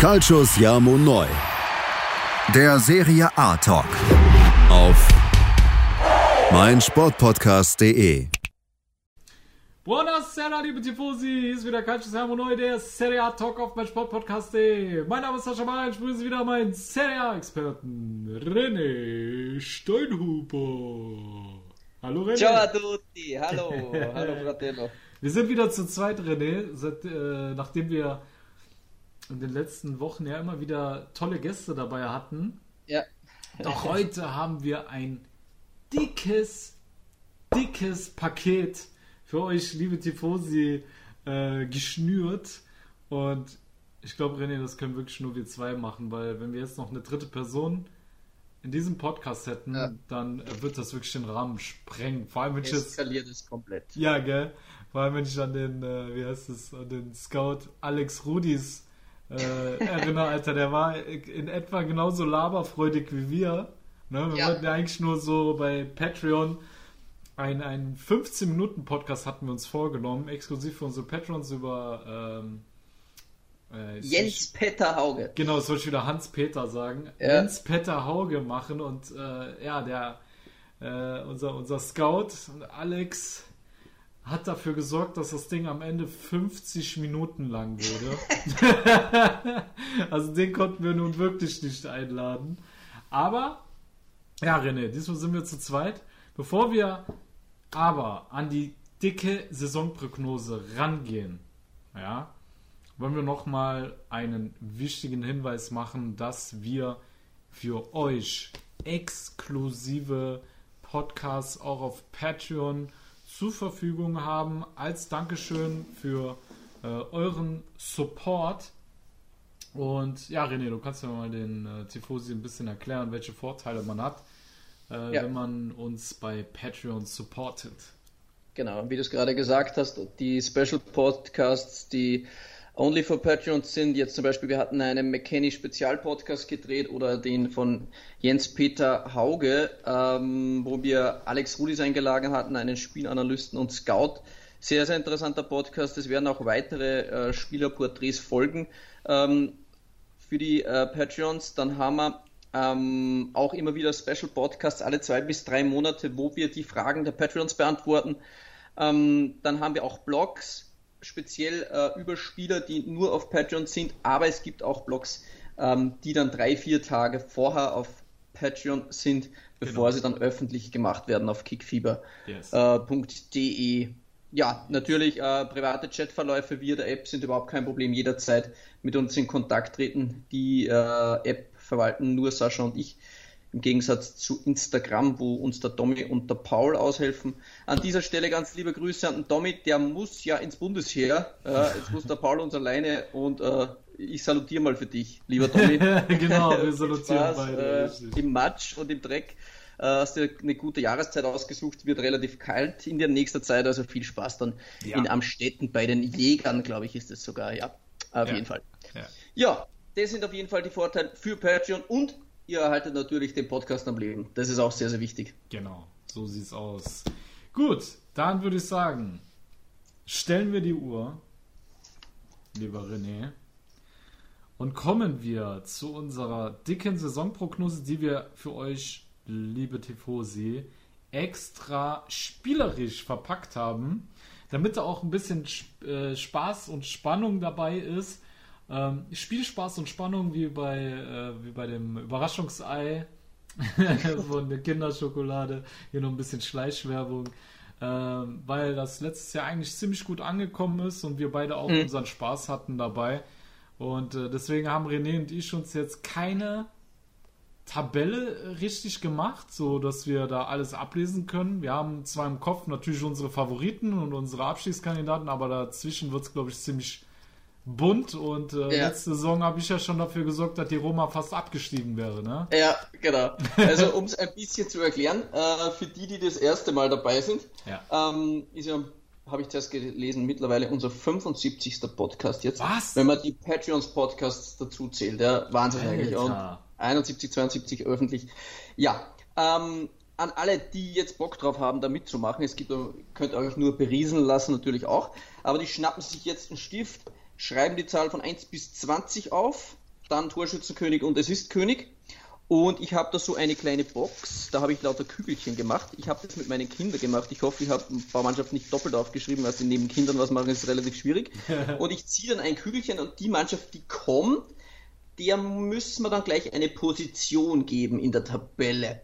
Calcius Jamo Neu. Der Serie A Talk. Auf meinsportpodcast.de. Buonasera, liebe Tifosi. Hier ist wieder Calcius Jamo Neu, der Serie A Talk auf meinsportpodcast.de. Mein Name ist Sascha Mayer. Ich begrüße wieder meinen Serie A-Experten René Steinhuber. Hallo René. Ciao a tutti. Hallo. Hallo Fratello. Wir sind wieder zu zweit, René, seit, äh, nachdem wir in den letzten Wochen ja immer wieder tolle Gäste dabei hatten. Ja. Doch heute haben wir ein dickes, dickes Paket für euch, liebe Tifosi, äh, geschnürt. Und ich glaube, René, das können wirklich nur wir zwei machen, weil wenn wir jetzt noch eine dritte Person in diesem Podcast hätten, Ja. dann wird das wirklich den Rahmen sprengen. Vor allem, wenn ich jetzt Eskaliert es komplett. ja, gell? Vor allem, wenn ich an den, äh, wie heißt es, an den Scout Alex Rudis äh, erinnere, Alter, der war in etwa genauso laberfreudig wie wir. Ne? Wir Ja. wollten ja eigentlich nur so bei Patreon ein, ein 15-Minuten-Podcast hatten wir uns vorgenommen, exklusiv für unsere Patrons über ähm, äh, Jens Petter Hauge. Genau, das wollte ich wieder Hans-Peter sagen. Ja. Jens-Peter Hauge machen und äh, ja, der äh, unser, unser Scout Alex hat dafür gesorgt, dass das Ding am Ende 50 Minuten lang wurde. also den konnten wir nun wirklich nicht einladen. Aber, ja, René, diesmal sind wir zu zweit. Bevor wir aber an die dicke Saisonprognose rangehen, ja, wollen wir nochmal einen wichtigen Hinweis machen, dass wir für euch exklusive Podcasts auch auf Patreon zur Verfügung haben, als Dankeschön für äh, euren Support. Und ja, René, du kannst ja mal den äh, Tifosi ein bisschen erklären, welche Vorteile man hat, äh, Ja. wenn man uns bei Patreon supportet. Genau, wie du es gerade gesagt hast, die Special Podcasts, die only for Patreons sind. Jetzt zum Beispiel, wir hatten einen McKenny Spezialpodcast gedreht oder den von Jens Peter Hauge, ähm, wo wir Alex Rudis eingeladen hatten, einen Spielanalysten und Scout. Sehr, sehr interessanter Podcast. Es werden auch weitere äh, Spielerporträts folgen ähm, für die äh, Patreons. Dann haben wir ähm, auch immer wieder Special Podcasts alle zwei bis drei Monate, wo wir die Fragen der Patreons beantworten. Ähm, dann haben wir auch Blogs, speziell äh, über Spieler, die nur auf Patreon sind, aber es gibt auch Blogs, ähm, die dann drei, vier Tage vorher auf Patreon sind, bevor Genau. sie dann öffentlich gemacht werden auf kickfieber.de. Yes. Äh, ja, natürlich, äh, private Chatverläufe via der App sind überhaupt kein Problem. Jederzeit mit uns in Kontakt treten. Die äh, App verwalten nur Sascha und ich. Im Gegensatz zu Instagram, wo uns der Tommy und der Paul aushelfen. An dieser Stelle ganz liebe Grüße an den Tommy, der muss ja ins Bundesheer. Äh, jetzt muss der Paul uns alleine und äh, ich salutiere mal für dich, lieber Tommy. genau, wir salutieren beide. äh. Im Matsch und im Dreck. Äh, hast du eine gute Jahreszeit ausgesucht, wird relativ kalt in der nächsten Zeit, also viel Spaß dann Ja. in Amstetten bei den Jägern, glaube ich, ist es sogar, ja. Auf Ja. jeden Fall. Ja. Ja, das sind auf jeden Fall die Vorteile für Patreon und ihr erhaltet natürlich den Podcast am Leben. Das ist auch sehr, sehr wichtig. Genau, so sieht's aus. Gut, dann würde ich sagen, stellen wir die Uhr, lieber René, und kommen wir zu unserer dicken Saisonprognose, die wir für euch, liebe Tifosi, extra spielerisch verpackt haben, damit da auch ein bisschen äh, Spaß und Spannung dabei ist. Ähm, Spielspaß und Spannung wie bei, äh, wie bei dem Überraschungsei von der Kinderschokolade. Hier noch ein bisschen Schleichwerbung. Ähm, weil das letztes Jahr eigentlich ziemlich gut angekommen ist und wir beide auch Mhm. unseren Spaß hatten dabei. Und äh, deswegen haben René und ich uns jetzt keine Tabelle richtig gemacht, so dass wir da alles ablesen können. Wir haben zwar im Kopf natürlich unsere Favoriten und unsere Abstiegskandidaten, aber dazwischen wird es, glaube ich, ziemlich bunt. Und äh, Ja. letzte Saison habe ich ja schon dafür gesorgt, dass die Roma fast abgestiegen wäre. Ne? Ja, genau. Also um es ein bisschen zu erklären, äh, für die, die das erste Mal dabei sind, Ja. ähm, ist ja, habe ich zuerst gelesen, mittlerweile unser 75. Podcast jetzt. Was? Wenn man die Patreons Podcasts dazu zählt. Ja, Wahnsinn eigentlich. Und Alter. 71, 72 öffentlich. Ja, ähm, an alle, die jetzt Bock drauf haben, da mitzumachen, es gibt, könnt ihr euch nur berieseln lassen, natürlich auch, aber die schnappen sich jetzt einen Stift, schreiben die Zahl von 1 bis 20 auf dann Torschützenkönig und es ist König. Und ich habe da so eine kleine Box, da habe ich lauter Kügelchen gemacht. Ich habe das mit meinen Kindern gemacht. Ich hoffe, ich habe ein paar Mannschaften nicht doppelt aufgeschrieben, weil sie neben Kindern was machen, ist relativ schwierig. und ich ziehe dann ein Kügelchen und die Mannschaft, die kommt, der müssen wir dann gleich eine Position geben in der Tabelle.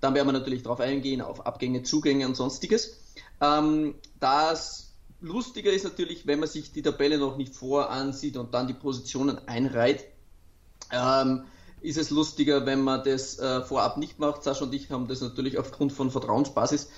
Dann werden wir natürlich darauf eingehen, auf Abgänge, Zugänge und sonstiges. Ähm, das Lustiger ist natürlich, wenn man sich die Tabelle noch nicht voransieht und dann die Positionen einreiht. Ähm, ist es lustiger, wenn man das äh, vorab nicht macht. Sascha und ich haben das natürlich aufgrund von Vertrauensbasis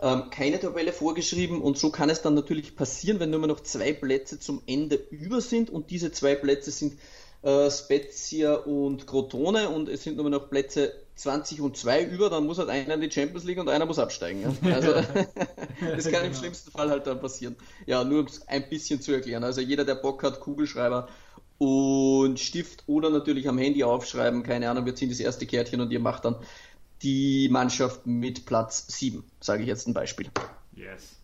ähm, keine Tabelle vorgeschrieben und so kann es dann natürlich passieren, wenn nur noch zwei Plätze zum Ende über sind und diese zwei Plätze sind äh, Spezia und Crotone und es sind nur noch Plätze 20 und 2 über, dann muss halt einer in die Champions League und einer muss absteigen. Ja? Also das kann im genau. schlimmsten Fall halt dann passieren. Ja, nur um es ein bisschen zu erklären. Also jeder, der Bock hat, Kugelschreiber und Stift oder natürlich am Handy aufschreiben, keine Ahnung, wir ziehen das erste Kärtchen und ihr macht dann die Mannschaft mit Platz 7, sage ich jetzt ein Beispiel. Yes.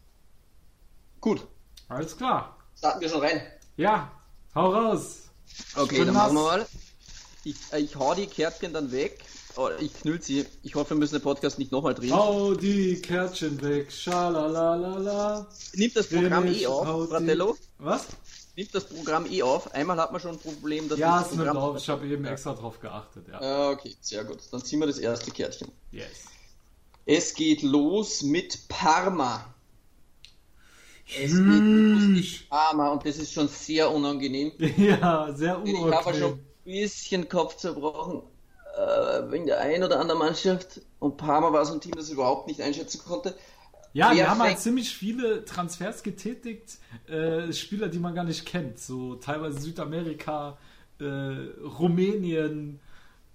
Gut. Alles klar. Starten wir schon rein. Ja, hau raus. Okay, dann machen wir mal. Ich, äh, ich hau die Kärtchen dann weg. Oh, ich knüll sie. Ich hoffe, wir müssen den Podcast nicht nochmal drehen. Hau die Kärtchen weg. Schalalalala. Nimmt das Programm eh auf, Fratello? Was? Nimmt das Programm eh auf? Einmal hat man schon ein Problem, dass ja, das Programm... drauf. Ich habe eben extra drauf geachtet, ja. Ah, okay, sehr gut. Dann ziehen wir das erste Kärtchen. Yes. Es geht los mit Parma. Es geht los mit Parma und das ist schon sehr unangenehm. Ja, sehr unangenehm. Ich habe schon ein bisschen Kopf zerbrochen äh, wegen der einen oder anderen Mannschaft. Und Parma war so ein Team, das ich überhaupt nicht einschätzen konnte. Ja, wir haben halt ziemlich viele Transfers getätigt, äh, Spieler, die man gar nicht kennt. So teilweise Südamerika, äh, Rumänien.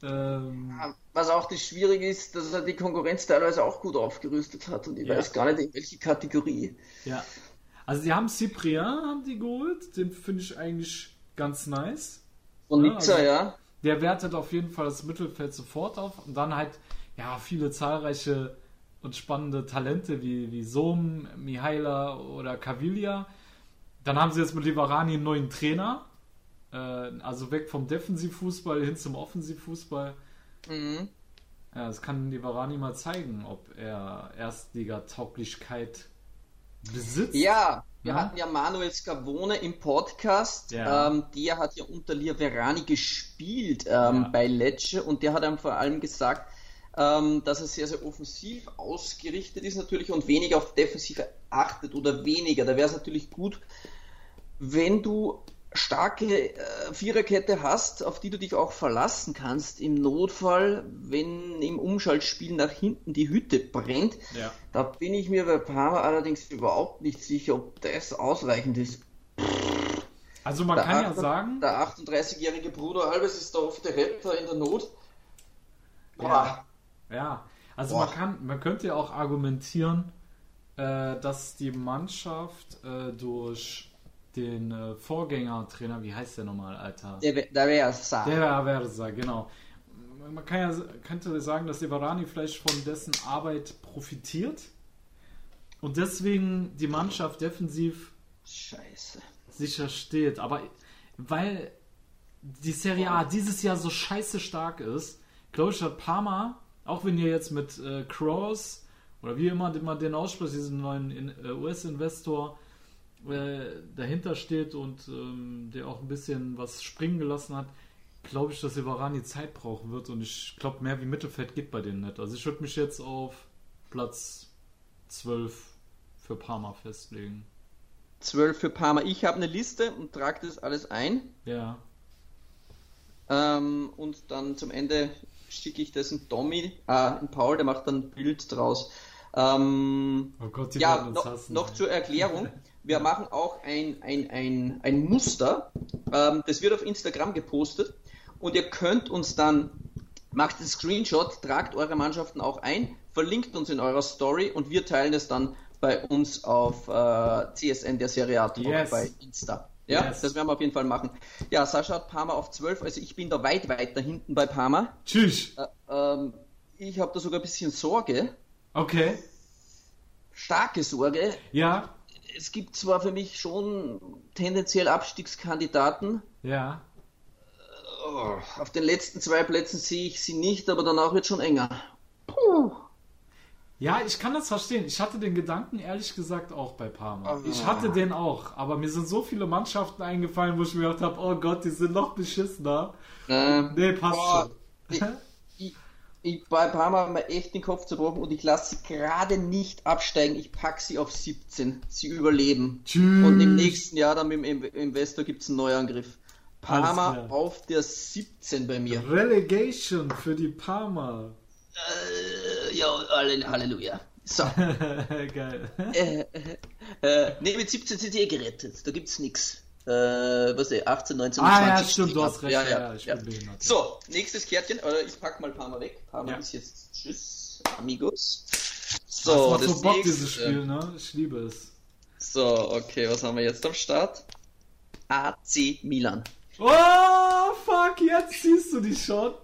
Ähm, Was auch das Schwierige ist, dass er die Konkurrenz teilweise auch gut aufgerüstet hat und ich ja. weiß gar nicht, in welche Kategorie. Ja. Also die haben Cyprien haben die geholt, den finde ich eigentlich ganz nice. Von Nizza, ja. Also, ja der wertet auf jeden Fall das Mittelfeld sofort auf und dann halt ja viele zahlreiche und spannende Talente wie, wie Som, Mihaila oder Kavilia. Dann haben sie jetzt mit Livarani einen neuen Trainer, äh, also weg vom Defensivfußball hin zum Offensivfußball. Mhm. Ja, das kann Livarani mal zeigen, ob er Erstliga-Tauglichkeit besitzt. Ja, wir ja. hatten ja Manuel Scavone im Podcast. Ja. Ähm, der hat ja unter Verani gespielt ähm, ja. bei Lecce und der hat dann vor allem gesagt, ähm, dass er sehr, sehr offensiv ausgerichtet ist natürlich und weniger auf Defensive achtet oder weniger. Da wäre es natürlich gut, wenn du starke äh, Viererkette hast, auf die du dich auch verlassen kannst im Notfall, wenn im Umschaltspiel nach hinten die Hütte brennt. Ja. Da bin ich mir bei Parma allerdings überhaupt nicht sicher, ob das ausreichend ist. Also man der kann 8, ja sagen... Der 38-jährige Bruder Alves ist der oft der Retter in der Not. Ja, ja. also man, kann, man könnte ja auch argumentieren, äh, dass die Mannschaft äh, durch den äh, Vorgängertrainer, wie heißt der nochmal, Alter? Der, der Versa. Der Versa, genau. Man kann ja, könnte sagen, dass Ivarani vielleicht von dessen Arbeit profitiert und deswegen die Mannschaft defensiv Scheiße. sicher steht. Aber weil die Serie A dieses Jahr so scheiße stark ist, glaube ich, hat Parma, auch wenn ihr jetzt mit äh, Cross oder wie immer man den ausspricht, diesen neuen äh, US-Investor, äh, dahinter steht und ähm, der auch ein bisschen was springen gelassen hat, glaube ich, dass Ivarani Zeit brauchen wird und ich glaube, mehr wie Mittelfeld geht bei denen nicht. Also ich würde mich jetzt auf Platz 12 für Parma festlegen. 12 für Parma. Ich habe eine Liste und trage das alles ein. Ja. Ähm, und dann zum Ende schicke ich das in Tommy, äh, in Paul, der macht dann ein Bild draus. Ähm, oh Gott, ja, noch, noch zur Erklärung. Wir machen auch ein, ein, ein, ein Muster. Ähm, das wird auf Instagram gepostet. Und ihr könnt uns dann, macht einen Screenshot, tragt eure Mannschaften auch ein, verlinkt uns in eurer Story und wir teilen es dann bei uns auf äh, CSN der Serie A yes. bei Insta. Ja, yes. das werden wir auf jeden Fall machen. Ja, Sascha hat Parma auf 12, also ich bin da weit, weit da hinten bei Parma. Tschüss. Äh, ähm, ich habe da sogar ein bisschen Sorge. Okay. Starke Sorge. Ja es gibt zwar für mich schon tendenziell Abstiegskandidaten. Ja. Oh, auf den letzten zwei Plätzen sehe ich sie nicht, aber danach wird schon enger. Puh. Ja, ich kann das verstehen. Ich hatte den Gedanken ehrlich gesagt auch bei Parma. Ich hatte den auch, aber mir sind so viele Mannschaften eingefallen, wo ich mir gedacht habe, oh Gott, die sind noch beschissener. Ähm, Nee, passt boah, schon. ich, ich, ich, bei Parma haben wir echt den Kopf zerbrochen und ich lasse sie gerade nicht absteigen. Ich packe sie auf 17. Sie überleben. Tschüss. Und im nächsten Jahr dann mit dem Investor gibt es einen Neuangriff. Parma auf der 17 bei mir. Relegation für die Parma. Äh, ja, Halle- Halleluja. So. Geil. äh, äh, ne, mit 17 sind die eh gerettet. Da gibt's nix. Äh, was eh, 18, 19, Ah 20. ja, stimmt, du hast recht. Ja, Ja, ja, ich ja. bin behindert. So, nächstes Kärtchen. Oder ich pack mal Parma weg. Parma Ja. ist jetzt Tschüss, Amigos. Das So, macht das, so Bock, nächste. dieses Spiel, ne? Ich liebe es. So, okay, was haben wir jetzt am Start? AC Milan. Oh, fuck, jetzt ziehst du die schon.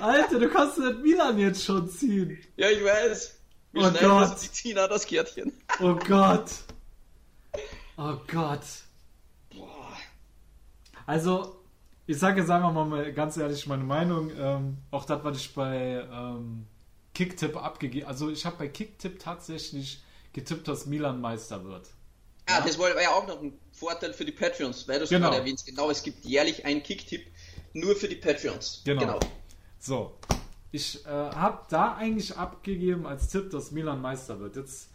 Alter, du kannst nicht Milan jetzt schon ziehen. Ja, ich weiß. Wie Oh Gott. die ziehen an das Kärtchen? Oh Gott. Oh Gott. Also, ich sage jetzt einfach mal ganz ehrlich meine Meinung. Ähm, auch das, was ich bei ähm, Kicktip abgegeben Also, ich habe bei Kicktip tatsächlich getippt, dass Milan Meister wird. Ah, das war ja auch noch ein Vorteil für die Patreons, weil du es Genau. gerade erwähnst. Genau, es gibt jährlich einen Kicktipp nur für die Patreons. Genau. So. Ich äh, habe da eigentlich abgegeben als Tipp, dass Milan Meister wird. Jetzt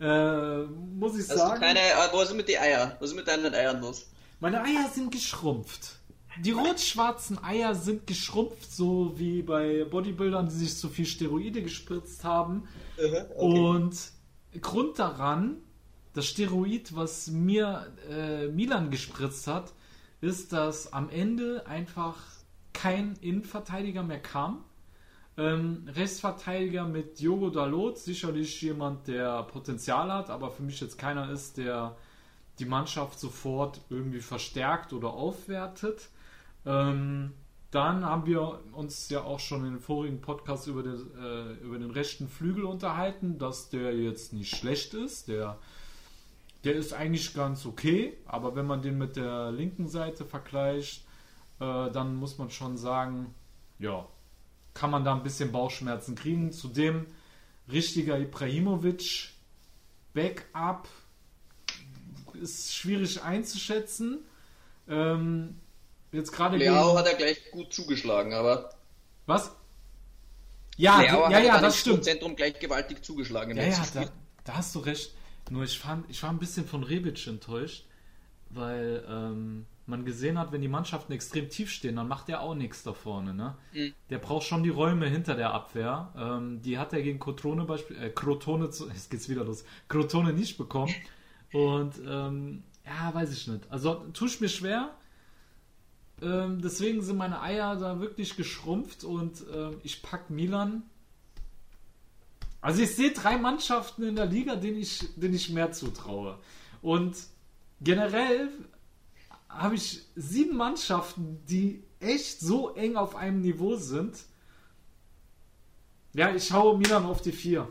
äh, muss ich Also sagen. keine, äh, was ist mit den Eiern? Was ist mit deinen Eiern los? Meine Eier sind geschrumpft. Die rot-schwarzen Eier sind geschrumpft, so wie bei Bodybuildern, die sich zu viel Steroide gespritzt haben. Und Grund daran, das Steroid, was mir äh, Milan gespritzt hat, ist, dass am Ende einfach kein Innenverteidiger mehr kam. Ähm, Rechtsverteidiger mit Diogo Dalot, sicherlich jemand, der Potenzial hat, aber für mich jetzt keiner ist, der die Mannschaft sofort irgendwie verstärkt oder aufwertet. Ähm, dann haben wir uns ja auch schon in den vorigen Podcast über den, äh, über den rechten Flügel unterhalten, dass der jetzt nicht schlecht ist. Der, der ist eigentlich ganz okay, aber wenn man den mit der linken Seite vergleicht, äh, dann muss man schon sagen, ja, kann man da ein bisschen Bauchschmerzen kriegen. Zudem richtiger Ibrahimovic, Backup, ist schwierig einzuschätzen. Ähm, jetzt gerade Leao hat er gleich gut zugeschlagen, aber Was? Ja, Leao ja, hat ja, das im stimmt. Zentrum gleich gewaltig zugeschlagen. Ja, ja, da, da hast du recht. Nur ich, fand, ich war ein bisschen von Rebic enttäuscht, weil ähm, man gesehen hat, wenn die Mannschaften extrem tief stehen, dann macht er auch nichts da vorne. Ne? Mhm. Der braucht schon die Räume hinter der Abwehr. Ähm, die hat er gegen Crotone, Beispiel, äh, Crotone, zu, jetzt geht's wieder los, Crotone nicht bekommen. Und ähm, ja, weiß ich nicht. Also ich mir schwer. Ähm, deswegen sind meine Eier da wirklich geschrumpft und ähm, ich pack Milan. Also ich sehe drei Mannschaften in der Liga, denen ich, denen ich mehr zutraue. Und generell habe ich sieben Mannschaften, die echt so eng auf einem Niveau sind. Ja, ich haue Milan auf die vier.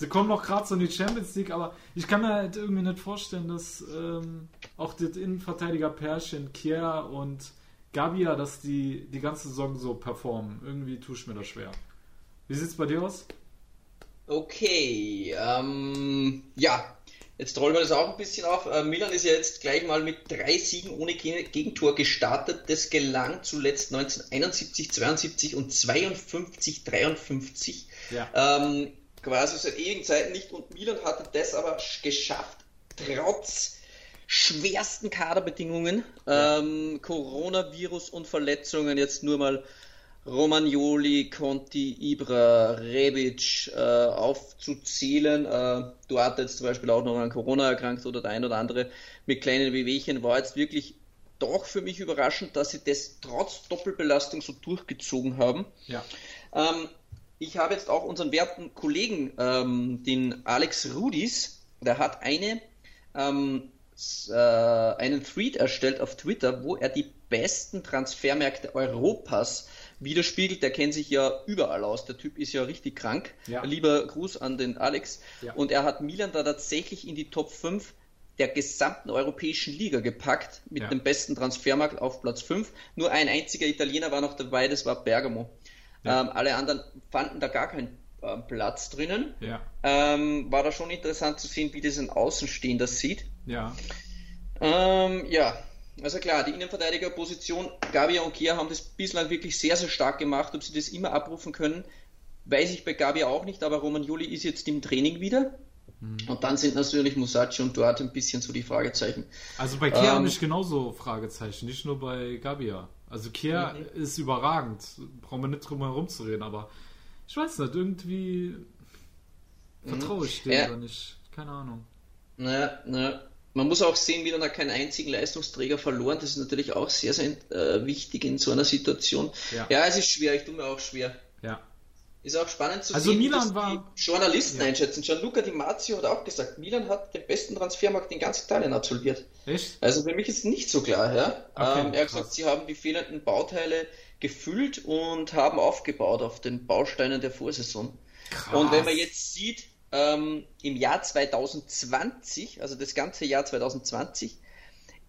Sie kommen noch gerade so in die Champions League, aber ich kann mir halt irgendwie nicht vorstellen, dass ähm, auch das Innenverteidiger-Pärchen Kier und Gabia, dass die die ganze Saison so performen. Irgendwie tue ich mir das schwer. Wie sieht's bei dir aus? Okay, ähm, ja, jetzt rollen wir das auch ein bisschen auf. Äh, Milan ist ja jetzt gleich mal mit drei Siegen ohne Ge- Gegentor gestartet. Das gelang zuletzt 1971, 72 und 52, 53. Ja. Ähm, quasi seit ewigen Zeiten nicht. Und Milan hatte das aber sch- geschafft, trotz schwersten Kaderbedingungen, ähm, Coronavirus und Verletzungen jetzt nur mal Romagnoli, Conti, Ibra, Rebic äh, aufzuzählen. Äh, Duarte jetzt zum Beispiel auch noch an Corona erkrankt oder der ein oder andere mit kleinen Wehwehchen war jetzt wirklich doch für mich überraschend, dass sie das trotz Doppelbelastung so durchgezogen haben. Ja. Ähm, ich habe jetzt auch unseren werten Kollegen, ähm, den Alex Rudis, der hat eine, ähm, äh, einen Tweet erstellt auf Twitter, wo er die besten Transfermärkte Europas widerspiegelt. Der kennt sich ja überall aus. Der Typ ist ja richtig krank. Ja. Lieber Gruß an den Alex. Ja. Und er hat Milan da tatsächlich in die Top 5 der gesamten europäischen Liga gepackt mit ja. dem besten Transfermarkt auf Platz 5. Nur ein einziger Italiener war noch dabei, das war Bergamo. Ja. Ähm, alle anderen fanden da gar keinen äh, Platz drinnen. Ja. Ähm, war da schon interessant zu sehen, wie das ein Außenstehender sieht. Ja. Ähm, ja, also klar, die Innenverteidigerposition, Gabia und Kia haben das bislang wirklich sehr, sehr stark gemacht. Ob sie das immer abrufen können, weiß ich bei Gabia auch nicht, aber Roman Juli ist jetzt im Training wieder. Mhm. Und dann sind natürlich Musaci und Duarte ein bisschen so die Fragezeichen. Also bei Kia ähm, habe ich genauso Fragezeichen, nicht nur bei Gabia. Also Kia mhm. ist überragend, brauchen wir nicht drum herum zu reden, aber ich weiß nicht, irgendwie vertraue ich dem ja. oder nicht. Keine Ahnung. Naja, naja. Man muss auch sehen, Milan hat keinen einzigen Leistungsträger verloren. Das ist natürlich auch sehr, sehr äh, wichtig in so einer Situation. Ja. ja, es ist schwer. Ich tue mir auch schwer. Ja. Ist auch spannend zu also sehen, Milan war, die Journalisten ja. einschätzen. Gianluca Di Marzio hat auch gesagt, Milan hat den besten Transfermarkt in ganz Italien absolviert. Echt? Also für mich ist nicht so klar. Ja? Okay, ähm, er hat gesagt, sie haben die fehlenden Bauteile gefüllt und haben aufgebaut auf den Bausteinen der Vorsaison. Krass. Und wenn man jetzt sieht, ähm, im Jahr 2020, also das ganze Jahr 2020,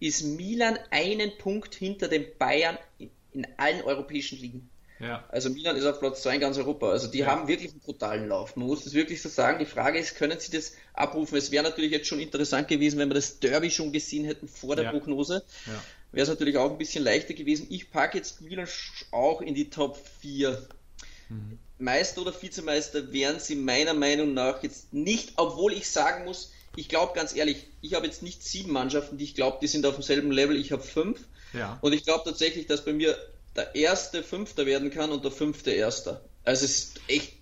ist Milan einen Punkt hinter den Bayern in allen europäischen Ligen. Ja. Also Milan ist auf Platz 2 in ganz Europa. Also die ja. haben wirklich einen brutalen Lauf. Man muss das wirklich so sagen. Die Frage ist, können sie das abrufen? Es wäre natürlich jetzt schon interessant gewesen, wenn wir das Derby schon gesehen hätten vor der ja. Prognose. Wäre es natürlich auch ein bisschen leichter gewesen. Ich packe jetzt Milan auch in die Top 4. Mhm. Meister oder Vizemeister wären sie meiner Meinung nach jetzt nicht, obwohl ich sagen muss, ich glaube ganz ehrlich, ich habe jetzt nicht sieben Mannschaften, die ich glaube, die sind auf demselben Level, ich habe fünf. Ja. Und ich glaube tatsächlich, dass bei mir der erste Fünfter werden kann und der fünfte Erster. Also es ist echt,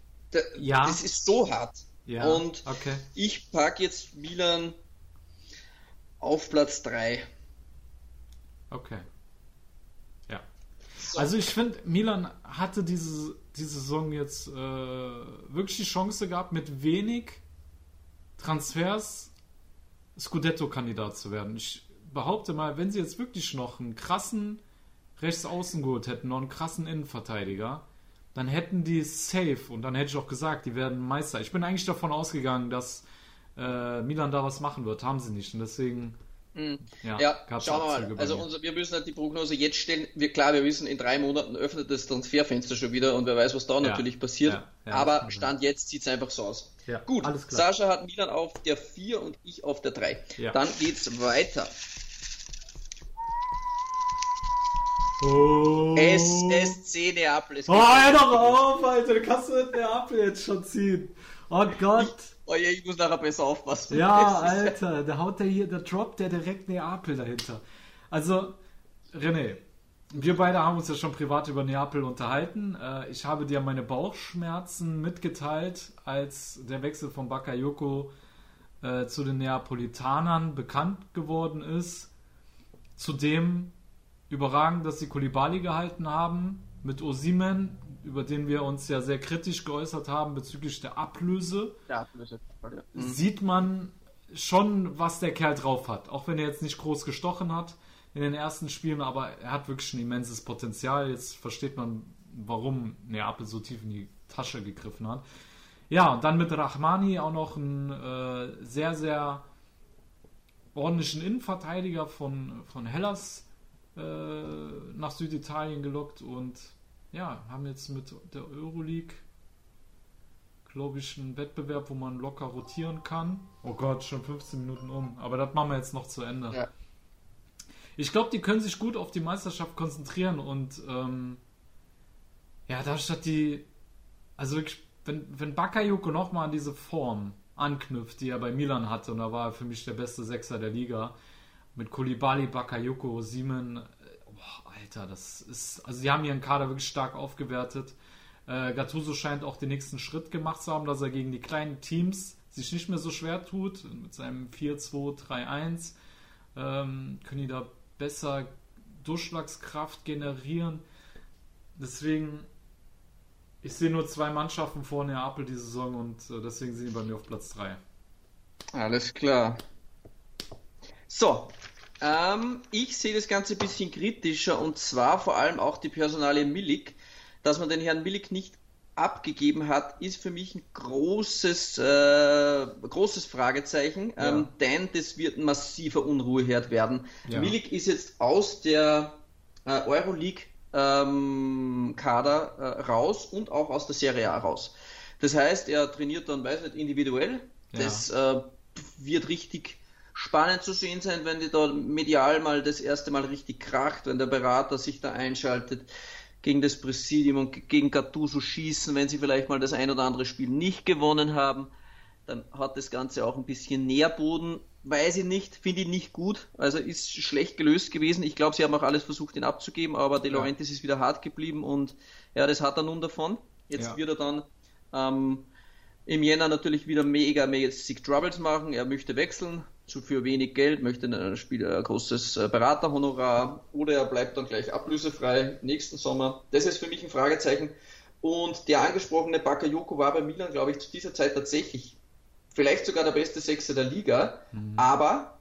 ja. das ist so hart. Ja. Und okay. ich packe jetzt Milan auf Platz 3. Okay. Ja. So. Also ich finde, Milan hatte diese, diese Saison jetzt äh, wirklich die Chance gehabt, mit wenig Transfers Scudetto-Kandidat zu werden. Ich behaupte mal, wenn sie jetzt wirklich noch einen krassen rechts außen geholt hätten, noch einen krassen Innenverteidiger, dann hätten die safe und dann hätte ich auch gesagt, die werden Meister. Ich bin eigentlich davon ausgegangen, dass äh, Milan da was machen wird. Haben sie nicht. Und deswegen. Mhm. Ja, ja schauen wir mal. Also unser, wir müssen halt die Prognose jetzt stellen. Wir, klar, wir wissen, in drei Monaten öffnet das Transferfenster schon wieder und wer weiß, was da ja. natürlich passiert. Ja, Aber Stand jetzt sieht es einfach so aus. Gut, Sascha hat Milan auf der 4 und ich auf der 3. Dann geht's weiter. Oh. SSC Neapel. Oh, hör doch auf, Alter. Du kannst mit Neapel jetzt schon ziehen. Oh Gott. Oh je, ich muss nachher besser aufpassen. Ja, Alter. Da haut der hier, da droppt der direkt Neapel dahinter. Also, René, wir beide haben uns ja schon privat über Neapel unterhalten. Äh, ich habe dir meine Bauchschmerzen mitgeteilt, als der Wechsel von Bakayoko äh, zu den Neapolitanern bekannt geworden ist. Zudem überragend, dass sie Kulibali gehalten haben mit Osimen, über den wir uns ja sehr kritisch geäußert haben bezüglich der Ablöse. Der Ablöse. Mhm. Sieht man schon, was der Kerl drauf hat. Auch wenn er jetzt nicht groß gestochen hat in den ersten Spielen, aber er hat wirklich ein immenses Potenzial. Jetzt versteht man, warum Neapel so tief in die Tasche gegriffen hat. Ja, und dann mit Rahmani auch noch einen äh, sehr, sehr ordentlichen Innenverteidiger von, von Hellas nach Süditalien gelockt und ja, haben jetzt mit der Euroleague, glaube ich, einen Wettbewerb, wo man locker rotieren kann. Oh Gott, schon 15 Minuten um. Aber das machen wir jetzt noch zu Ende. Ja. Ich glaube, die können sich gut auf die Meisterschaft konzentrieren und ähm, ja, da statt die, also wirklich, wenn, wenn Bakayoko nochmal an diese Form anknüpft, die er bei Milan hatte, und da war er für mich der beste Sechser der Liga, mit Kolibali, Bakayoko, Siemen. Äh, boah, Alter, das ist. Also, sie haben ihren Kader wirklich stark aufgewertet. Äh, Gattuso scheint auch den nächsten Schritt gemacht zu haben, dass er gegen die kleinen Teams sich nicht mehr so schwer tut. Mit seinem 4-2-3-1 ähm, können die da besser Durchschlagskraft generieren. Deswegen, ich sehe nur zwei Mannschaften vor Neapel die Saison und äh, deswegen sind die bei mir auf Platz 3. Alles klar. So, ähm, ich sehe das Ganze ein bisschen kritischer und zwar vor allem auch die Personalie Milik, dass man den Herrn Milik nicht abgegeben hat, ist für mich ein großes, äh, großes Fragezeichen, ja. ähm, denn das wird ein massiver Unruheherd werden. Ja. Milik ist jetzt aus der äh, Euroleague ähm, Kader äh, raus und auch aus der Serie A raus. Das heißt, er trainiert dann, weiß nicht, individuell. Ja. Das äh, wird richtig spannend zu sehen sein, wenn die da medial mal das erste Mal richtig kracht, wenn der Berater sich da einschaltet gegen das Präsidium und gegen Gattuso schießen, wenn sie vielleicht mal das ein oder andere Spiel nicht gewonnen haben. Dann hat das Ganze auch ein bisschen Nährboden. Weiß ich nicht, finde ich nicht gut. Also ist schlecht gelöst gewesen. Ich glaube, sie haben auch alles versucht, ihn abzugeben, aber De Laurentiis ja. ist wieder hart geblieben und ja, das hat er nun davon. Jetzt ja. wird er dann ähm, im Jänner natürlich wieder mega mäßig Troubles machen. Er möchte wechseln zu für wenig Geld, möchte ein, Spiel, ein großes äh, Beraterhonorar oder er bleibt dann gleich ablösefrei nächsten Sommer. Das ist für mich ein Fragezeichen. Und der angesprochene Bakayoko war bei Milan, glaube ich, zu dieser Zeit tatsächlich vielleicht sogar der beste Sechser der Liga, mhm. aber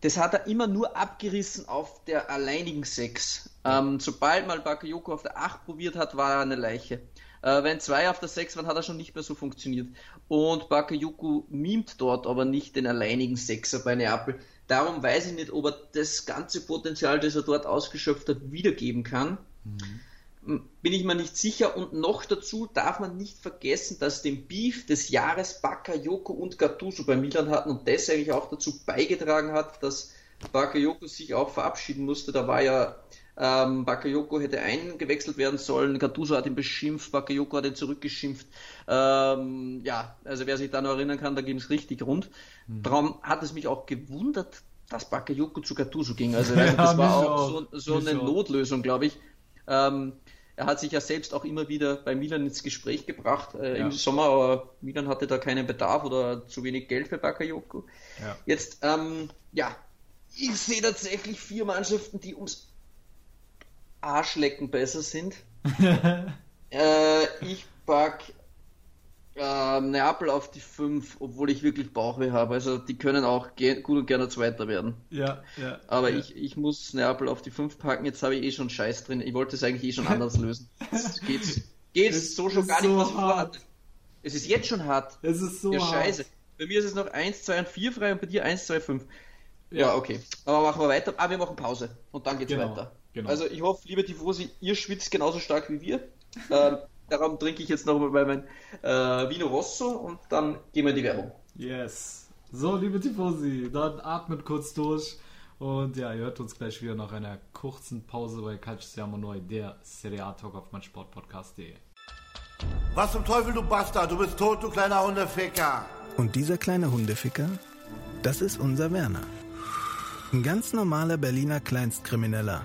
das hat er immer nur abgerissen auf der alleinigen Sechs. Ähm, sobald mal Bakayoko auf der Acht probiert hat, war er eine Leiche. Äh, wenn zwei auf der Sechs waren, hat er schon nicht mehr so funktioniert. Und Bakayuku mimt dort aber nicht den alleinigen Sechser bei Neapel. Darum weiß ich nicht, ob er das ganze Potenzial, das er dort ausgeschöpft hat, wiedergeben kann. Mhm. Bin ich mir nicht sicher. Und noch dazu darf man nicht vergessen, dass den Beef des Jahres Bakayoko und Gattuso bei Milan hatten und das eigentlich auch dazu beigetragen hat, dass Bakayoko sich auch verabschieden musste. Da war ja ähm, Bakayoko hätte eingewechselt werden sollen. Gattuso hat ihn beschimpft, Bakayoko hat ihn zurückgeschimpft. Ähm, ja, also wer sich da noch erinnern kann, da ging es richtig rund. Mhm. Darum hat es mich auch gewundert, dass Bakayoko zu Gattuso ging. Also ja, das war auch so, so eine Notlösung, glaube ich. Ähm, er hat sich ja selbst auch immer wieder bei Milan ins Gespräch gebracht äh, ja. im Sommer, aber Milan hatte da keinen Bedarf oder zu wenig Geld für Bakayoko. Ja. Jetzt, ähm, ja, ich sehe tatsächlich vier Mannschaften, die ums Arschlecken besser sind. äh, ich pack äh, Neapel auf die 5, obwohl ich wirklich Bauchweh habe. Also die können auch gut und gerne Zweiter werden. Ja, ja. Aber ja. Ich, ich muss Neapel auf die 5 packen. Jetzt habe ich eh schon Scheiß drin. Ich wollte es eigentlich eh schon anders lösen. Jetzt geht's, geht's so schon gar nicht, was vorhatte. Es ist jetzt schon hart. Es ist so ja, hart. Scheiße. Bei mir ist es noch 1, 2 und 4 frei und bei dir 1, 2, 5. Ja, ja okay. Aber machen wir weiter. Ah, wir machen Pause. Und dann geht's genau. weiter. Genau. Also ich hoffe, liebe Tifosi, ihr schwitzt genauso stark wie wir. ähm, darum trinke ich jetzt noch mal mein äh, Vino Rosso und dann gehen wir in die Werbung. Yes. So, liebe Tifosi, dann atmet kurz durch. Und ja, ihr hört uns gleich wieder nach einer kurzen Pause bei Calcio Siamo Neu, der Serie A Talk auf meinsportpodcast.de. Was zum Teufel, du Bastard? Du bist tot, du kleiner Hundeficker. Und dieser kleine Hundeficker, das ist unser Werner. Ein ganz normaler Berliner Kleinstkrimineller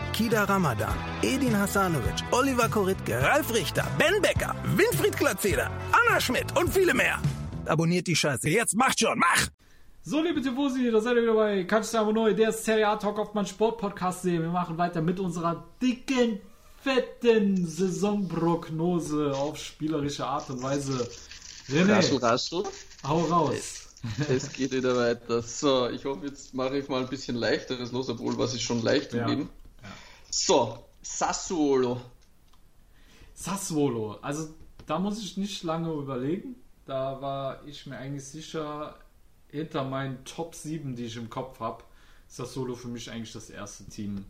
Kida Ramadan, Edin Hasanovic, Oliver Koritke, Ralf Richter, Ben Becker, Winfried Glatzeder, Anna Schmidt und viele mehr. Abonniert die Scheiße. Jetzt macht schon, mach! So, liebe Tifosi, da seid ihr wieder bei Calcio Neu, der Serie A Talk auf mein Sportpodcast. Wir machen weiter mit unserer dicken, fetten Saisonprognose auf spielerische Art und Weise. René, raschel, raschel. hau raus. Es geht wieder weiter. So, ich hoffe, jetzt mache ich mal ein bisschen leichteres los, obwohl was ist schon leicht ja. im so, Sassuolo. Sassuolo. Also da muss ich nicht lange überlegen. Da war ich mir eigentlich sicher, hinter meinen Top 7, die ich im Kopf habe, Sassuolo für mich eigentlich das erste Team,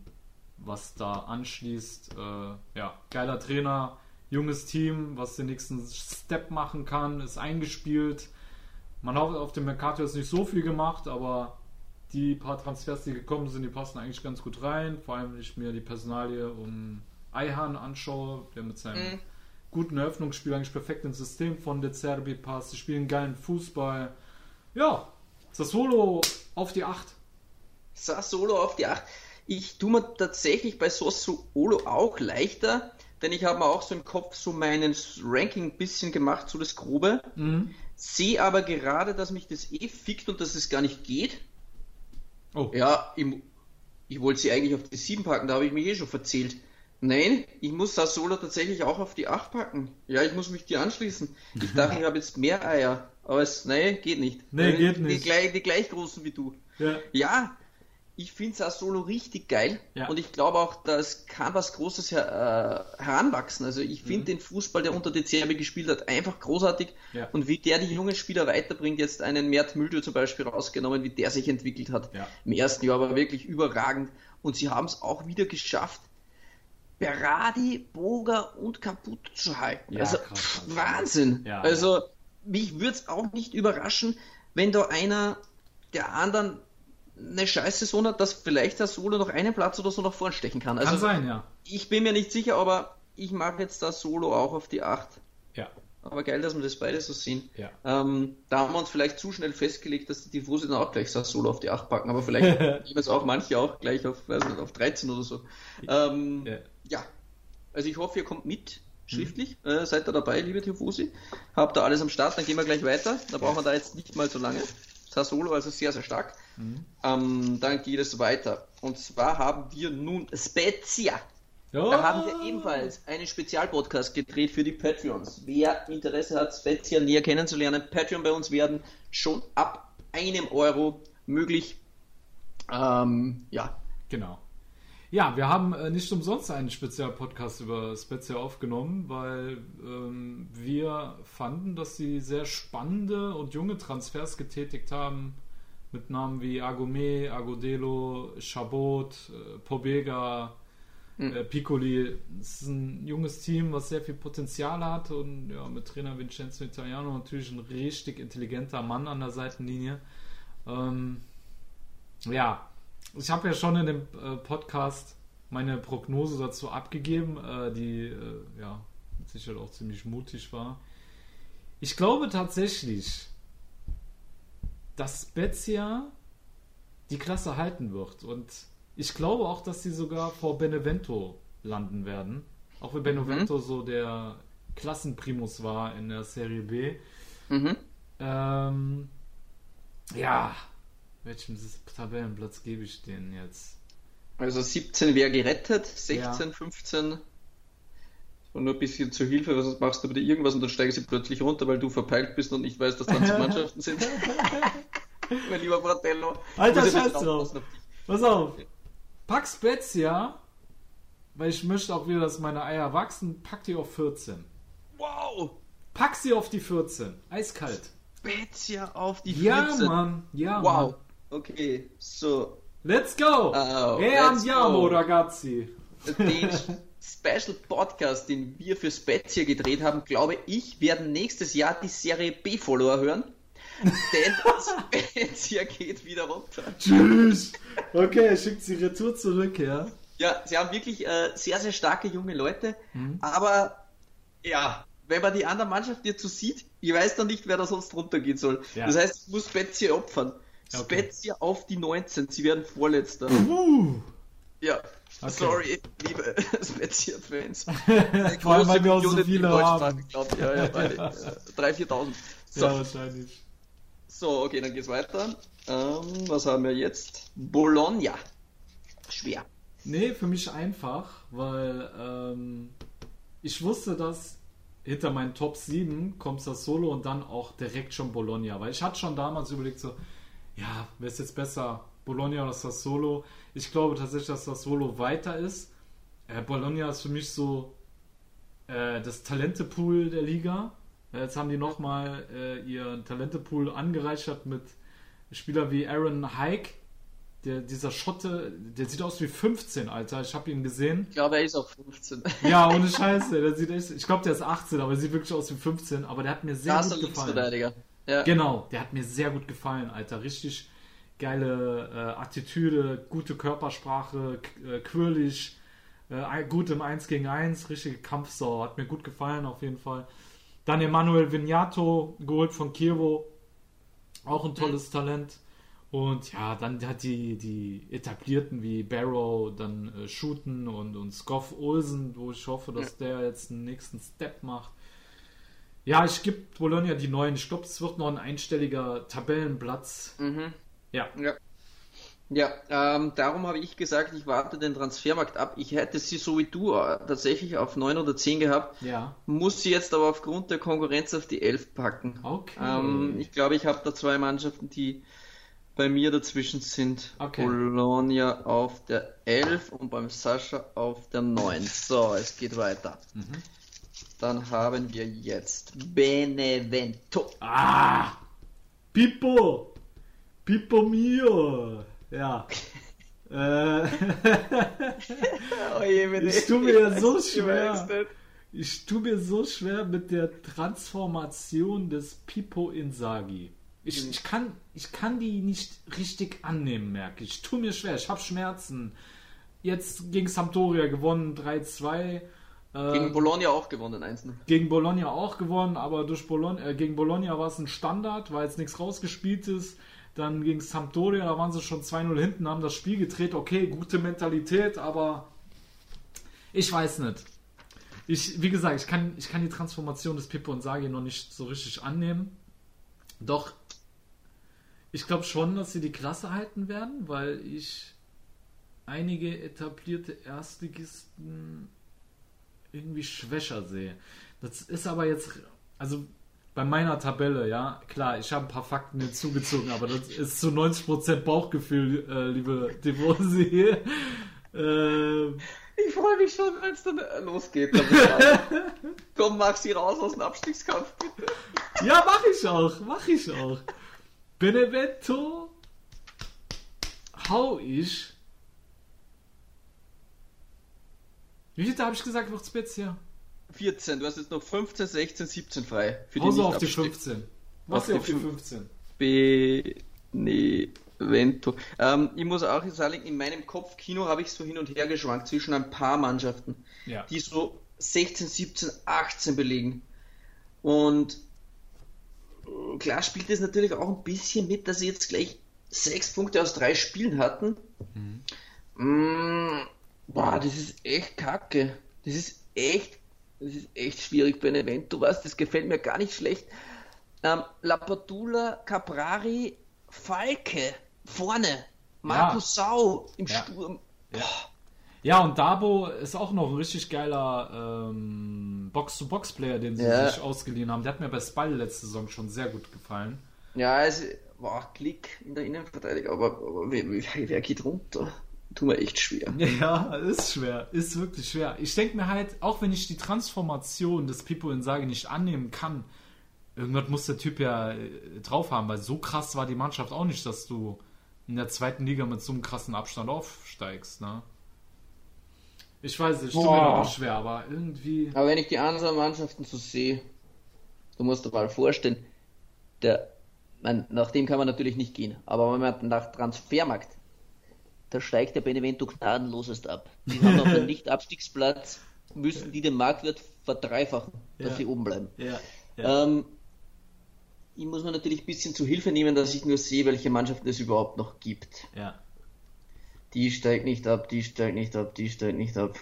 was da anschließt. Äh, ja, geiler Trainer, junges Team, was den nächsten Step machen kann, ist eingespielt. Man hat auf dem Mercato jetzt nicht so viel gemacht, aber die paar Transfers, die gekommen sind, die passen eigentlich ganz gut rein. Vor allem, wenn ich mir die Personalie um Eihan anschaue, der mit seinem mhm. guten Eröffnungsspiel eigentlich perfekt ins System von De Zerbi passt. Die spielen geilen Fußball. Ja, Sassolo auf die 8. Sassolo auf die 8. Ich tue mir tatsächlich bei Sassuolo auch leichter, denn ich habe mir auch so im Kopf so meinen Ranking ein bisschen gemacht, so das Grobe. Mhm. Sehe aber gerade, dass mich das eh fickt und dass es gar nicht geht. Oh. Ja, ich, ich wollte sie eigentlich auf die 7 packen, da habe ich mich eh schon verzählt. Nein, ich muss Sassuolo tatsächlich auch auf die 8 packen. Ja, ich muss mich dir anschließen. Ich dachte, ich habe jetzt mehr Eier. Aber es, nein, geht nicht. Nee, die, geht Die nicht. gleich, die gleich großen wie du. Ja. Ja, ich finde Sassuolo richtig geil. Ja. Und ich glaube auch, dass kann was Großes her, äh, heranwachsen. Also ich finde den Fußball, der unter De gespielt hat, einfach großartig. Mhm. Ja. Und wie der die jungen Spieler weiterbringt, jetzt einen Mert Müldür zum Beispiel rausgenommen, wie der sich entwickelt hat. Ja. Im ersten Jahr war wirklich überragend. Und sie haben es auch wieder geschafft, Berardi, Boga und Caputo zu halten. Also krass. Wahnsinn. Also mich würde es auch nicht überraschen, wenn da einer der anderen eine scheiß Saison hat, dass vielleicht der Solo noch einen Platz oder so nach vorn stechen kann. Also Kann sein, ja. ich bin mir nicht sicher, aber ich mag jetzt das Solo auch auf die 8. Ja. Aber geil, dass wir das beide so sehen. Ja. Ähm, da haben wir uns vielleicht zu schnell festgelegt, dass die Tifosi dann auch gleich das Solo auf die 8 packen, aber vielleicht nehmen es auch manche auch gleich auf, weiß nicht, auf 13 oder so. Ähm, Ja. ja. Also ich hoffe, ihr kommt mit schriftlich. Mhm. Äh, seid ihr dabei, liebe Tifosi? Habt ihr alles am Start, dann gehen wir gleich weiter. Da brauchen wir da jetzt nicht mal so lange. Sassuolo, also sehr, sehr stark. Mhm. Ähm, dann geht es weiter. Und zwar haben wir nun Spezia. Ja. Da haben wir ebenfalls einen Spezialpodcast gedreht für die Patreons. Wer Interesse hat, Spezia näher kennenzulernen, Patreon bei uns werden schon ab einem Euro möglich. Ähm, ja, Genau. Ja, wir haben äh, nicht umsonst einen Spezialpodcast über Spezia aufgenommen, weil ähm, wir fanden, dass sie sehr spannende und junge Transfers getätigt haben. Mit Namen wie Agome, Agodelo, Chabot, äh, Pobega, äh, Piccoli. Es ist ein junges Team, was sehr viel Potenzial hat und ja, mit Trainer Vincenzo Italiano natürlich ein richtig intelligenter Mann an der Seitenlinie. Ähm, ja, ich habe ja schon in dem äh, Podcast meine Prognose dazu abgegeben, äh, die äh, ja mit Sicherheit auch ziemlich mutig war. Ich glaube tatsächlich, dass Spezia die Klasse halten wird und ich glaube auch, dass sie sogar vor Benevento landen werden. Auch wenn Benevento so der Klassenprimus war in der Serie B. Mhm. Ähm, ja, welchem Tabellenplatz gebe ich denen jetzt? Also 17 wäre gerettet, 16, Ja. 15 und nur ein bisschen zur Hilfe, was machst du bitte irgendwas und dann steigen sie plötzlich runter, weil du verpeilt bist und nicht weißt, dass 20 Mannschaften sind. mein lieber Fratello. Alter, scheiß drauf. Pass auf. Pack Spezia, weil ich möchte auch wieder, dass meine Eier wachsen, pack die auf 14. Wow! Pack sie auf die 14. Eiskalt. Spezia auf die Ja, 14. Mann. Ja, Wow. Mann. Okay, so. Let's go. Hey, let's andiamo, go. ragazzi. Den Special Podcast, den wir für Spezia gedreht haben, glaube ich, werden nächstes Jahr die Serie B-Follower hören. Denn Spezia geht wieder runter. Tschüss. Okay, schickt sie retour zurück, ja. Ja, sie haben wirklich äh, sehr, sehr starke junge Leute, Mhm. aber ja, wenn man die anderen Mannschaften jetzt so sieht, ich weiß dann nicht, wer da sonst runtergehen soll. Ja. Das heißt, ich muss Spezia opfern. Okay. Spezia auf die 19, sie werden Vorletzter. Uh. Ja, Okay. sorry, liebe Spezia-Fans. Vor allem, weil wir auch so viele haben. Glaub. Ja, ja, beide. Äh, 3.000, 4.000. So, Ja, wahrscheinlich. so, okay, dann geht's weiter. Ähm, was haben wir jetzt? Bologna. Schwer. Nee, für mich einfach, weil ähm, ich wusste, dass hinter meinen Top 7 kommt das Solo und dann auch direkt schon Bologna. Weil ich hatte schon damals überlegt, so, ja, wer ist jetzt besser, Bologna oder das Solo? Ich glaube tatsächlich, dass das Solo weiter ist. Äh, Bologna ist für mich so äh, das Talentepool der Liga. Ja, Jetzt haben die nochmal äh, ihren Talentepool angereichert mit Spielern wie Aaron Hike, der, dieser Schotte, der sieht aus wie 15, Alter. Ich habe ihn gesehen. Ich glaube, er ist auf 15. Ja, ohne Scheiße. Der sieht echt, ich glaube, der ist 18, aber er sieht wirklich aus wie 15. Aber der hat mir sehr Krasser gut gefallen. Ja. Genau, der hat mir sehr gut gefallen, Alter. Richtig geile äh, Attitüde, gute Körpersprache, äh, quirlig, äh, gut im 1 gegen 1, richtige Kampfsau. Hat mir gut gefallen, auf jeden Fall. Dann Emanuel Vignato, geholt von Kiewo. Auch ein tolles Talent. Und ja, dann hat die, die etablierten wie Barrow dann äh, shooten und, und Scoff Olsen, wo ich hoffe, dass ja. der jetzt einen nächsten Step macht. Ja, ich gebe Bologna die neuen. Es wird noch ein einstelliger Tabellenplatz. Mhm. Ja. Ja, ja ähm, darum habe ich gesagt, ich warte den Transfermarkt ab. Ich hätte sie so wie du äh, tatsächlich auf 9 oder 10 gehabt. Ja. Muss sie jetzt aber aufgrund der Konkurrenz auf die 11 packen. Okay. Ähm, ich glaube, ich habe da zwei Mannschaften, die bei mir dazwischen sind. Okay. Bologna auf der 11 und beim Sascha auf der 9. So, es geht weiter. Mhm. Dann haben wir jetzt Benevento. Ah! Pippo! Pippo mio! Ja. äh, oh je, ich tue mir so schwer. Ich tue mir so schwer mit der Transformation des Pippo Insagi. Ich, ich, kann, ich kann die nicht richtig annehmen, merke ich. Ich tue mir schwer, ich habe Schmerzen. Jetzt gegen Sampdoria gewonnen, 3-2. Gegen ähm, Bologna auch gewonnen, 1 Gegen Bologna auch gewonnen, aber durch Bologna, äh, gegen Bologna war es ein Standard, weil jetzt nichts rausgespielt ist. Dann gegen Sampdoria, da waren sie schon 2-0 hinten, haben das Spiel gedreht. Okay, gute Mentalität, aber ich weiß nicht. Ich, wie gesagt, ich kann, ich kann die Transformation des Pippo und Sagi noch nicht so richtig annehmen. Doch ich glaube schon, dass sie die Klasse halten werden, weil ich einige etablierte Erstligisten irgendwie schwächer sehe. Das ist aber jetzt, also bei meiner Tabelle, ja, klar, ich habe ein paar Fakten hinzugezogen, aber das ist zu 90% Bauchgefühl, äh, liebe Devosi. äh, ich freue mich schon, wenn es dann losgeht. Komm, mach sie raus aus dem Abstiegskampf, bitte. Ja, mach ich auch, mach ich auch. Benevento hau ich. Wie viel habe ich gesagt, wird's jetzt hier? 14, du hast jetzt noch 15, 16, 17 frei. Für die also auf die 15. Was auf, auf die 15? Benevento. Ähm, ich muss auch sagen, in meinem Kopfkino habe ich so hin und her geschwankt zwischen ein paar Mannschaften, ja. die so 16, 17, 18 belegen. Und klar spielt es natürlich auch ein bisschen mit, dass sie jetzt gleich sechs Punkte aus drei Spielen hatten. Mhm. Boah, das ist echt kacke. Das ist echt, das ist echt schwierig bei einem Event. Du weißt, das gefällt mir gar nicht schlecht. Ähm, Lapadula, Caprari, Falke, vorne. Markus ja. Sau im ja. Sturm. Ja. Ja, und Dabo ist auch noch ein richtig geiler ähm, Box-to-Box-Player, den sie ja. sich ausgeliehen haben. Der hat mir bei Spall letzte Saison schon sehr gut gefallen. Ja, also, boah, Klick in der Innenverteidigung, aber, aber wer, wer geht runter? Tut mir echt schwer. Ja, ist schwer. Ist wirklich schwer. Ich denke mir halt, auch wenn ich die Transformation des Pipo in Sage nicht annehmen kann, irgendwas muss der Typ ja äh, drauf haben, weil so krass war die Mannschaft auch nicht, dass du in der zweiten Liga mit so einem krassen Abstand aufsteigst, ne? Ich weiß nicht, tut mir auch schwer, aber irgendwie. Aber wenn ich die anderen Mannschaften so sehe, du musst dir mal vorstellen, der, man, nach dem kann man natürlich nicht gehen, aber wenn man nach Transfermarkt, da steigt der Benevento gnadenlosest ab. Die haben auf dem Nicht-Abstiegsplatz, müssen die den Marktwert verdreifachen, dass ja. sie oben bleiben. Ja. Ja. Ähm, ich muss mir natürlich ein bisschen zu Hilfe nehmen, dass ich nur sehe, welche Mannschaften es überhaupt noch gibt. Ja die steigt nicht ab, die steigt nicht ab, die steigt nicht ab.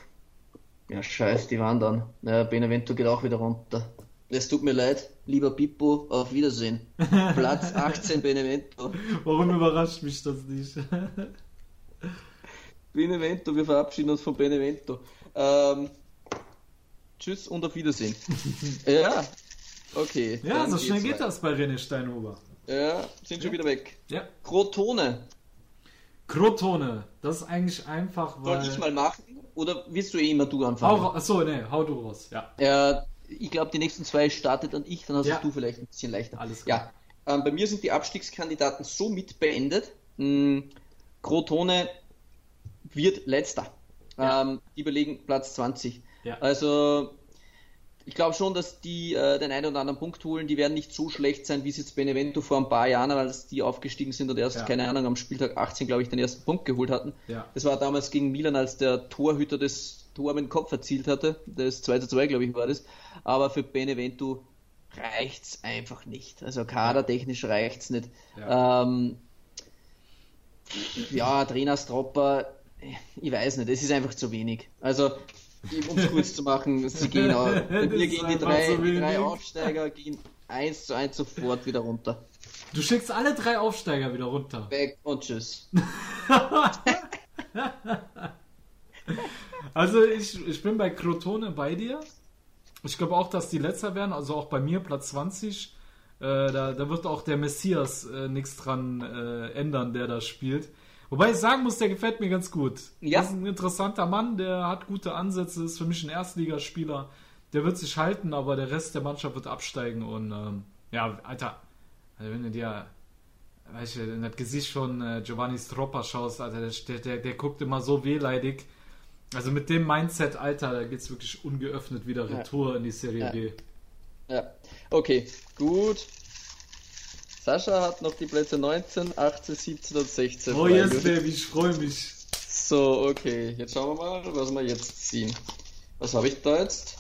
Ja, scheiß, die waren dann. Naja, Benevento geht auch wieder runter. Es tut mir leid, lieber Pippo, auf Wiedersehen. Platz 18 Benevento. Warum überrascht mich das nicht? Benevento, wir verabschieden uns von Benevento. Ähm, tschüss und auf Wiedersehen. ja, okay. Ja, so schnell geht das bei René Steinhuber. Ja, sind schon wieder weg. Ja. Crotone. Crotone, das ist eigentlich einfach, weil... Soll ich mal machen? Oder willst du eh immer du anfangen? Hau, achso, nee, hau du raus, ja. Ja, ich glaube, die nächsten zwei startet dann ich, dann hast ja. du vielleicht ein bisschen leichter. Alles klar. Ja, ähm, bei mir sind die Abstiegskandidaten somit beendet. Hm, Crotone wird letzter. Ja. Ähm, die belegen Platz 20. Ja. Also ich glaube schon, dass die äh, den einen oder anderen Punkt holen. Die werden nicht so schlecht sein, wie es jetzt Benevento vor ein paar Jahren, als die aufgestiegen sind und erst, ja. keine Ahnung, am Spieltag 18, glaube ich, den ersten Punkt geholt hatten. Ja. Das war damals gegen Milan, als der Torhüter das Tor mit dem Kopf erzielt hatte. Das 2 zu 2, glaube ich, war das. Aber für Benevento reicht es einfach nicht. Also kadertechnisch reicht es nicht. Ja. Ähm, ja, Trainerstropper, ich weiß nicht, es ist einfach zu wenig. Also, um es kurz zu machen, sie gehen auch, wir gehen die drei, drei Aufsteiger, gehen eins zu eins sofort wieder runter. Du schickst alle drei Aufsteiger wieder runter. Weg und tschüss. also ich, ich bin bei Crotone bei dir. Ich glaube auch, dass die letzter werden, also auch bei mir Platz 20. Äh, da, da wird auch der Messias äh, nichts dran äh, ändern, der da spielt. Wobei ich sagen muss, der gefällt mir ganz gut. Ja. Das ist ein interessanter Mann, der hat gute Ansätze, ist für mich ein Erstligaspieler. Der wird sich halten, aber der Rest der Mannschaft wird absteigen und ähm, ja, Alter, also wenn du dir weißt du, in das Gesicht von äh, Giovanni Stroppa schaust, Alter, der, der, der guckt immer so wehleidig. Also mit dem Mindset, Alter, da geht's wirklich ungeöffnet wieder Retour in die Serie Ja. B. Ja, okay, gut. Sascha hat noch die Plätze 19, 18, 17 und 16. Oh yes, Baby, ich freue mich. So, okay, jetzt schauen wir mal, was wir jetzt ziehen. Was habe ich da jetzt?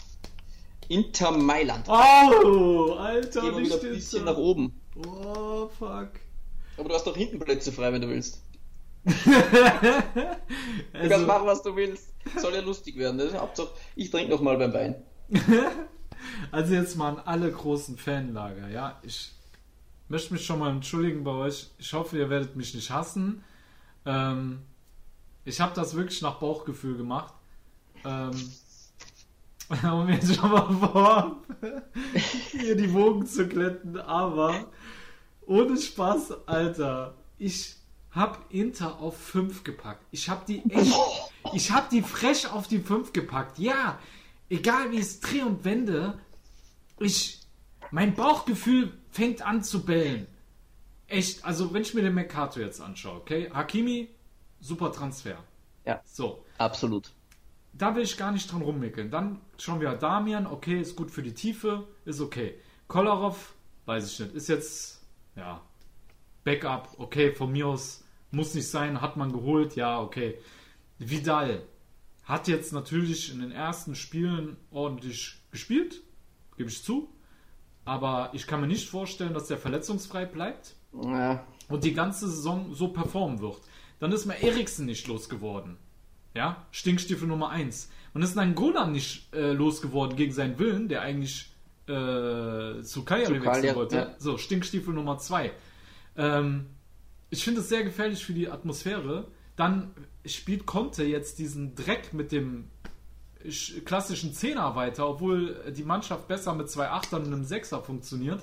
Inter Mailand. Oh, Alter, Gehen wir wieder ein bisschen da? nach oben. Oh, fuck. Aber du hast doch hinten Plätze frei, wenn du willst. Du kannst Also, machen, was du willst. Soll ja lustig werden. Das ist Hauptsache, ich trinke noch mal beim Wein. also jetzt mal an alle großen Fanlager, ja. Ich möchte mich schon mal entschuldigen bei euch. Ich hoffe, ihr werdet mich nicht hassen. Ähm, ich habe das wirklich nach Bauchgefühl gemacht. Ähm, um jetzt schon mal vorab hier die Wogen zu glätten, aber ohne Spaß, Alter. Ich hab Inter auf 5 gepackt. Ich hab die echt, ich hab die frech auf die 5 gepackt. Ja, egal wie es dreh und wende, ich, mein Bauchgefühl fängt an zu bellen. Echt, also wenn ich mir den Mercato jetzt anschaue, okay? Hakimi, super Transfer. Ja, So, absolut. da will ich gar nicht dran rummickeln. Dann schauen wir Damian, okay, ist gut für die Tiefe, ist okay. Kolarov, weiß ich nicht, ist jetzt, ja, Backup, okay, von mir aus muss nicht sein, hat man geholt, ja, okay. Vidal hat jetzt natürlich in den ersten Spielen ordentlich gespielt, gebe ich zu. Aber ich kann mir nicht vorstellen, dass der verletzungsfrei bleibt Ja, und die ganze Saison so performen wird. Dann ist man Eriksen nicht losgeworden. Ja, Stinkstiefel Nummer 1. Man ist Nangola nicht äh, losgeworden gegen seinen Willen, der eigentlich äh, zu Cagliari Zu wechseln wollte. ja. So, Stinkstiefel Nummer 2. Ähm, ich finde es sehr gefährlich für die Atmosphäre. Dann spielt Conte jetzt diesen Dreck mit dem klassischen Zehner weiter, obwohl die Mannschaft besser mit zwei Achtern und einem Sechser funktioniert.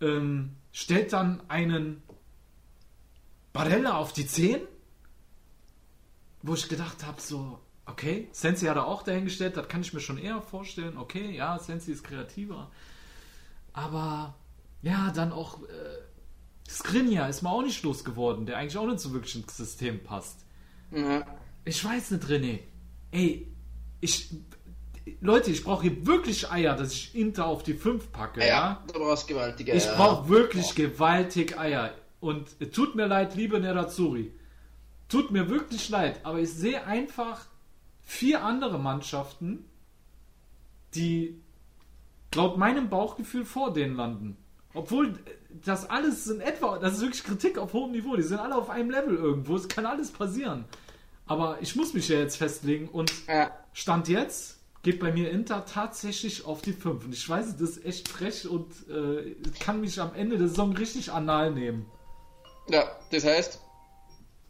Ähm, stellt dann einen Barella auf die 10, wo ich gedacht habe, so, okay, Sensi hat er auch dahingestellt, das kann ich mir schon eher vorstellen. Okay, ja, Sensi ist kreativer. Aber ja, dann auch äh, Skriniar ist mir auch nicht losgeworden, der eigentlich auch nicht so wirklich ins System passt. ja. Ich weiß nicht, René. Ey, ich. Leute, ich brauche hier wirklich Eier, dass ich Inter auf die 5 packe, ja? ja, du brauchst gewaltige Ich Eier. brauche wirklich gewaltig Eier. Und tut mir leid, liebe Nerazzurri. Tut mir wirklich leid, aber ich sehe einfach vier andere Mannschaften, die laut meinem Bauchgefühl vor denen landen. Obwohl das alles in etwa, das ist wirklich Kritik auf hohem Niveau, die sind alle auf einem Level irgendwo, es kann alles passieren. Aber ich muss mich ja jetzt festlegen und Ja. Stand jetzt geht bei mir Inter tatsächlich auf die 5. Und ich weiß, das ist echt frech und äh, kann mich am Ende der Saison richtig anal nehmen. ja, das heißt,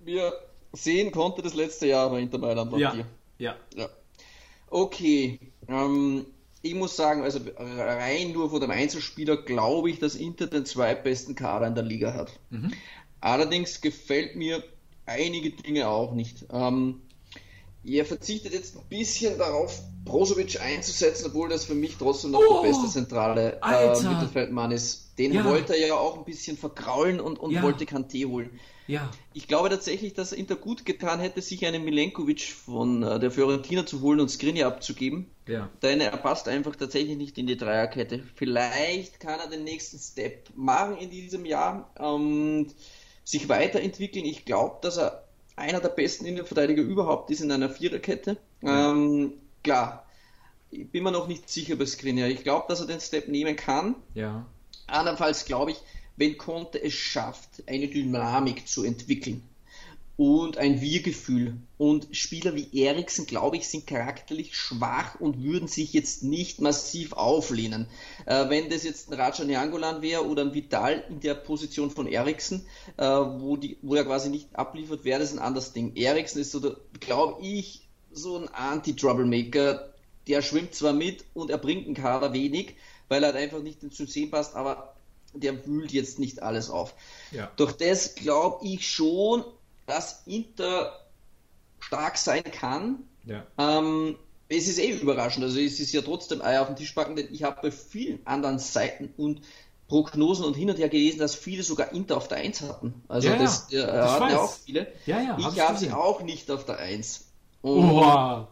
wir sehen konnte das letzte Jahr bei Inter Mailand dir. ja. Ja. Okay. Ähm, ich muss sagen, also rein nur von dem Einzelspieler glaube ich, dass Inter den zweitbesten Kader in der Liga hat. Allerdings gefällt mir einige Dinge auch nicht. Ähm, ihr verzichtet jetzt ein bisschen darauf, Brozovic einzusetzen, obwohl das für mich trotzdem noch Oh, der beste zentrale äh. Mittelfeldmann ist. Den Ja. wollte er ja auch ein bisschen vergraulen und, und Ja. wollte Kanté holen. Ja. Ich glaube tatsächlich, dass Inter gut getan hätte, sich einen Milenkovic von äh, der Fiorentina zu holen und Skriniar abzugeben. Ja. Denn er passt einfach tatsächlich nicht in die Dreierkette. Vielleicht kann er den nächsten Step machen in diesem Jahr und sich weiterentwickeln. Ich glaube, dass er einer der besten Innenverteidiger überhaupt ist in einer Viererkette. Ähm, klar, ich bin mir noch nicht sicher bei Skriniar. Ich glaube, dass er den Step nehmen kann. Ja. Andernfalls glaube ich, wenn Conte es schafft, eine Dynamik zu entwickeln und ein Wir-Gefühl. Und Spieler wie Eriksen, glaube ich, sind charakterlich schwach und würden sich jetzt nicht massiv auflehnen. Äh, wenn das jetzt ein Raja Nyangolan wäre oder ein Vital in der Position von Eriksen, äh, wo, die, wo er quasi nicht abliefert, wäre das ein anderes Ding. Eriksen ist so, glaube ich, so ein Anti-Troublemaker. Der schwimmt zwar mit und er bringt einen Kader wenig, weil er halt einfach nicht ins System passt, aber der wühlt jetzt nicht alles auf. Ja. Durch das glaube ich schon, dass Inter stark sein kann. Ja. Ähm, es ist eh überraschend. Also es ist ja trotzdem Eier auf den Tisch packen, denn ich habe bei vielen anderen Seiten und Prognosen und hin und her gelesen, dass viele sogar Inter auf der 1 hatten. Also Ja, ja, das äh, ich hatten ja auch viele. Ja, ja, ich habe sie auch nicht auf der 1. Und, Oha.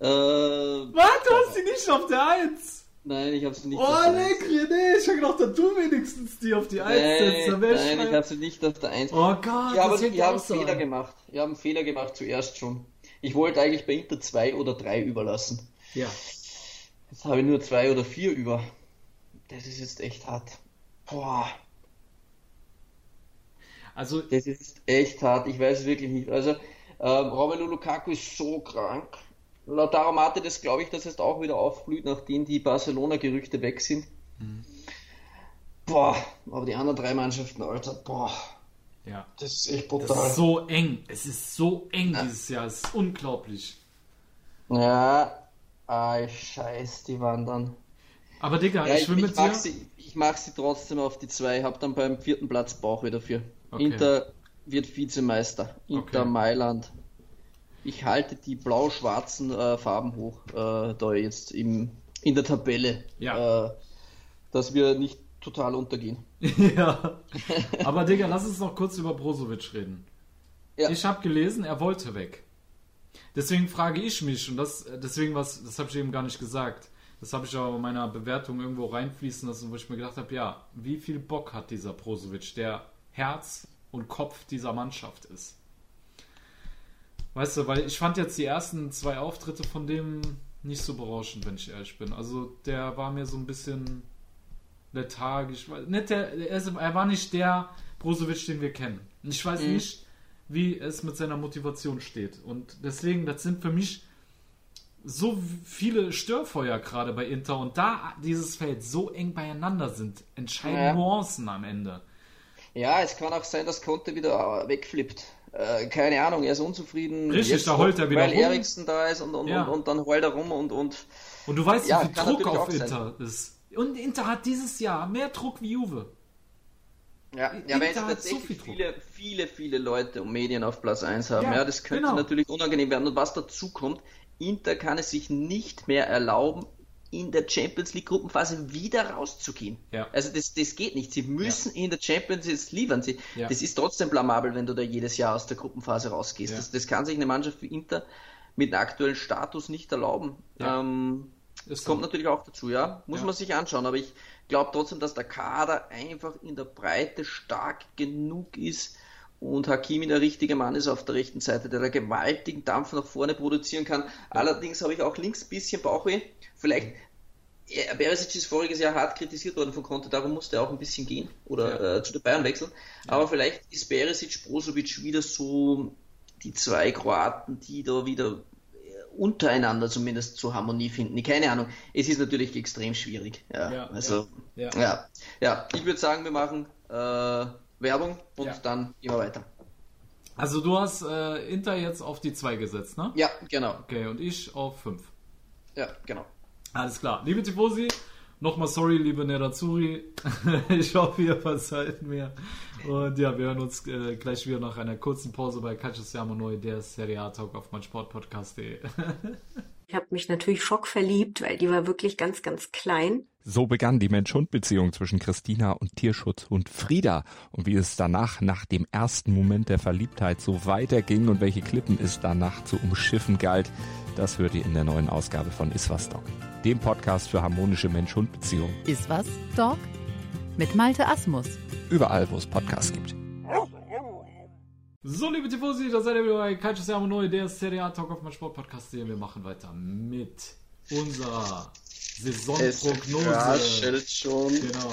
äh, Was? Du hast sie nicht auf der 1? Nein, ich habe sie nicht Oh, auf der 1. leck, René. Ich hab gedacht, dass du wenigstens die auf die 1 setzt. Nein, nein, ich sie nicht auf der 1. Oh Gott, Ja, aber das hätte ich habe auch einen. Fehler gemacht. Ich habe einen Fehler gemacht zuerst schon. Ich wollte eigentlich bei Inter 2 oder 3 überlassen. Ja. Jetzt habe ich nur 2 oder 4 über. Das ist jetzt echt hart. Boah, Also, das ist echt hart. Ich weiß es wirklich nicht. Also, ähm, Romelu Lukaku ist so krank. Lautaro Martinez glaube ich, dass es auch wieder aufblüht, nachdem die Barcelona-Gerüchte weg sind. Mhm. Boah, aber die anderen drei Mannschaften, Alter, boah, ja. das ist echt Das brutal. ist so eng. Es ist so eng dieses Jahr. Es ist unglaublich. Ja, ah, scheiß, die wandern. Aber Digga, Ja, ich ich, will ich, mit dir. sie, ich mach sie trotzdem auf die zwei, hab dann beim vierten Platz Bauch wieder für. Okay. Inter wird Vizemeister. Inter Okay. Mailand. Ich halte die blau-schwarzen äh, Farben hoch, äh, da jetzt im, in der Tabelle. Ja. Äh, dass wir nicht total untergehen. ja. Aber Digga, lass uns noch kurz über Brozovic reden. Ja. Ich habe gelesen, er wollte weg. Deswegen frage ich mich, und das, deswegen was, das habe ich eben gar nicht gesagt. Das habe ich aber in meiner Bewertung irgendwo reinfließen lassen, wo ich mir gedacht habe, ja, wie viel Bock hat dieser Brozovic, der Herz und Kopf dieser Mannschaft ist. Weißt du, weil ich fand jetzt die ersten zwei Auftritte von dem nicht so berauschend, wenn ich ehrlich bin. Also der war mir so ein bisschen lethargisch. Nicht der, er, er war nicht der Brozovic, den wir kennen. Ich weiß nicht, wie es mit seiner Motivation steht. Und deswegen, das sind für mich so viele Störfeuer gerade bei Inter. Und da dieses Feld so eng beieinander sind, entscheiden Ja. Nuancen am Ende. Ja, es kann auch sein, dass Conte wieder wegflippt. Äh, keine Ahnung, er ist unzufrieden. Richtig, da heult er wieder Weil rum. Eriksen da ist und, und, Ja. und, und dann heult er rum und, und Und du weißt, Ja, wie viel Druck auf auch sein. Inter ist. Und Inter hat dieses Jahr mehr Druck wie Juve. Ja, Inter ja so tatsächlich viel Druck. viele, viele, viele Leute und Medien auf Platz 1 haben. Ja, Ja, das könnte genau. natürlich unangenehm werden. Und was dazu kommt, Inter kann es sich nicht mehr erlauben, in der Champions League Gruppenphase wieder rauszugehen. Ja. Also das, das geht nicht. Sie müssen in der Champions jetzt liefern. Sie, Ja. Das ist trotzdem blamabel, wenn du da jedes Jahr aus der Gruppenphase rausgehst. Ja. Das, das kann sich eine Mannschaft wie Inter mit dem aktuellen Status nicht erlauben. Ja. Ähm, Ist Kommt so. natürlich auch dazu, ja. Muss Ja. man sich anschauen. Aber ich glaube trotzdem, dass der Kader einfach in der Breite stark genug ist und Hakimi der richtige Mann ist auf der rechten Seite, der da gewaltigen Dampf nach vorne produzieren kann. Allerdings habe ich auch links ein bisschen Bauchweh. Vielleicht, ja, Beresic ist voriges Jahr hart kritisiert worden von Conte, darum musste er auch ein bisschen gehen oder äh, zu den Bayern wechseln. Aber vielleicht ist Beresic, Brozovic wieder so die zwei Kroaten, die da wieder untereinander zumindest zur Harmonie finden. Keine Ahnung. Es ist natürlich extrem schwierig. Ja, Ja, also, ja, ja. ja. ja. Ich würde sagen, wir machen äh, Werbung und Ja. dann wir weiter. Also du hast äh, Inter jetzt auf die 2 gesetzt, ne? Ja, genau. Okay, und ich auf 5. Ja, genau. Alles klar. Liebe Tifosi, nochmal sorry, liebe Nerazzurri. ich hoffe, ihr verzeiht mir. Und ja, wir hören uns äh, gleich wieder nach einer kurzen Pause bei Calcio Siamo Neu, der Serie A Talk auf meinsportpodcast.de. Ich habe mich natürlich schockverliebt, weil die war wirklich ganz, ganz klein. So begann die Mensch-Hund-Beziehung zwischen Christina und Tierschutz und Frieda. Und wie es danach, nach dem ersten Moment der Verliebtheit, so weiterging und welche Klippen es danach zu umschiffen galt, das hört ihr in der neuen Ausgabe von Iswas Dog, dem Podcast für harmonische Mensch-Hund-Beziehungen. Ist was, Dog? Mit Malte Asmus. Überall, wo es Podcasts gibt. So, liebe Tifosi, da seid ihr wieder bei Calcio Siamo Neu, der Serie A Talk auf meinsportpodcast.de. Wir machen weiter mit unserer Saisonprognose. raschelt schon. Genau.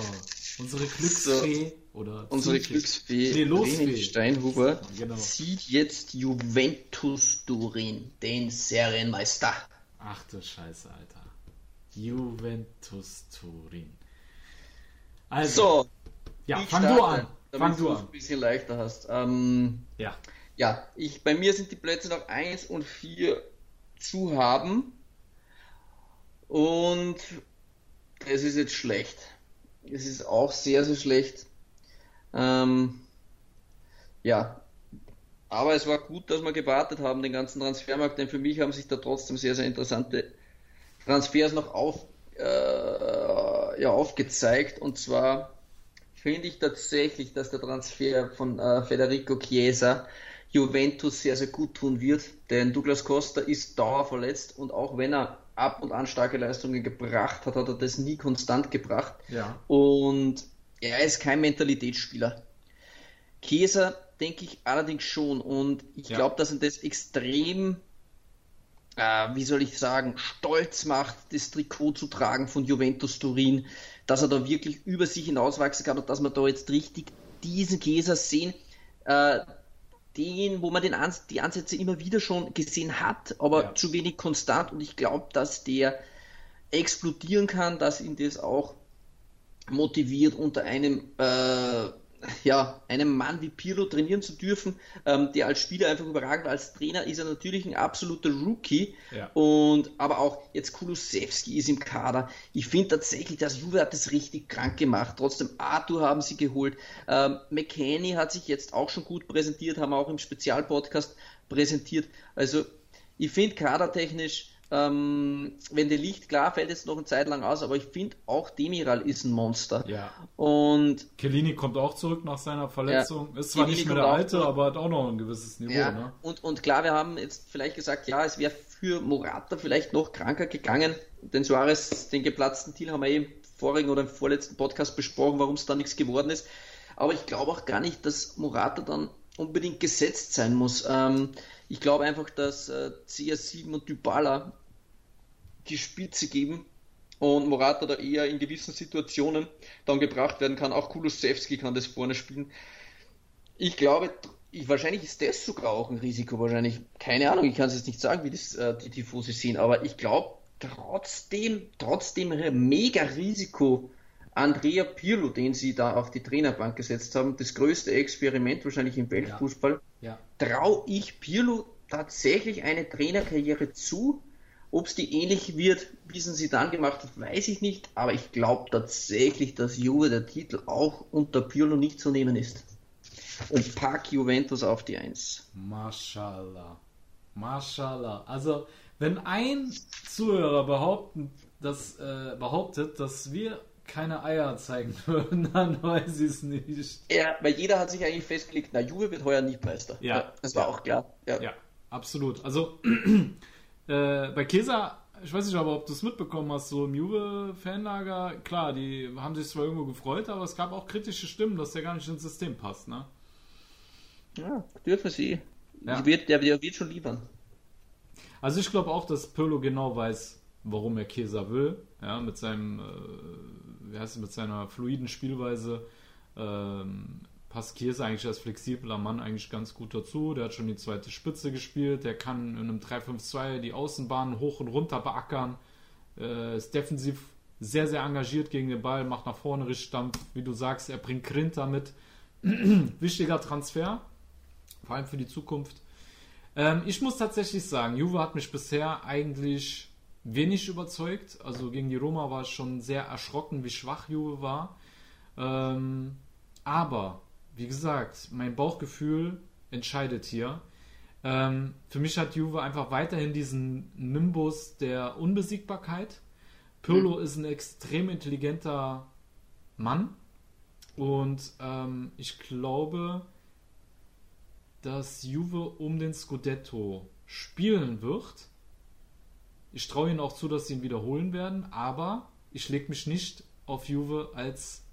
Unsere Glücksfee so, oder unsere Glücksfee nee, Losfee. Steinhuber genau. zieht jetzt Juventus Turin, den Serienmeister. Ach du Scheiße, Alter. Juventus Turin. Also, so, ja, fang starte, du an. Fang du an. ein bisschen leichter hast. Ähm, ja. Ja, ich, bei mir sind die Plätze noch 1 und 4 zu haben. Und es ist jetzt schlecht. Es ist auch sehr, sehr schlecht. Ähm, ja, aber es war gut, dass wir gewartet haben, den ganzen Transfermarkt, denn für mich haben sich da trotzdem sehr, sehr interessante Transfers noch auf, äh, ja, aufgezeigt. Und zwar finde ich tatsächlich, dass der Transfer von äh, Federico Chiesa Juventus sehr, sehr gut tun wird, denn Douglas Costa ist dauerverletzt und auch wenn er ab und an starke Leistungen gebracht hat, hat er das nie konstant gebracht. Ja. Und er ist kein Mentalitätsspieler. Käser denke ich allerdings schon und ich ja. glaube, dass er das extrem, äh, wie soll ich sagen, stolz macht, das Trikot zu tragen von Juventus Turin, dass er da wirklich über sich hinauswachsen kann und dass wir da jetzt richtig diesen Käser sehen, äh, den, wo man den Ans die Ansätze immer wieder schon gesehen hat, aber ja. zu wenig konstant und ich glaube, dass der explodieren kann, dass ihn das auch motiviert unter einem äh, ja, einem Mann wie Pirlo trainieren zu dürfen, ähm, der als Spieler einfach überragend war. Als Trainer ist er natürlich ein absoluter Rookie. Ja. Und aber auch jetzt Kulusewski ist im Kader. Ich finde tatsächlich, dass Juve hat das richtig krank gemacht. Trotzdem, Arthur haben sie geholt. Ähm, McKenny hat sich jetzt auch schon gut präsentiert, haben wir auch im Spezialpodcast präsentiert. Also ich finde kadertechnisch ähm, wenn der Licht, klar, fällt jetzt noch eine Zeit lang aus, aber ich finde auch Demiral ist ein Monster. Ja. Und. Kellini kommt auch zurück nach seiner Verletzung. Ja. Ist zwar Kellini nicht mehr der alte, aber hat auch noch ein gewisses Niveau. Ja. Ne? Und, und klar, wir haben jetzt vielleicht gesagt, ja, es wäre für Morata vielleicht noch kranker gegangen. Den Suarez, den geplatzten Deal haben wir eben im vorigen oder im vorletzten Podcast besprochen, warum es da nichts geworden ist. Aber ich glaube auch gar nicht, dass Morata dann unbedingt gesetzt sein muss. Ähm, ich glaube einfach, dass äh, CR7 und Dybala die Spitze geben und Morata da eher in gewissen Situationen dann gebracht werden kann. Auch Kulusewski kann das vorne spielen. Ich glaube, ich, wahrscheinlich ist das sogar auch ein Risiko. Wahrscheinlich, keine Ahnung, ich kann es jetzt nicht sagen, wie das äh, die Tifosi sehen, aber ich glaube trotzdem, trotzdem mega Risiko. Andrea Pirlo, den sie da auf die Trainerbank gesetzt haben, das größte Experiment wahrscheinlich im Weltfußball, ja. ja. traue ich Pirlo tatsächlich eine Trainerkarriere zu, ob es die ähnlich wird, wie sie dann gemacht hat, weiß ich nicht, aber ich glaube tatsächlich, dass Juve der Titel auch unter Pirlo nicht zu nehmen ist. Und pack Juventus auf die Eins. Mashallah. Mashallah. Also, wenn ein Zuhörer behaupten, das, äh, behauptet, dass wir keine Eier zeigen würden, dann weiß ich es nicht. Ja, weil jeder hat sich eigentlich festgelegt, na, Juve wird heuer nicht Meister. Ja. Das war ja. auch klar. Ja, ja absolut. Also, Äh, bei Kesa, ich weiß nicht aber, ob du es mitbekommen hast, so im Juve-Fanlager, klar, die haben sich zwar irgendwo gefreut, aber es gab auch kritische Stimmen, dass der gar nicht ins System passt, ne? Ja, dürfen sie. Ja. Wird, der, der wird schon liefern. Also ich glaube auch, dass Pirlo genau weiß, warum er Kesa will, ja, mit seinem, äh, wie heißt es, mit seiner fluiden Spielweise. Ähm, passt Kiers eigentlich als flexibler Mann eigentlich ganz gut dazu. Der hat schon die zweite Spitze gespielt. Der kann in einem 3-5-2 die Außenbahn hoch und runter beackern. Äh, ist defensiv sehr, sehr engagiert gegen den Ball, macht nach vorne Richtstampf. Wie du sagst, er bringt Grinter mit. Wichtiger Transfer, vor allem für die Zukunft. Ähm, ich muss tatsächlich sagen, Juve hat mich bisher eigentlich wenig überzeugt. Also gegen die Roma war es schon sehr erschrocken, wie schwach Juve war. Ähm, aber wie gesagt, mein Bauchgefühl entscheidet hier. Ähm, für mich hat Juve einfach weiterhin diesen Nimbus der Unbesiegbarkeit. Pirlo mhm. ist ein extrem intelligenter Mann und ähm, ich glaube, dass Juve um den Scudetto spielen wird. Ich traue ihnen auch zu, dass sie ihn wiederholen werden, aber ich lege mich nicht auf Juve als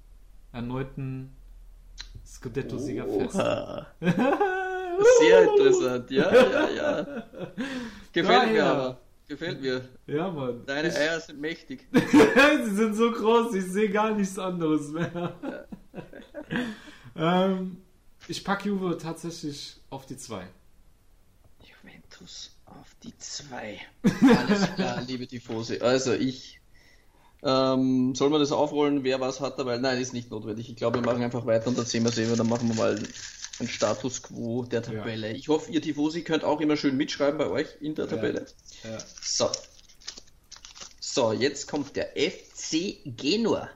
erneuten Scudetto-Sieger fest. Sehr interessant, ja, ja, ja. Gefällt mir aber. Gefällt mir. Ja, Mann. Deine ich, Eier sind mächtig. Sie sind so groß, ich sehe gar nichts anderes mehr. ähm, ich packe Juve tatsächlich auf die 2. Juventus auf die 2. Alles klar, liebe Tifose. Also ich. Ähm, soll man das aufrollen, wer was hat dabei? Nein, ist nicht notwendig. Ich glaube, wir machen einfach weiter und dann sehen wir es eben. Dann machen wir mal einen Status quo der Tabelle. Ja. Ich hoffe, ihr Tifosi könnt auch immer schön mitschreiben bei euch in der Tabelle. Ja. Ja. So. So, jetzt kommt der FC Genua.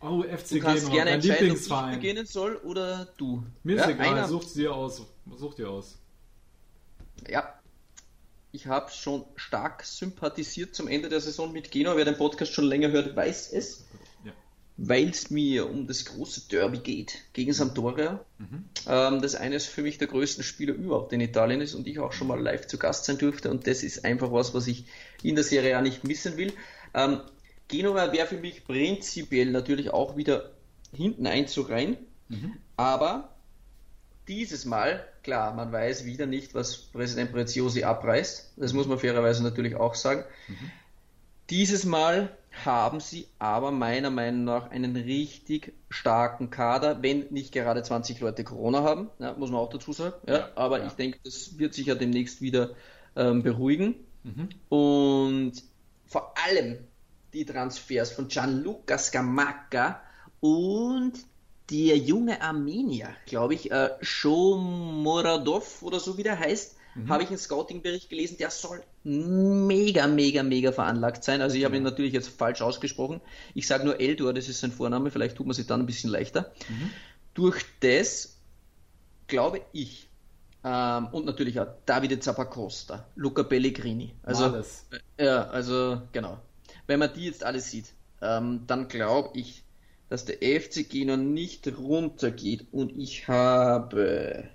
Oh, FC du kannst Genua, gerne mein entscheiden, ob ich Lieblingsverein. beginnen soll oder du. Mir ist Ja, egal, einer- sucht dir aus. Such dir aus. Ja. Ich habe schon stark sympathisiert zum Ende der Saison mit Genua. Wer den Podcast schon länger hört, weiß es. Ja. Weil es mir um das große Derby geht gegen Sampdoria. Ähm, das eines für mich der größten Spieler überhaupt in Italien ist und ich auch schon mal live zu Gast sein durfte. Und das ist einfach was, was ich in der Serie A nicht missen will. Ähm, Genua wäre für mich prinzipiell natürlich auch wieder hinten Einzug rein. Aber dieses Mal, klar, man weiß wieder nicht, was Präsident Preziosi abreißt. Das muss man fairerweise natürlich auch sagen. Dieses Mal haben sie aber meiner Meinung nach einen richtig starken Kader, wenn nicht gerade 20 Leute Corona haben, ja, muss man auch dazu sagen. Ja, Ja, aber ich denke, das wird sich ja demnächst wieder ähm, beruhigen. Und vor allem die Transfers von Gianluca Scamacca und der junge Armenier, glaube ich, äh, Shomoradov oder so wie der heißt, habe ich einen Scouting-Bericht gelesen, der soll mega, mega, mega veranlagt sein. Also ich habe ihn natürlich jetzt falsch ausgesprochen. Ich sage nur Eldor, das ist sein Vorname, vielleicht tut man sich dann ein bisschen leichter. Durch das glaube ich, ähm, und natürlich auch Davide Zappacosta, Luca Pellegrini. Also, Alles. ja, also genau. Wenn man die jetzt alle sieht, ähm, dann glaube ich, dass der FCG noch nicht runtergeht und ich habe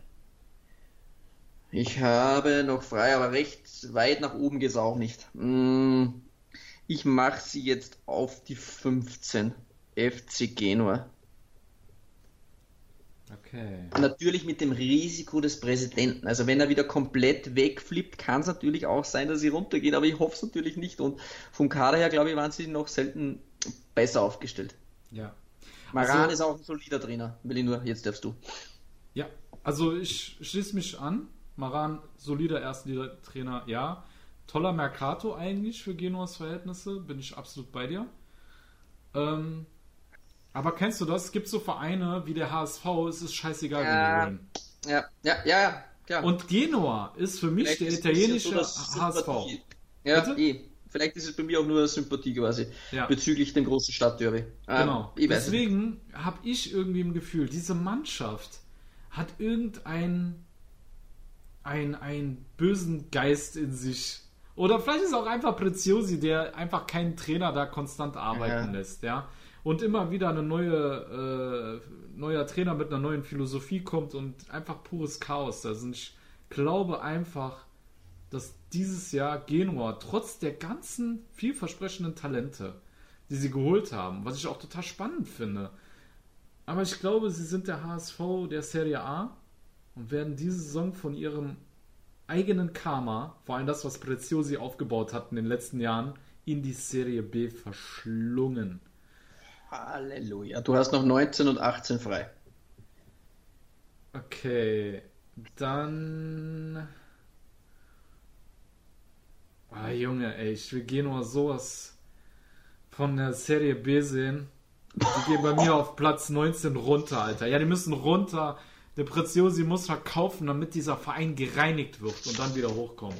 ich habe noch frei, aber recht weit nach oben geht es auch nicht. Mm, Ich mache sie jetzt auf die 15 FC Genua. Okay. Natürlich mit dem Risiko des Präsidenten. Also wenn er wieder komplett wegflippt, kann es natürlich auch sein, dass sie runtergehen, aber ich hoffe es natürlich nicht. Und vom Kader her, glaube ich, waren sie noch selten besser aufgestellt. Ja. Maran Also- ist auch ein solider Trainer. Will ich nur, jetzt darfst du. Ja, also ich schließe mich an. Maran, solider Erstliga-Trainer, ja. Toller Mercato eigentlich für Genuas Verhältnisse, bin ich absolut bei dir. Ähm, aber kennst du das? Es gibt so Vereine wie der HSV, es ist scheißegal, Ja. wen die. Ja, ja, ja, ja, klar. Und Genua ist für mich Vielleicht der italienische so HSV. Ja, Bitte? eh. Vielleicht ist es bei mir auch nur Sympathie quasi Ja. bezüglich dem großen Stadtderby. Ähm, Genau. Nicht. Deswegen habe ich irgendwie im Gefühl, diese Mannschaft hat irgendeinen einen, einen bösen Geist in sich. Oder vielleicht ist es auch einfach Preziosi, der einfach keinen Trainer da konstant arbeiten Ja. lässt, ja. Und immer wieder eine neue, äh, neuer Trainer mit einer neuen Philosophie kommt und einfach pures Chaos. Also ich glaube einfach, dass dieses Jahr Genua trotz der ganzen vielversprechenden Talente, die sie geholt haben, was ich auch total spannend finde, aber ich glaube, sie sind der HSV der Serie A und werden diese Saison von ihrem eigenen Karma, vor allem das, was Preziosi aufgebaut hat in den letzten Jahren, in die Serie B verschlungen. Halleluja. Du hast noch 19 und 18 frei. Okay, dann. Ah, Junge, ey, ich will Genua sowas von der Serie B sehen. Die gehen bei mir auf Platz 19 runter, Alter. Ja, die müssen runter. Der Preziosi muss verkaufen, damit dieser Verein gereinigt wird und dann wieder hochkommt.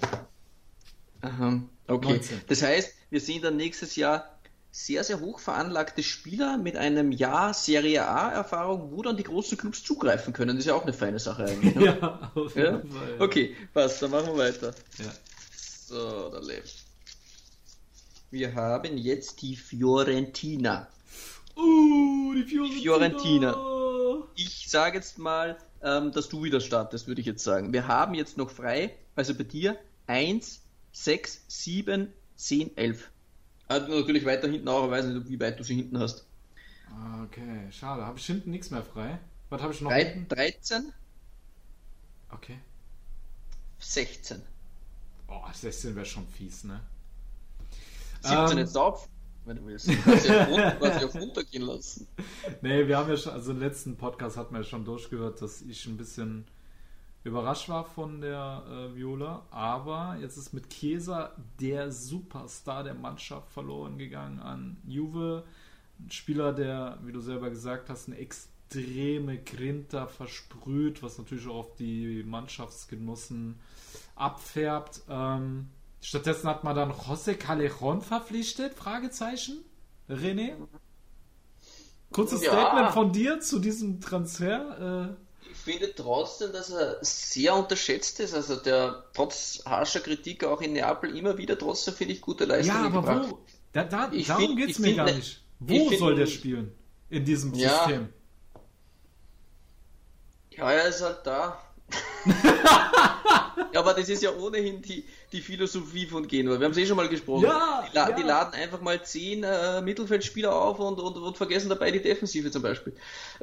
Aha. Okay. 19. Das heißt, wir sehen dann nächstes Jahr sehr, sehr hoch veranlagte Spieler mit einem Jahr Serie A-Erfahrung, wo dann die großen Clubs zugreifen können. Das ist ja auch eine feine Sache eigentlich. Ne? Ja, auf ja? jeden Fall. Okay, passt, dann machen wir weiter. Ja. So, da lebt. Wir haben jetzt die Fiorentina. Uh, die Fiorentina. Fiorentina. Ich sage jetzt mal, ähm, dass du wieder startest, würde ich jetzt sagen. Wir haben jetzt noch frei, also bei dir, 1, 6, 7, 10, 11. Also natürlich weiter hinten auch, aber weiß nicht, wie weit du sie hinten hast. Ah, Okay, schade. Habe ich hinten nichts mehr frei? Was habe ich noch Drei, hinten? 13, Okay. 16. Oh, 16 wäre schon fies, ne? 17 Ähm, jetzt auf, wenn du willst. Du kannst ja auf runtergehen lassen. Nee, wir haben ja schon, also im letzten Podcast hat man ja schon durchgehört, dass ich ein bisschen überrascht war von der äh, Viola, aber jetzt ist mit Chiesa der Superstar der Mannschaft verloren gegangen an Juve. Ein Spieler, der, wie du selber gesagt hast, eine extreme Grinta versprüht, was natürlich auch auf die Mannschaftsgenossen abfärbt. Ähm, stattdessen hat man dann José Callejon verpflichtet? Fragezeichen. René? Kurzes Ja. Statement von dir zu diesem Transfer. Ich finde trotzdem, dass er sehr unterschätzt ist. Also der trotz harscher Kritik auch in Neapel immer wieder trotzdem finde ich gute Äh, Leistungen ja, aber gebracht. wo? Da, da, darum geht's ich mir gar ne- nicht. ich Wo soll der spielen? In diesem Ja. System. Ja, er ist halt da. ja, aber das ist ja ohnehin die, die Philosophie von Genua. Wir haben es eh schon mal gesprochen. Ja, die, la ja. die laden einfach mal zehn äh, Mittelfeldspieler auf und, und, und vergessen dabei die Defensive zum Beispiel.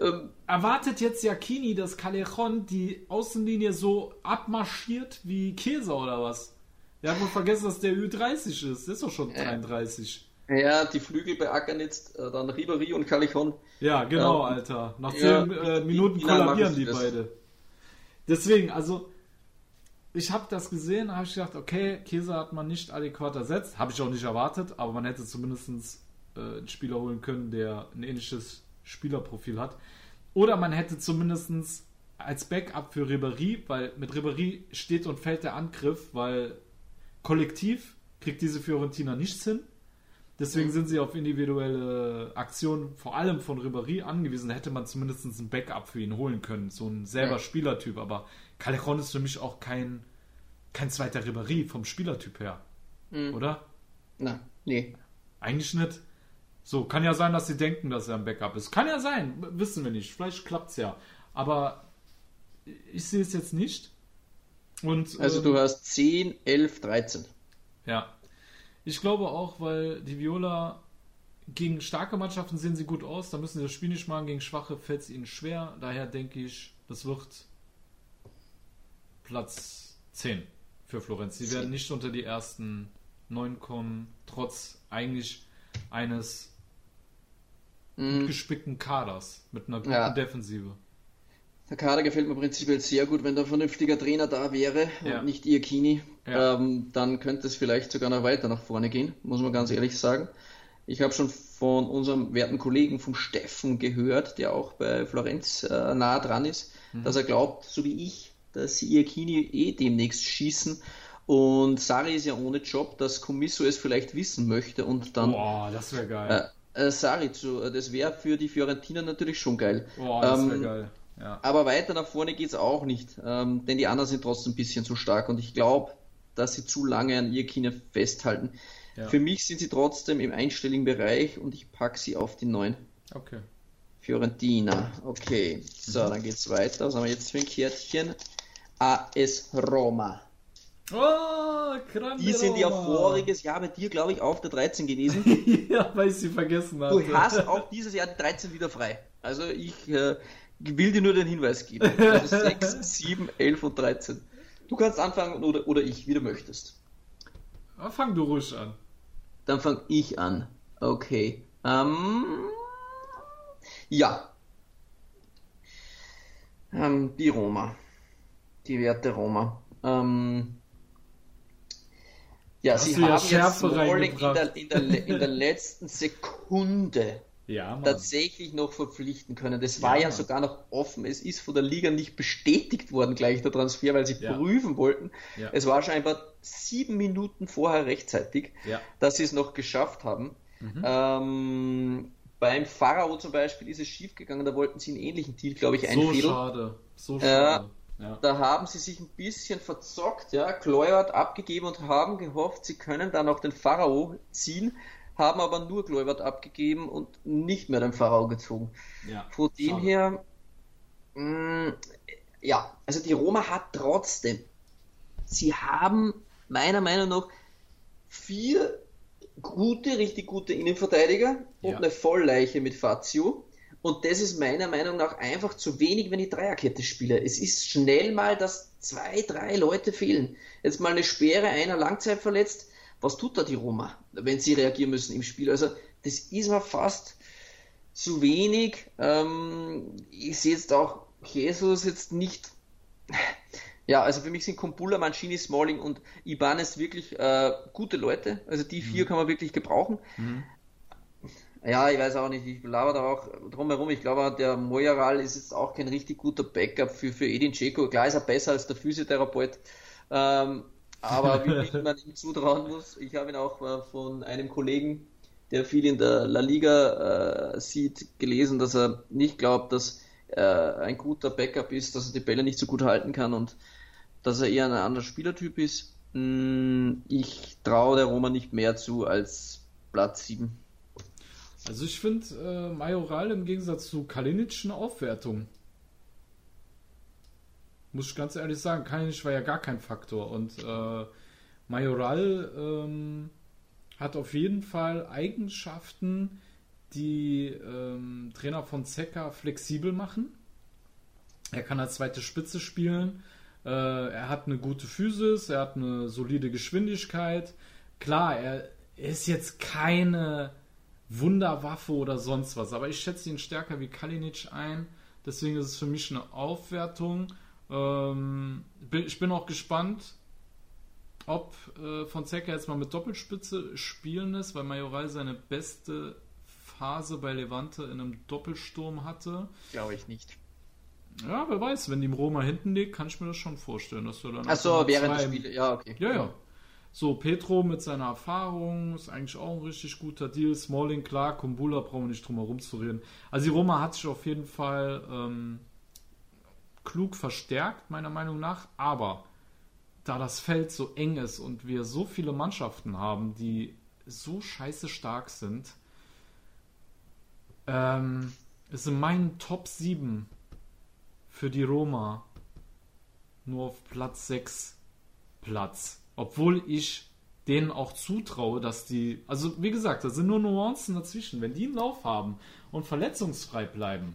Ähm, Erwartet jetzt Jacchini, dass Callejon die Außenlinie so abmarschiert wie Käse oder was? Hat wohl vergessen, dass der Ü30 ist. Der ist doch schon 33. ja, die Flügel beackern jetzt äh, dann Ribéry und Callejon. Ja, genau, Ja. Alter. Nach Ja, 10 äh, Minuten kollabieren die das? beide. Deswegen, also, ich habe das gesehen, habe ich gedacht, okay, Käse hat man nicht adäquat ersetzt. Habe ich auch nicht erwartet, aber man hätte zumindest äh, einen Spieler holen können, der ein ähnliches Spielerprofil hat. Oder man hätte zumindest als Backup für Ribéry, weil mit Ribéry steht und fällt der Angriff, weil kollektiv kriegt diese Fiorentina nichts hin. Deswegen sind sie auf individuelle Aktionen, vor allem von Ribéry, angewiesen. Da hätte man zumindest ein Backup für ihn holen können. So ein selber Ja. Spielertyp. Aber Callejon ist für mich auch kein, kein zweiter Ribéry vom Spielertyp her. Mhm. Oder? Na, nee. Eigentlich nicht. So, kann ja sein, dass sie denken, dass er ein Backup ist. Kann ja sein, wissen wir nicht. Vielleicht klappt's ja. Aber ich sehe es jetzt nicht. Und, Also ähm, du hast 10, 11, 13. Ja. Ich glaube auch, weil die Viola gegen starke Mannschaften sehen sie gut aus, da müssen sie das Spiel nicht machen, gegen schwache fällt es ihnen schwer. Daher denke ich, das wird Platz 10 für Florenz. Sie werden nicht unter die ersten 9 kommen, trotz eigentlich eines Mhm. gespickten Kaders mit einer guten Ja. Defensive. Der Kader gefällt mir prinzipiell sehr gut, wenn da ein vernünftiger Trainer da wäre Ja. und nicht Iacchini, Ja. ähm, dann könnte es vielleicht sogar noch weiter nach vorne gehen, muss man ganz ehrlich sagen. Ich habe schon von unserem werten Kollegen, vom Steffen, gehört, der auch bei Florenz äh, nah dran ist, Mhm. dass er glaubt, so wie ich, dass sie Iacchini eh demnächst schießen. Und Sari ist ja ohne Job, dass Commisso es vielleicht wissen möchte und dann Boah, das wäre geil. äh, äh, Sari zu, äh, das wäre für die Fiorentina natürlich schon geil. Boah, das wäre Ähm, geil. Ja. aber weiter nach vorne geht's auch nicht, ähm, denn die anderen sind trotzdem ein bisschen zu stark und ich glaube, dass sie zu lange an ihr Kine festhalten. Ja. Für mich sind sie trotzdem im einstelligen Bereich und ich packe sie auf die 9. Okay. Fiorentina, okay. So, dann geht's weiter. Was haben wir jetzt für ein Kärtchen? AS Roma. Oh, Die sind ja voriges Jahr bei dir, glaube ich, auf der 13 gewesen. ja, weil ich sie vergessen hatte. Du hast auch dieses Jahr die 13 wieder frei. Also ich äh, will dir nur den Hinweis geben. Also 6, 7, 11 und 13. Du kannst anfangen oder, oder ich, wie du möchtest. Ah, Fang du ruhig an. Dann fange ich an. Okay. Ähm, ja. Ähm, die Roma. Die werte Roma. Ähm, ja, Hast sie du ja haben jetzt in der, in, der, in der letzten Sekunde Ja, tatsächlich noch verpflichten können. Das war Ja, ja, sogar noch offen. Es ist von der Liga nicht bestätigt worden, gleich der Transfer, weil sie Ja. prüfen wollten. Es war scheinbar sieben Minuten vorher rechtzeitig, dass sie es noch geschafft haben. Mhm. Ähm, beim Pharao zum Beispiel ist es schiefgegangen, da wollten sie einen ähnlichen Deal, glaube ich, So einfädeln. schade. So Äh, schade. Ja. Da haben sie sich ein bisschen verzockt, ja, Kluivert abgegeben und haben gehofft, sie können dann auch den Pharao ziehen, haben aber nur Kluivert abgegeben und nicht mehr den Pharao gezogen. Ja. Von dem Schade. her, mh, ja, also die Roma hat trotzdem, sie haben meiner Meinung nach vier gute, richtig gute Innenverteidiger und Ja. eine Vollleiche mit Fazio Und das ist meiner Meinung nach einfach zu wenig, wenn ich Dreierkette spiele. Es ist schnell mal, dass zwei, drei Leute fehlen. Jetzt mal eine Sperre, einer Langzeit verletzt. Was tut da die Roma, wenn sie reagieren müssen im Spiel? Also, das ist mir fast zu wenig. Ähm, ich sehe jetzt auch Jesus jetzt nicht. Ja, also für mich sind Kumpula, Mancini, Smalling und Ibanez wirklich äh, gute Leute. Also die vier mhm. kann man wirklich gebrauchen. Mhm. Ja, ich weiß auch nicht, ich laber da auch drumherum. Ich glaube, der Mojaral ist jetzt auch kein richtig guter Backup für, für Edin Dzeko. Klar ist er besser als der Physiotherapeut. Ähm, aber wie man ihm zutrauen muss, ich habe ihn auch von einem Kollegen, der viel in der La Liga äh, sieht, gelesen, dass er nicht glaubt, dass äh, ein guter Backup ist, dass er die Bälle nicht so gut halten kann und dass er eher ein anderer Spielertyp ist. Hm, ich traue der Roma nicht mehr zu als Platz 7. Also ich finde äh, Majoral im Gegensatz zu Kalinic eine Aufwertung. Muss ich ganz ehrlich sagen, Kalinic war ja gar kein Faktor und äh, Majoral ähm, hat auf jeden Fall Eigenschaften, die ähm, Trainer von Zecca flexibel machen. Er kann als zweite Spitze spielen. Äh, er hat eine gute Physis, er hat eine solide Geschwindigkeit. Klar, er ist jetzt keine Wunderwaffe oder sonst was. Aber ich schätze ihn stärker wie Kalinic ein. Deswegen ist es für mich eine Aufwertung. Ähm, ich bin auch gespannt, ob äh, Fonseca jetzt mal mit Doppelspitze spielen ist, weil Majoral seine beste Phase bei Levante in einem Doppelsturm hatte. Glaube ich nicht. Ja, wer weiß, wenn die im Roma hinten liegt, kann ich mir das schon vorstellen, dass du dann. Achso, während des Spiels, ja, okay. Ja, ja. So, Petro mit seiner Erfahrung ist eigentlich auch ein richtig guter Deal. Smalling, klar, Kumbula brauchen wir nicht drum herum zu reden. Also die Roma hat sich auf jeden Fall ähm, klug verstärkt, meiner Meinung nach. Aber da das Feld so eng ist und wir so viele Mannschaften haben, die so scheiße stark sind, ähm, ist in meinen Top 7 für die Roma nur auf Platz 6 Platz. Obwohl ich denen auch zutraue, dass die, also wie gesagt, da sind nur Nuancen dazwischen. Wenn die einen Lauf haben und verletzungsfrei bleiben,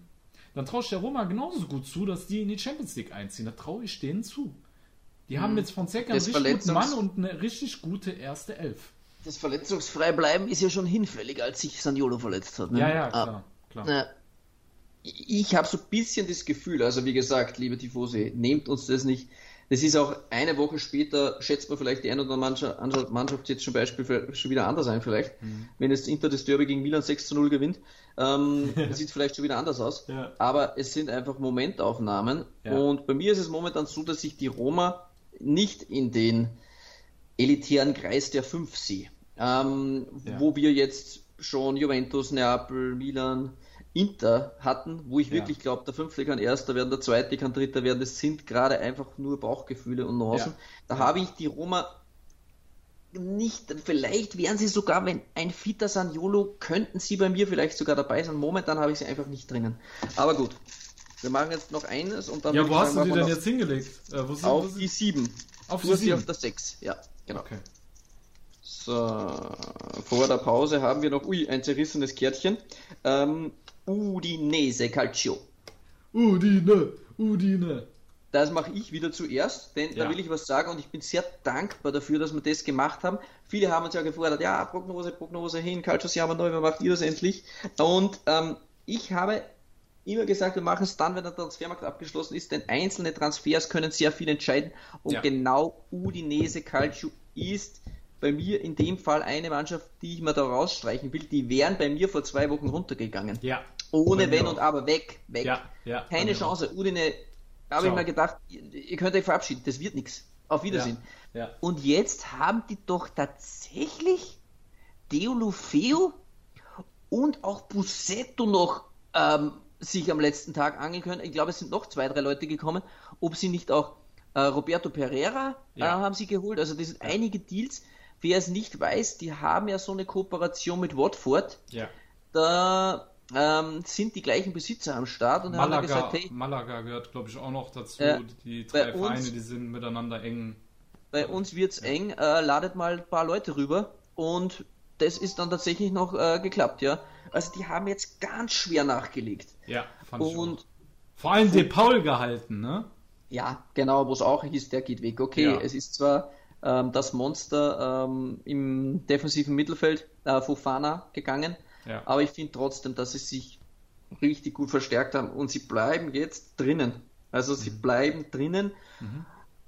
dann traue ich der Roma genauso gut zu, dass die in die Champions League einziehen. Da traue ich denen zu. Die hm. haben jetzt von Fonseca einen richtig guten Mann und eine richtig gute erste Elf. Das verletzungsfrei bleiben ist ja schon hinfällig, als sich Saniolo verletzt hat. Ne? Ja, ja, klar. Ah, klar. Na, ich habe so ein bisschen das Gefühl, also wie gesagt, liebe Tifose, nehmt uns das nicht das ist auch eine Woche später, schätzt man vielleicht die eine oder andere Mannschaft jetzt zum Beispiel schon wieder anders ein, vielleicht. Mhm. Wenn jetzt Inter das Derby gegen Milan 6 zu 0 gewinnt, ähm, sieht es vielleicht schon wieder anders aus. Ja. Aber es sind einfach Momentaufnahmen. Ja. Und bei mir ist es momentan so, dass ich die Roma nicht in den elitären Kreis der fünf sehe. Ähm, ja. Wo wir jetzt schon Juventus, Neapel, Milan, Inter hatten, wo ich ja. wirklich glaube, der Fünfte kann Erster werden, der Zweite kann Dritter werden. Das sind gerade einfach nur Bauchgefühle und Nuancen. Ja. Da habe ich die Roma nicht, vielleicht wären sie sogar, wenn ein Fita Saniolo, könnten sie bei mir vielleicht sogar dabei sein. Momentan habe ich sie einfach nicht drinnen. Aber gut, wir machen jetzt noch eines und dann. Ja, wo hast sagen, du die denn jetzt hingelegt? Äh, sind, auf die 7. Auf die 7? auf der 6, ja, genau. Okay. So, vor der Pause haben wir noch, ui, ein zerrissenes Kärtchen. Ähm, Udinese Calcio. Udine, Udine. Das mache ich wieder zuerst, denn ja. da will ich was sagen und ich bin sehr dankbar dafür, dass wir das gemacht haben. Viele haben uns ja gefordert, ja, Prognose, Prognose hin, Calcio Siamo neu, macht ihr das endlich? Und ähm, ich habe immer gesagt, wir machen es dann, wenn der Transfermarkt abgeschlossen ist, denn einzelne Transfers können sehr viel entscheiden und ja. genau Udinese Calcio ist bei mir in dem Fall eine Mannschaft, die ich mir da rausstreichen will, die wären bei mir vor zwei Wochen runtergegangen. Ja. Ohne Wenn und Aber, weg, weg. Ja, ja, Keine Chance. Udine, da habe ich mir gedacht, ihr könnt euch verabschieden, das wird nichts. Auf Wiedersehen. Ja, ja. Und jetzt haben die doch tatsächlich Deulofeo und auch Busetto noch ähm, sich am letzten Tag angeln können. Ich glaube, es sind noch zwei, drei Leute gekommen. Ob sie nicht auch äh, Roberto Pereira ja. äh, haben sie geholt. Also das sind einige Deals. Wer es nicht weiß, die haben ja so eine Kooperation mit Watford. Ja. Da ähm, sind die gleichen Besitzer am Start und Malaga, haben gesagt, hey, Malaga gehört, glaube ich, auch noch dazu. Äh, die drei Vereine, uns, die sind miteinander eng. Bei uns wird's ja. eng. Äh, ladet mal ein paar Leute rüber und das ist dann tatsächlich noch äh, geklappt, ja. Also die haben jetzt ganz schwer nachgelegt. Ja, fand ich Und auch. Vor allem De Paul gehalten, ne? ja, genau, wo es auch hieß, der geht weg. Okay, Ja. es ist zwar ähm, das Monster ähm, im defensiven Mittelfeld, äh, Fofana, gegangen, Ja. aber ich finde trotzdem, dass sie sich richtig gut verstärkt haben und sie bleiben jetzt drinnen. Also sie bleiben drinnen,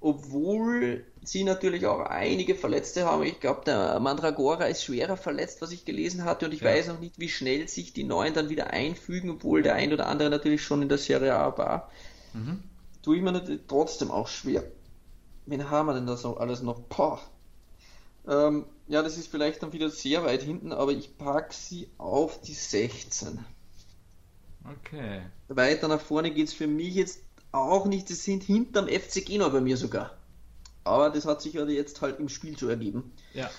obwohl sie natürlich auch einige Verletzte haben. Ich glaube, der Mandragora ist schwerer verletzt, was ich gelesen hatte, und ich Ja. weiß noch nicht, wie schnell sich die Neuen dann wieder einfügen, obwohl der ein oder andere natürlich schon in der Serie A war. Tue ich mir natürlich trotzdem auch schwer. Wen haben wir denn da so alles noch? Boah. Ähm, ja, das ist vielleicht dann wieder sehr weit hinten, aber ich pack sie auf die 16. Okay. Weiter nach vorne geht's für mich jetzt auch nicht. Das sind hinterm FC Genua bei mir sogar. Aber das hat sich ja jetzt halt im Spiel so ergeben. Ja.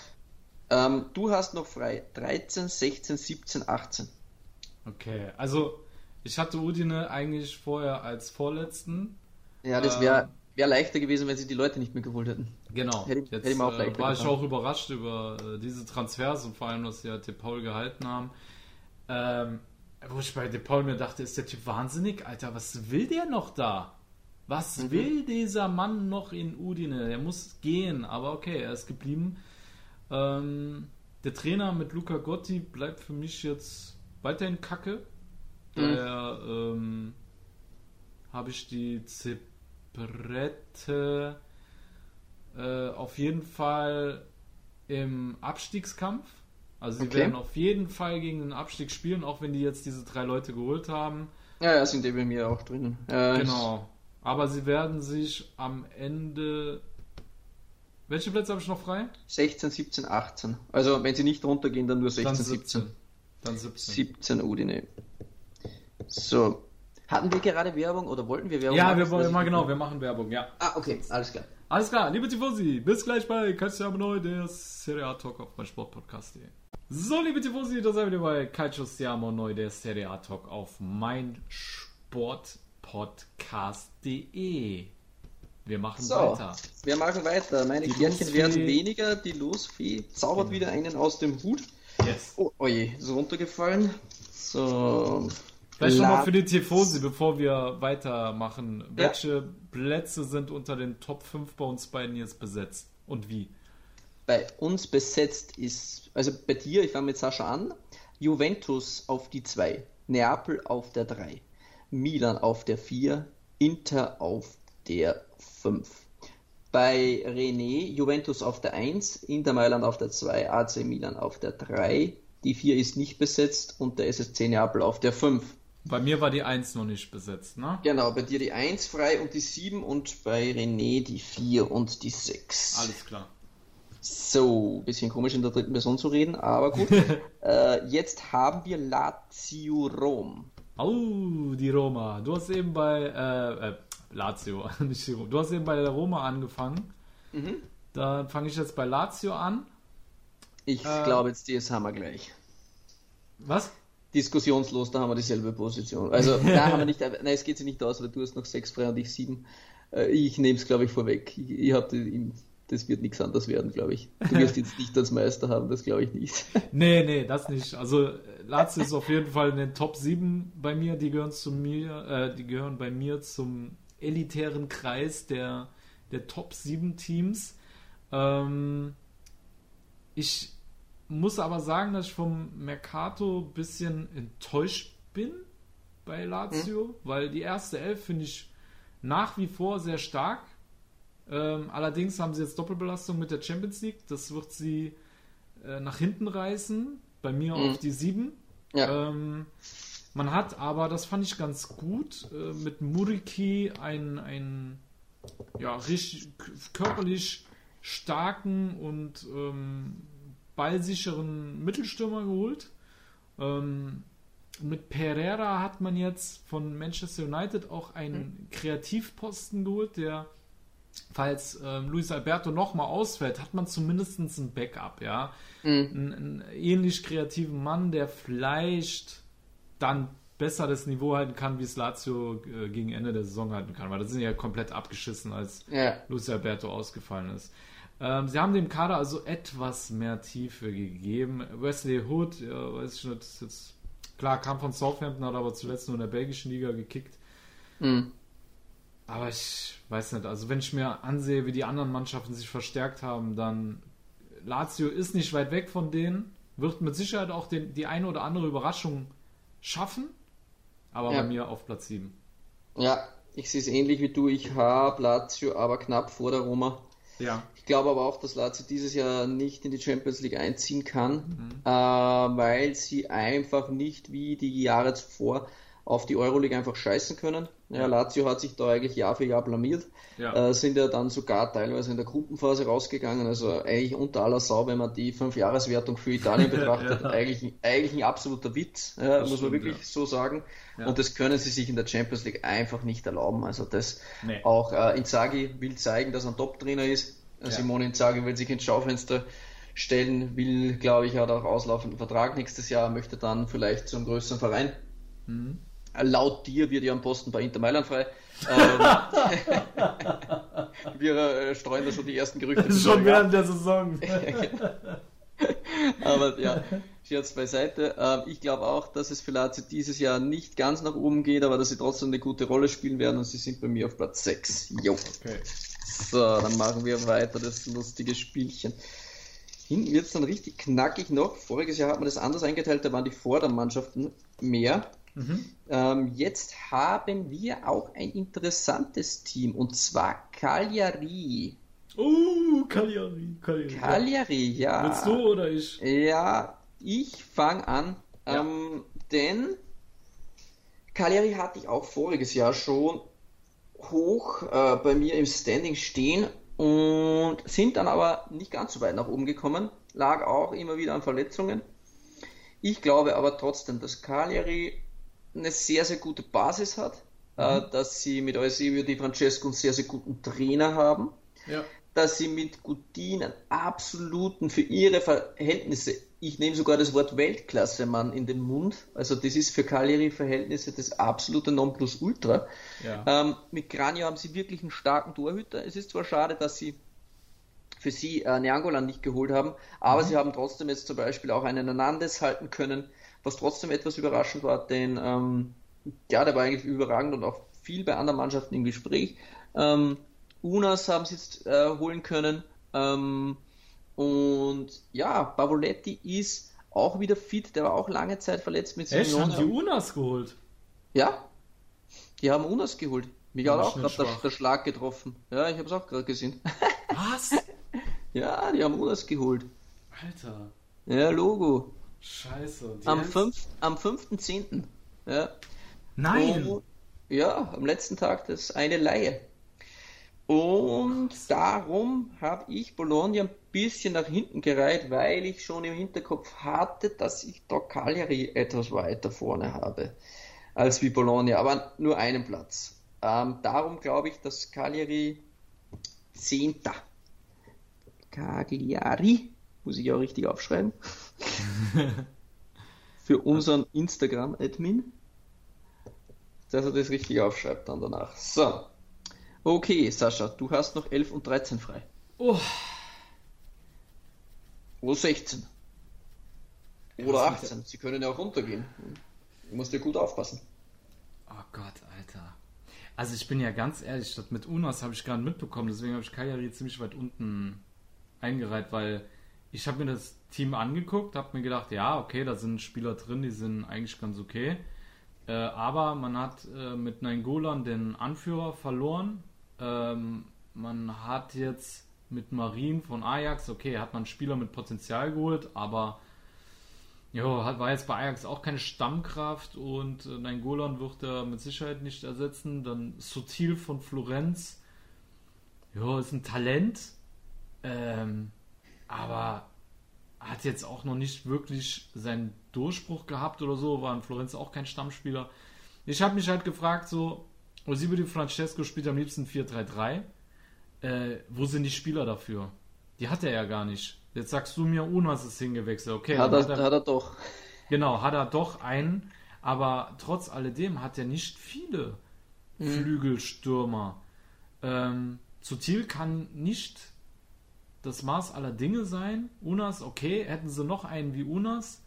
Ähm, du hast noch frei 13, 16, 17, 18. Okay. Also, ich hatte Udine eigentlich vorher als vorletzten. Ja, das Ähm. Wäre wär leichter gewesen, wenn sie die Leute nicht mehr geholt hätten. Genau. Hätte Jetzt hätte ich auch äh, war ich auch überrascht über äh, diese Transfers und vor allem, dass sie halt De Paul gehalten haben. Ähm, wo ich bei De Paul mir dachte, ist der Typ wahnsinnig? Alter, was will der noch da? Was Mhm. will dieser Mann noch in Udine? Der muss gehen, aber okay, er ist geblieben. Ähm, der Trainer mit Luca Gotti bleibt für mich jetzt weiterhin kacke. Mhm. Daher ähm, habe ich die Zebrette äh, auf jeden Fall im Abstiegskampf. Also sie Okay. werden auf jeden Fall gegen den Abstieg spielen, auch wenn die jetzt diese drei Leute geholt haben. Ja, ja, sind die bei mir auch drinnen. Äh, Genau. Aber sie werden sich am Ende. Welche Plätze habe ich noch frei? 16, 17, 18. Also wenn sie nicht runtergehen, dann nur 16, Dann 17. 17. Dann 17. 17 Udine. So. Hatten wir gerade Werbung oder wollten wir Werbung Ja, machen? wir wollen ist- genau, wir machen Werbung, ja. Ah, okay, alles klar. Alles klar, liebe Tifosi, bis gleich bei Calcio Neu, der Serie A Talk auf Sportpodcast.de. So, liebe Tifosi, da sind wir wieder bei Calcio Siamo Neu, der Serie A Talk auf meinsportpodcast.de. Wir machen So, weiter. wir machen weiter. Meine Die Kärtchen Losfee- werden weniger. Die Losfee zaubert wieder einen aus dem Hut. Yes. Oh, oje, ist runtergefallen. So. Vielleicht nochmal für die Tifosi, bevor wir weitermachen. Welche Plätze sind unter den Top 5 bei uns beiden jetzt besetzt? Und wie? bei uns besetzt ist, also bei dir, ich fange mit Sascha an, Juventus auf die 2, Neapel auf der 3, Milan auf der 4, Inter auf der 5. Bei René, Juventus auf der 1, Inter Mailand auf der 2, AC Milan auf der 3, die 4 ist nicht besetzt und der SSC Neapel auf der 5. Bei mir war die 1 noch nicht besetzt, ne? Genau, bei dir die 1 frei und die 7 und bei René die 4 und die 6. Alles klar. So, bisschen komisch in der dritten Person zu reden, aber gut. äh, jetzt haben wir Lazio Rom. Oh, die Roma. Du hast eben bei äh, äh, Lazio, nicht die Roma. Du hast eben bei der Roma angefangen. Mhm. Dann fange ich jetzt bei Lazio an. Ich Äh. glaube, jetzt das haben wir gleich. Was? Diskussionslos, da haben wir dieselbe Position. Also, da haben wir nicht, nein, es geht sich nicht aus, weil du hast noch sechs frei und ich sieben. Äh, ich nehme es, glaube ich, vorweg. Ich, ich hab die, das wird nichts anderes werden, glaube ich. Du wirst jetzt nicht als Meister haben, das glaube ich nicht. Nee, nee, das nicht. Also Lazio ist auf jeden Fall in den Top 7 bei mir. Die gehören zu mir, äh, die gehören bei mir zum elitären Kreis der, der Top 7 Teams. Ähm, ich muss aber sagen, dass ich vom Mercato ein bisschen enttäuscht bin bei Lazio, weil die erste Elf finde ich nach wie vor sehr stark. Ähm, allerdings haben sie jetzt Doppelbelastung mit der Champions League. Das wird sie äh, nach hinten reißen. Bei mir Mhm. auf die 7. Ja. Ähm, man hat aber, das fand ich ganz gut, äh, mit Muriki einen, einen ja, richtig körperlich starken und ähm, ballsicheren Mittelstürmer geholt. Ähm, mit Pereira hat man jetzt von Manchester United auch einen Kreativposten geholt, der, falls ähm, Luis Alberto nochmal ausfällt, hat man zumindest ein Backup, ja. Einen, einen ähnlich kreativen Mann, der vielleicht dann besser das Niveau halten kann, wie es Lazio äh, gegen Ende der Saison halten kann, weil das sind ja komplett abgeschissen, als Ja. Luis Alberto ausgefallen ist. Ähm, sie haben dem Kader also etwas mehr Tiefe gegeben. Wesley Hood, ja, weiß ich nicht, ist jetzt klar, kam von Southampton, hat aber zuletzt nur in der belgischen Liga gekickt. Mhm. Aber ich weiß nicht, also wenn ich mir ansehe, wie die anderen Mannschaften sich verstärkt haben, dann Lazio ist nicht weit weg von denen, wird mit Sicherheit auch den, die eine oder andere Überraschung schaffen, aber Ja. bei mir auf Platz 7. Ja, ich sehe es ähnlich wie du. Ich habe Lazio aber knapp vor der Roma. Ja. Ich glaube aber auch, dass Lazio dieses Jahr nicht in die Champions League einziehen kann, äh, weil sie einfach nicht wie die Jahre zuvor auf die Euroleague einfach scheißen können. Ja, Lazio hat sich da eigentlich Jahr für Jahr blamiert, Ja. äh, sind ja dann sogar teilweise in der Gruppenphase rausgegangen, also eigentlich unter aller Sau, wenn man die Fünfjahreswertung für Italien betrachtet, Ja. eigentlich, eigentlich ein absoluter Witz, ja, muss man stimmt, wirklich ja. so sagen. Und das können sie sich in der Champions League einfach nicht erlauben. Also das Nee. auch äh, Inzaghi will zeigen, dass er ein Top-Trainer ist. Simone Inzaghi will sich ins Schaufenster stellen, will, glaube ich, hat auch auslaufenden Vertrag nächstes Jahr, möchte dann vielleicht zu einem größeren Verein. Mhm. Laut dir wird ja am Posten bei Inter Mailand frei. Ähm, wir äh, streuen da schon die ersten Gerüchte. Das ist schon während der Saison. Aber ja, Scherz beiseite. Ähm, ich glaube auch, dass es für Lazio dieses Jahr nicht ganz nach oben geht, aber dass sie trotzdem eine gute Rolle spielen werden und sie sind bei mir auf Platz 6. Jo. Okay. So, dann machen wir weiter das lustige Spielchen. Hinten wird es dann richtig knackig noch. Voriges Jahr hat man das anders eingeteilt, da waren die Vordermannschaften mehr. Mhm. Ähm, jetzt haben wir auch ein interessantes Team und zwar Cagliari. Uh, Cagliari. Cagliari. Cagliari, ja. Willst du oder ich? Ja, ich fange an. Ja. Ähm, denn Cagliari hatte ich auch voriges Jahr schon hoch äh, bei mir im Standing stehen und sind dann aber nicht ganz so weit nach oben gekommen. Lag auch immer wieder an Verletzungen. Ich glaube aber trotzdem, dass Cagliari eine sehr, sehr gute Basis hat, äh, dass sie mit Eusebio Di Francesco einen sehr, sehr guten Trainer haben Ja. dass sie mit Gudin einen absoluten, für ihre Verhältnisse, ich nehme sogar das Wort Weltklasse-Mann in den Mund, also das ist für Cagliari-Verhältnisse das absolute Nonplusultra. Ja. Ähm, mit Granio haben sie wirklich einen starken Torhüter. Es ist zwar schade, dass sie für sie äh, Neangolan nicht geholt haben, aber sie haben trotzdem jetzt zum Beispiel auch einen Hernandez halten können, was trotzdem etwas überraschend war, denn ähm, ja, der war eigentlich überragend und auch viel bei anderen Mannschaften im Gespräch. Ähm, Unas haben sie jetzt äh, holen können. Ähm, und ja, Bavoletti ist auch wieder fit, der war auch lange Zeit verletzt mit Echt? Haben die. Unas geholt? Ja, die haben Unas geholt. Mich hat auch gerade der, der Schlag getroffen. Ja, ich habe es auch gerade gesehen. Was? ja, die haben Unas geholt. Alter. Ja, Logo. Scheiße. Am, fünf, am 5.10. Ja. Nein. Und, ja, am letzten Tag das eine Laie. Und darum habe ich Bologna ein bisschen nach hinten gereiht, weil ich schon im Hinterkopf hatte, dass ich da Cagliari etwas weiter vorne habe als wie Bologna, aber nur einen Platz. Ähm, darum glaube ich, dass Cagliari Zehnter. Cagliari, muss ich auch richtig aufschreiben. Für unseren Instagram-Admin dass er das richtig aufschreibt dann danach. So. Okay, Sascha, du hast noch 11 und 13 frei. Oh, Oder 16. Oder Was 18. Sie können ja auch runtergehen. Du musst ja gut aufpassen. oh Gott, Alter. Also ich bin ja ganz ehrlich, das mit Unas habe ich gerade mitbekommen, deswegen habe ich Cagliari ziemlich weit unten eingereiht, weil ich habe mir das Team angeguckt, habe mir gedacht, ja, okay, da sind Spieler drin, die sind eigentlich ganz okay. Äh, aber man hat äh, mit Nainggolan den Anführer verloren. Ähm, man hat jetzt mit Marin von Ajax, okay, hat man Spieler mit Potenzial geholt, aber Jo, hat, war jetzt bei Ajax auch keine Stammkraft und äh, nein, Golan wird er mit Sicherheit nicht ersetzen. Dann Sutil von Florenz. Jo, ist ein Talent. Ähm, aber hat jetzt auch noch nicht wirklich seinen Durchbruch gehabt oder so. War in Florenz auch kein Stammspieler. Ich habe mich halt gefragt, so, Osibio Di Francesco spielt am liebsten 4-3-3. Äh, wo sind die Spieler dafür? Die hat er ja gar nicht. Jetzt sagst du mir, Unas ist hingewechselt. Okay, hat, dann er, hat er doch. Genau, hat er doch einen, aber trotz alledem hat er nicht viele Flügelstürmer. Ähm, Sutil kann nicht das Maß aller Dinge sein. Unas, okay, hätten sie noch einen wie Unas,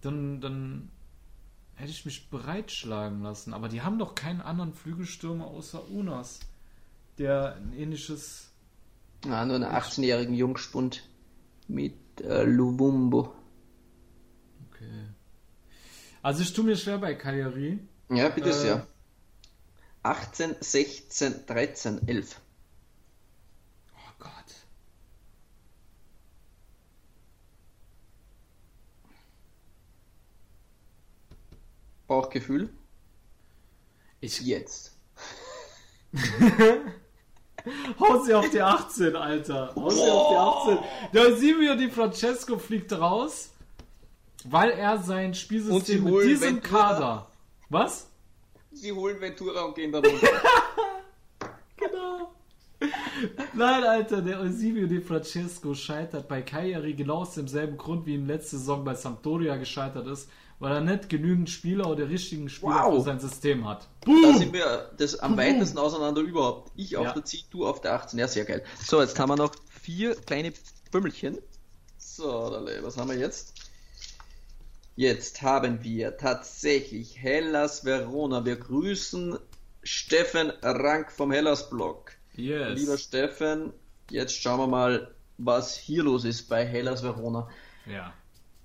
dann, dann hätte ich mich breitschlagen lassen. Aber die haben doch keinen anderen Flügelstürmer außer Unas, der ein ähnliches. Ja, nur einen 18-jährigen Jungspund mit äh, Lubumbo. Okay. Also ich tue mir schwer bei Cagliari. Ja, bitte Äh, sehr. 18, 16, 13, 11. Bauchgefühl. Ich Jetzt. Hau sie auf die 18, Alter. Hau sie auf die 18. Der Silvio Di Francesco fliegt raus, weil er sein Spielsystem mit diesem Ventura. Kader. Was? Sie holen Ventura und gehen da runter. Genau. Nein, Alter, der Eusebio Di Francesco scheitert bei Cagliari genau aus demselben Grund, wie ihm letzte Saison bei Sampdoria gescheitert ist, weil er nicht genügend Spieler oder richtigen Spieler Wow. für sein System hat. Da sind wir das am weitesten auseinander überhaupt. Ich auf Ja. der 10, du auf der 18. Ja, sehr geil. So, jetzt haben wir noch vier kleine Bümmelchen. So, Dale, was haben wir jetzt? Jetzt haben wir tatsächlich Hellas Verona. Wir grüßen Steffen Rank vom Hellas Blog. Yes. Lieber Steffen, jetzt schauen wir mal, was hier los ist bei Hellas Verona. Ja.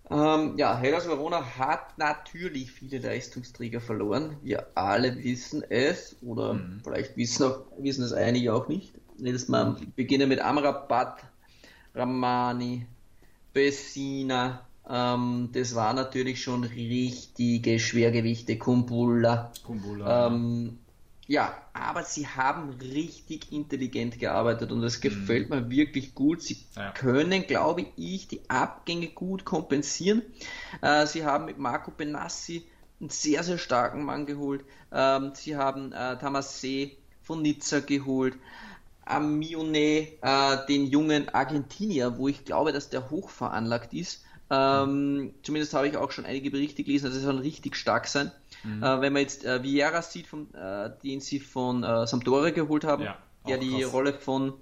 Ähm, ja, Hellas Verona hat natürlich viele Leistungsträger verloren. Wir alle wissen es, oder vielleicht wissen, auch, wissen es einige auch nicht. Jetzt mal beginnen mit Amrabat, Ramani, Bessina. Ähm, das war natürlich schon richtige Schwergewichte, Kumbulla. Kumbula. Ähm, ja, aber sie haben richtig intelligent gearbeitet und das gefällt mir wirklich gut. Sie Ja. können, glaube ich, die Abgänge gut kompensieren. Äh, sie haben mit Marco Benassi einen sehr, sehr starken Mann geholt. Ähm, sie haben äh, Tamasé von Nizza geholt. Amione, äh, den jungen Argentinier, wo ich glaube, dass der hoch veranlagt ist. Ähm, zumindest habe ich auch schon einige Berichte gelesen, also er soll richtig stark sein. Äh, wenn man jetzt äh, Vieira sieht, von, äh, den sie von äh, Sampdoria geholt haben, Ja, der die krass. Rolle von,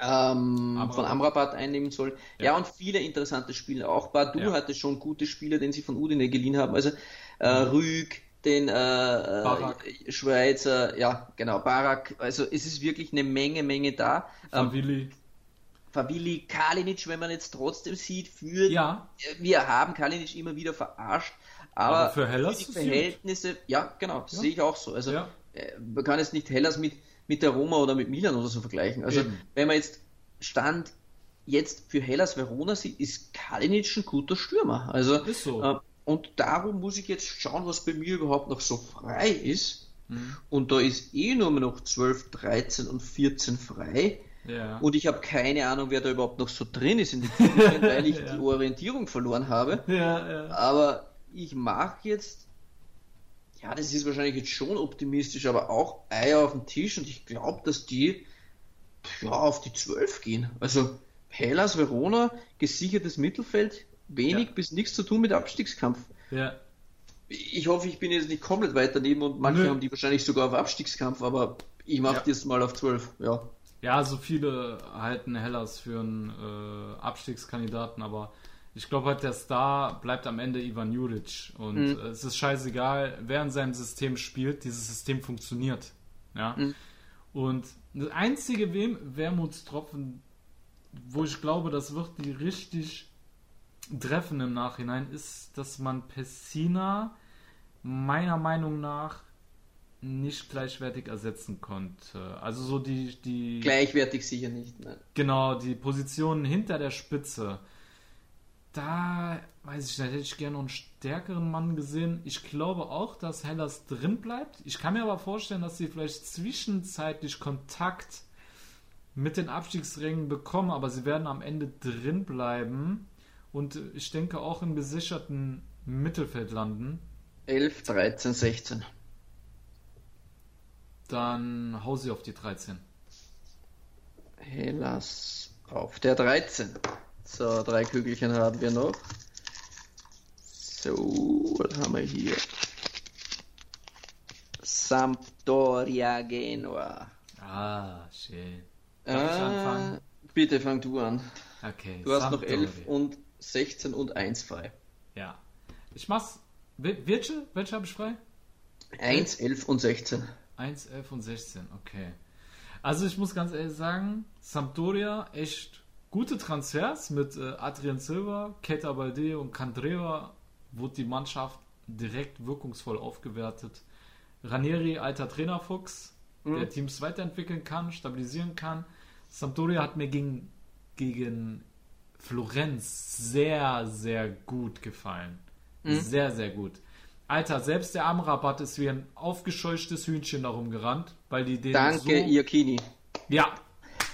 ähm, Amrabat. von Amrabat einnehmen soll. Ja. Ja. und viele interessante Spieler. Auch Badu Ja. hatte schon gute Spieler, den sie von Udine geliehen haben. Also äh, Rüg, den äh. Schweizer, ja genau, Barak. Also es ist wirklich eine Menge, Menge da. Ähm, Favilli. Favili Kalinic, wenn man jetzt trotzdem sieht, für Ja. wir haben Kalinic immer wieder verarscht, aber, Aber für Hellas die ist gut. Verhältnisse, ja genau, sehe ich auch so. Also Ja. äh, man kann jetzt nicht Hellas mit, mit der Roma oder mit Milan oder so vergleichen. Also Eben. wenn man jetzt Stand jetzt für Hellas Verona sieht, ist Kalinic ein guter Stürmer. Also Ist so. äh, und darum muss ich jetzt schauen, was bei mir überhaupt noch so frei ist. Mhm. Und da ist eh nur noch 12, 13 und 14 frei. Ja. Und ich habe keine Ahnung, wer da überhaupt noch so drin ist in den Filmen, weil ich die Orientierung verloren habe. ja, ja. Aber ich mache jetzt, ja, das ist wahrscheinlich jetzt schon optimistisch, aber auch Eier auf den Tisch und ich glaube, dass die ja, auf die 12 gehen. Also Hellas Verona, gesichertes Mittelfeld, wenig Ja. bis nichts zu tun mit Abstiegskampf. ja. Ich hoffe, ich bin jetzt nicht komplett weit daneben und manche Nö. haben die wahrscheinlich sogar auf Abstiegskampf, aber ich mache Ja. jetzt mal auf 12. Ja. Ja, so viele halten Hellas für einen äh, Abstiegskandidaten, aber ich glaube halt, der Star bleibt am Ende Ivan Juric. Und Mhm. äh, es ist scheißegal, wer in seinem System spielt, dieses System funktioniert. Ja. Mhm. Und das einzige Wem Wermutstropfen, wo ich glaube, das wird die richtig treffen im Nachhinein, ist, dass man Pessina meiner Meinung nach nicht gleichwertig ersetzen konnte. Also so die, die Gleichwertig sicher nicht. Nein. Genau, die Positionen hinter der Spitze. Da weiß ich nicht, hätte ich gerne noch einen stärkeren Mann gesehen. Ich glaube auch, dass Hellas drin bleibt. Ich kann mir aber vorstellen, dass sie vielleicht zwischenzeitlich Kontakt mit den Abstiegsrängen bekommen, aber sie werden am Ende drin bleiben und ich denke auch im gesicherten Mittelfeld landen. 11, 13, 16. Dann hau sie auf die 13. Hellas auf der 13. So, drei Kügelchen haben wir noch. So, was haben wir hier? Sampdoria Genua. Ah, schön. Darf ich Äh, anfangen? Bitte fang du an. Okay. Du hast noch Sampdoria. 11 und 16 und 1 frei. Ja. Ich mach's. Wel- Welche? Welche habe ich frei? 1, 11 und 16. 1, 11 und 16, okay. Also ich muss ganz ehrlich sagen, Sampdoria echt gute Transfers mit äh, Adrian Silva, Keita Balde und Candreva wurde die Mannschaft direkt wirkungsvoll aufgewertet. Ranieri, alter Trainerfuchs, der Teams weiterentwickeln kann, stabilisieren kann. Sampdoria hat mir gegen, gegen Florenz sehr, sehr gut gefallen. Sehr, sehr gut. Alter, selbst der Amrabat ist wie ein aufgescheuchtes Hühnchen darum gerannt, weil die den Danke, so... Iacchini. Ja.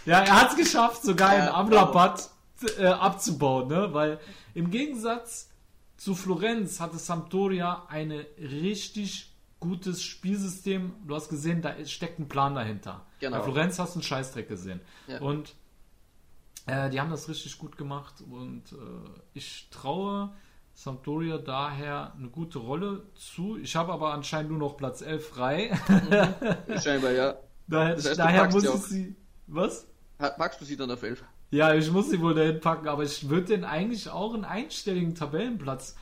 Ja, er hat es geschafft, sogar einen Ja, Amrabat äh, abzubauen, ne? Weil im Gegensatz zu Florenz hatte Sampdoria ein richtig gutes Spielsystem. Du hast gesehen, da steckt ein Plan dahinter. Genau. Bei Florenz hast du einen Scheißdreck gesehen. Ja. Und äh, die haben das richtig gut gemacht und äh, ich traue Sampdoria daher eine gute Rolle zu. Ich habe aber anscheinend nur noch Platz 11 frei. Scheinbar, ja. daher Das heißt, daher packst muss sie ich sie. Was? Magst du sie dann auf 11? Ja, ich muss sie wohl dahin packen, aber ich würde denen eigentlich auch einen einstelligen Tabellenplatz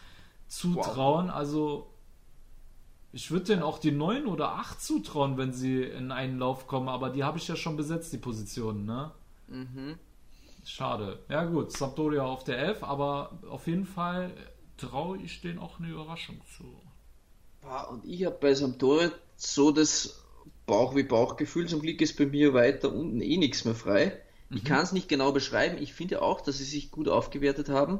zutrauen. Also ich würde denen auch die 9 oder 8 zutrauen, wenn sie in einen Lauf kommen, aber die habe ich ja schon besetzt, die Positionen, ne? Mhm. Schade. Ja gut, Sampdoria auf der 11, aber auf jeden Fall traue ich denen auch eine Überraschung zu. Und ich habe bei Sampdoria so das Bauch wie Bauchgefühl. Zum Glück ist bei mir weiter unten eh nichts mehr frei. Ich kann es nicht genau beschreiben. Ich finde auch, dass sie sich gut aufgewertet haben.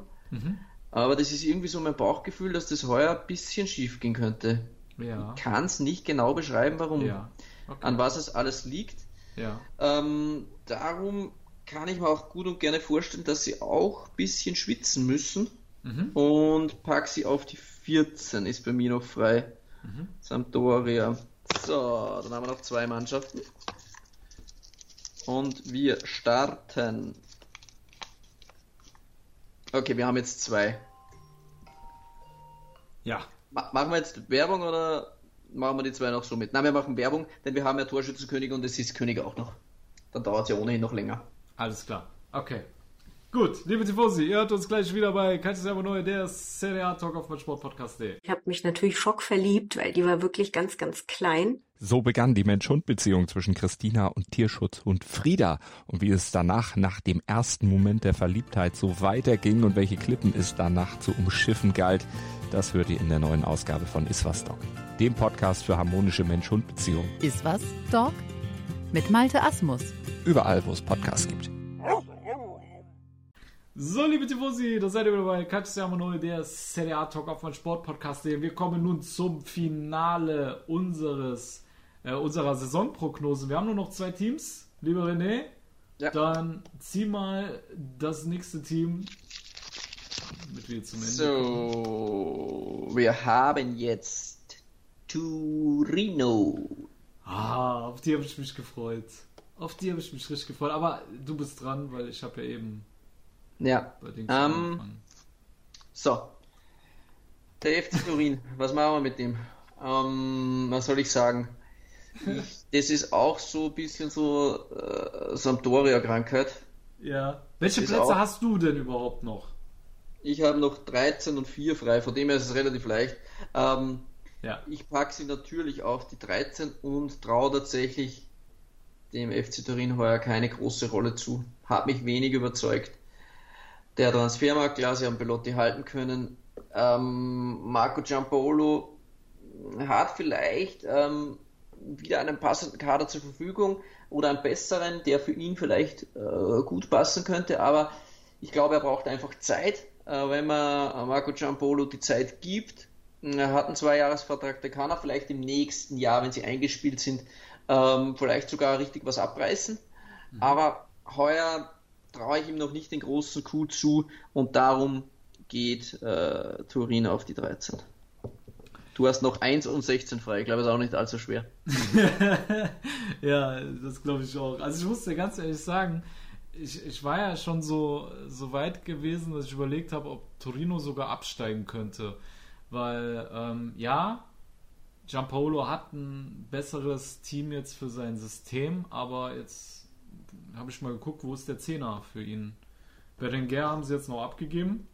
Aber das ist irgendwie so mein Bauchgefühl, dass das heuer ein bisschen schief gehen könnte. Ja. Ich kann es nicht genau beschreiben, warum. Ja. Okay. An was es alles liegt. Ja. Ähm, darum kann ich mir auch gut und gerne vorstellen, dass sie auch ein bisschen schwitzen müssen. Und pack sie auf die 14, ist bei mir noch frei. Sampdoria. So, dann haben wir noch zwei Mannschaften. Und wir starten. Okay, wir haben jetzt zwei. Ja. Ma machen wir jetzt Werbung oder machen wir die zwei noch so mit? Nein, wir machen Werbung, denn wir haben ja Torschützenkönig und es ist König auch noch. Dann dauert es ja ohnehin noch länger. Alles klar. Okay. Gut, liebe Tifosi, ihr hört uns gleich wieder bei Calcio Neu, der Serie A Talk auf Sportpodcast.de. Ich habe mich natürlich schockverliebt, weil die war wirklich ganz, ganz klein. So begann die Mensch-Hund-Beziehung zwischen Christina und Tierschutzhund Frieda. Und wie es danach, nach dem ersten Moment der Verliebtheit, so weiterging und welche Klippen es danach zu umschiffen galt, das hört ihr in der neuen Ausgabe von Iswas Dog, dem Podcast für harmonische Mensch-Hund-Beziehungen. Ist was, Dog? Mit Malte Asmus. Überall, wo es Podcasts gibt. So, liebe Tifosi, da seid ihr wieder bei Calcio Neu, der Serie A Talk auf Sportpodcast.de. Wir kommen nun zum Finale unseres, äh, unserer Saisonprognose. Wir haben nur noch zwei Teams, lieber René. Ja. Dann zieh mal das nächste Team mit wir zum Ende. So, wir haben jetzt Turino. Ah, auf die habe ich mich gefreut. Auf die habe ich mich richtig gefreut. Aber du bist dran, weil ich habe ja eben Ja. Ähm, so. Der FC Turin, was machen wir mit dem? Ähm, was soll ich sagen? Ich, das ist auch so ein bisschen so äh, Sampdoria-Krankheit. Ja. Welche Plätze auch- hast du denn überhaupt noch? Ich habe noch 13 und 4 frei, von dem her ist es relativ leicht. Ähm, Ja. ich packe sie natürlich auf die 13 und traue tatsächlich dem FC Turin heuer keine große Rolle zu. Hat mich wenig überzeugt. Der Transfermarkt, klar, sie haben Belotti halten können. Ähm, Marco Giampaolo hat vielleicht ähm, wieder einen passenden Kader zur Verfügung oder einen besseren, der für ihn vielleicht äh, gut passen könnte, aber ich glaube, er braucht einfach Zeit. Äh, wenn man Marco Giampaolo die Zeit gibt, er hat einen Zweijahresvertrag, der kann er vielleicht im nächsten Jahr, wenn sie eingespielt sind, ähm, vielleicht sogar richtig was abreißen. Aber heuer traue ich ihm noch nicht den großen Coup zu und darum geht äh, Turin auf die 13. Du hast noch 1 und 16 frei, ich glaube, das ist auch nicht allzu schwer. ja, das glaube ich auch. Also ich muss dir ganz ehrlich sagen, ich, ich war ja schon so, so weit gewesen, dass ich überlegt habe, ob Torino sogar absteigen könnte. Weil, ähm, ja, Giampaolo hat ein besseres Team jetzt für sein System, aber jetzt habe ich mal geguckt, wo ist der Zehner für ihn. Berenguer haben sie jetzt noch abgegeben.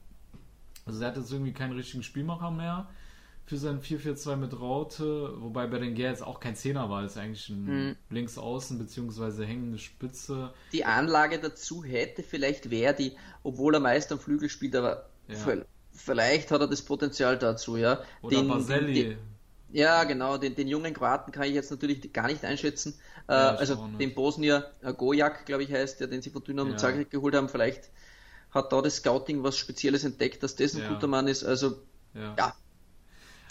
Also er hat jetzt irgendwie keinen richtigen Spielmacher mehr für sein 4-4-2 mit Raute, wobei Berenguer jetzt auch kein Zehner war, ist eigentlich ein Mhm. Linksaußen bzw. hängende Spitze. Die Anlage dazu hätte vielleicht Verdi, obwohl er meist am Flügel spielt, aber Ja. vielleicht hat er das Potenzial dazu, ja. Oder Den- Baselli. den- ja, genau, den, den jungen Kroaten kann ich jetzt natürlich gar nicht einschätzen. Ja, äh, ich also den Bosnier äh, Gojak, glaube ich, heißt der, den sie von Dynamo Ja. Zagreb geholt haben. Vielleicht hat da das Scouting was Spezielles entdeckt, dass das ein Ja. guter Mann ist. Also Ja. ja,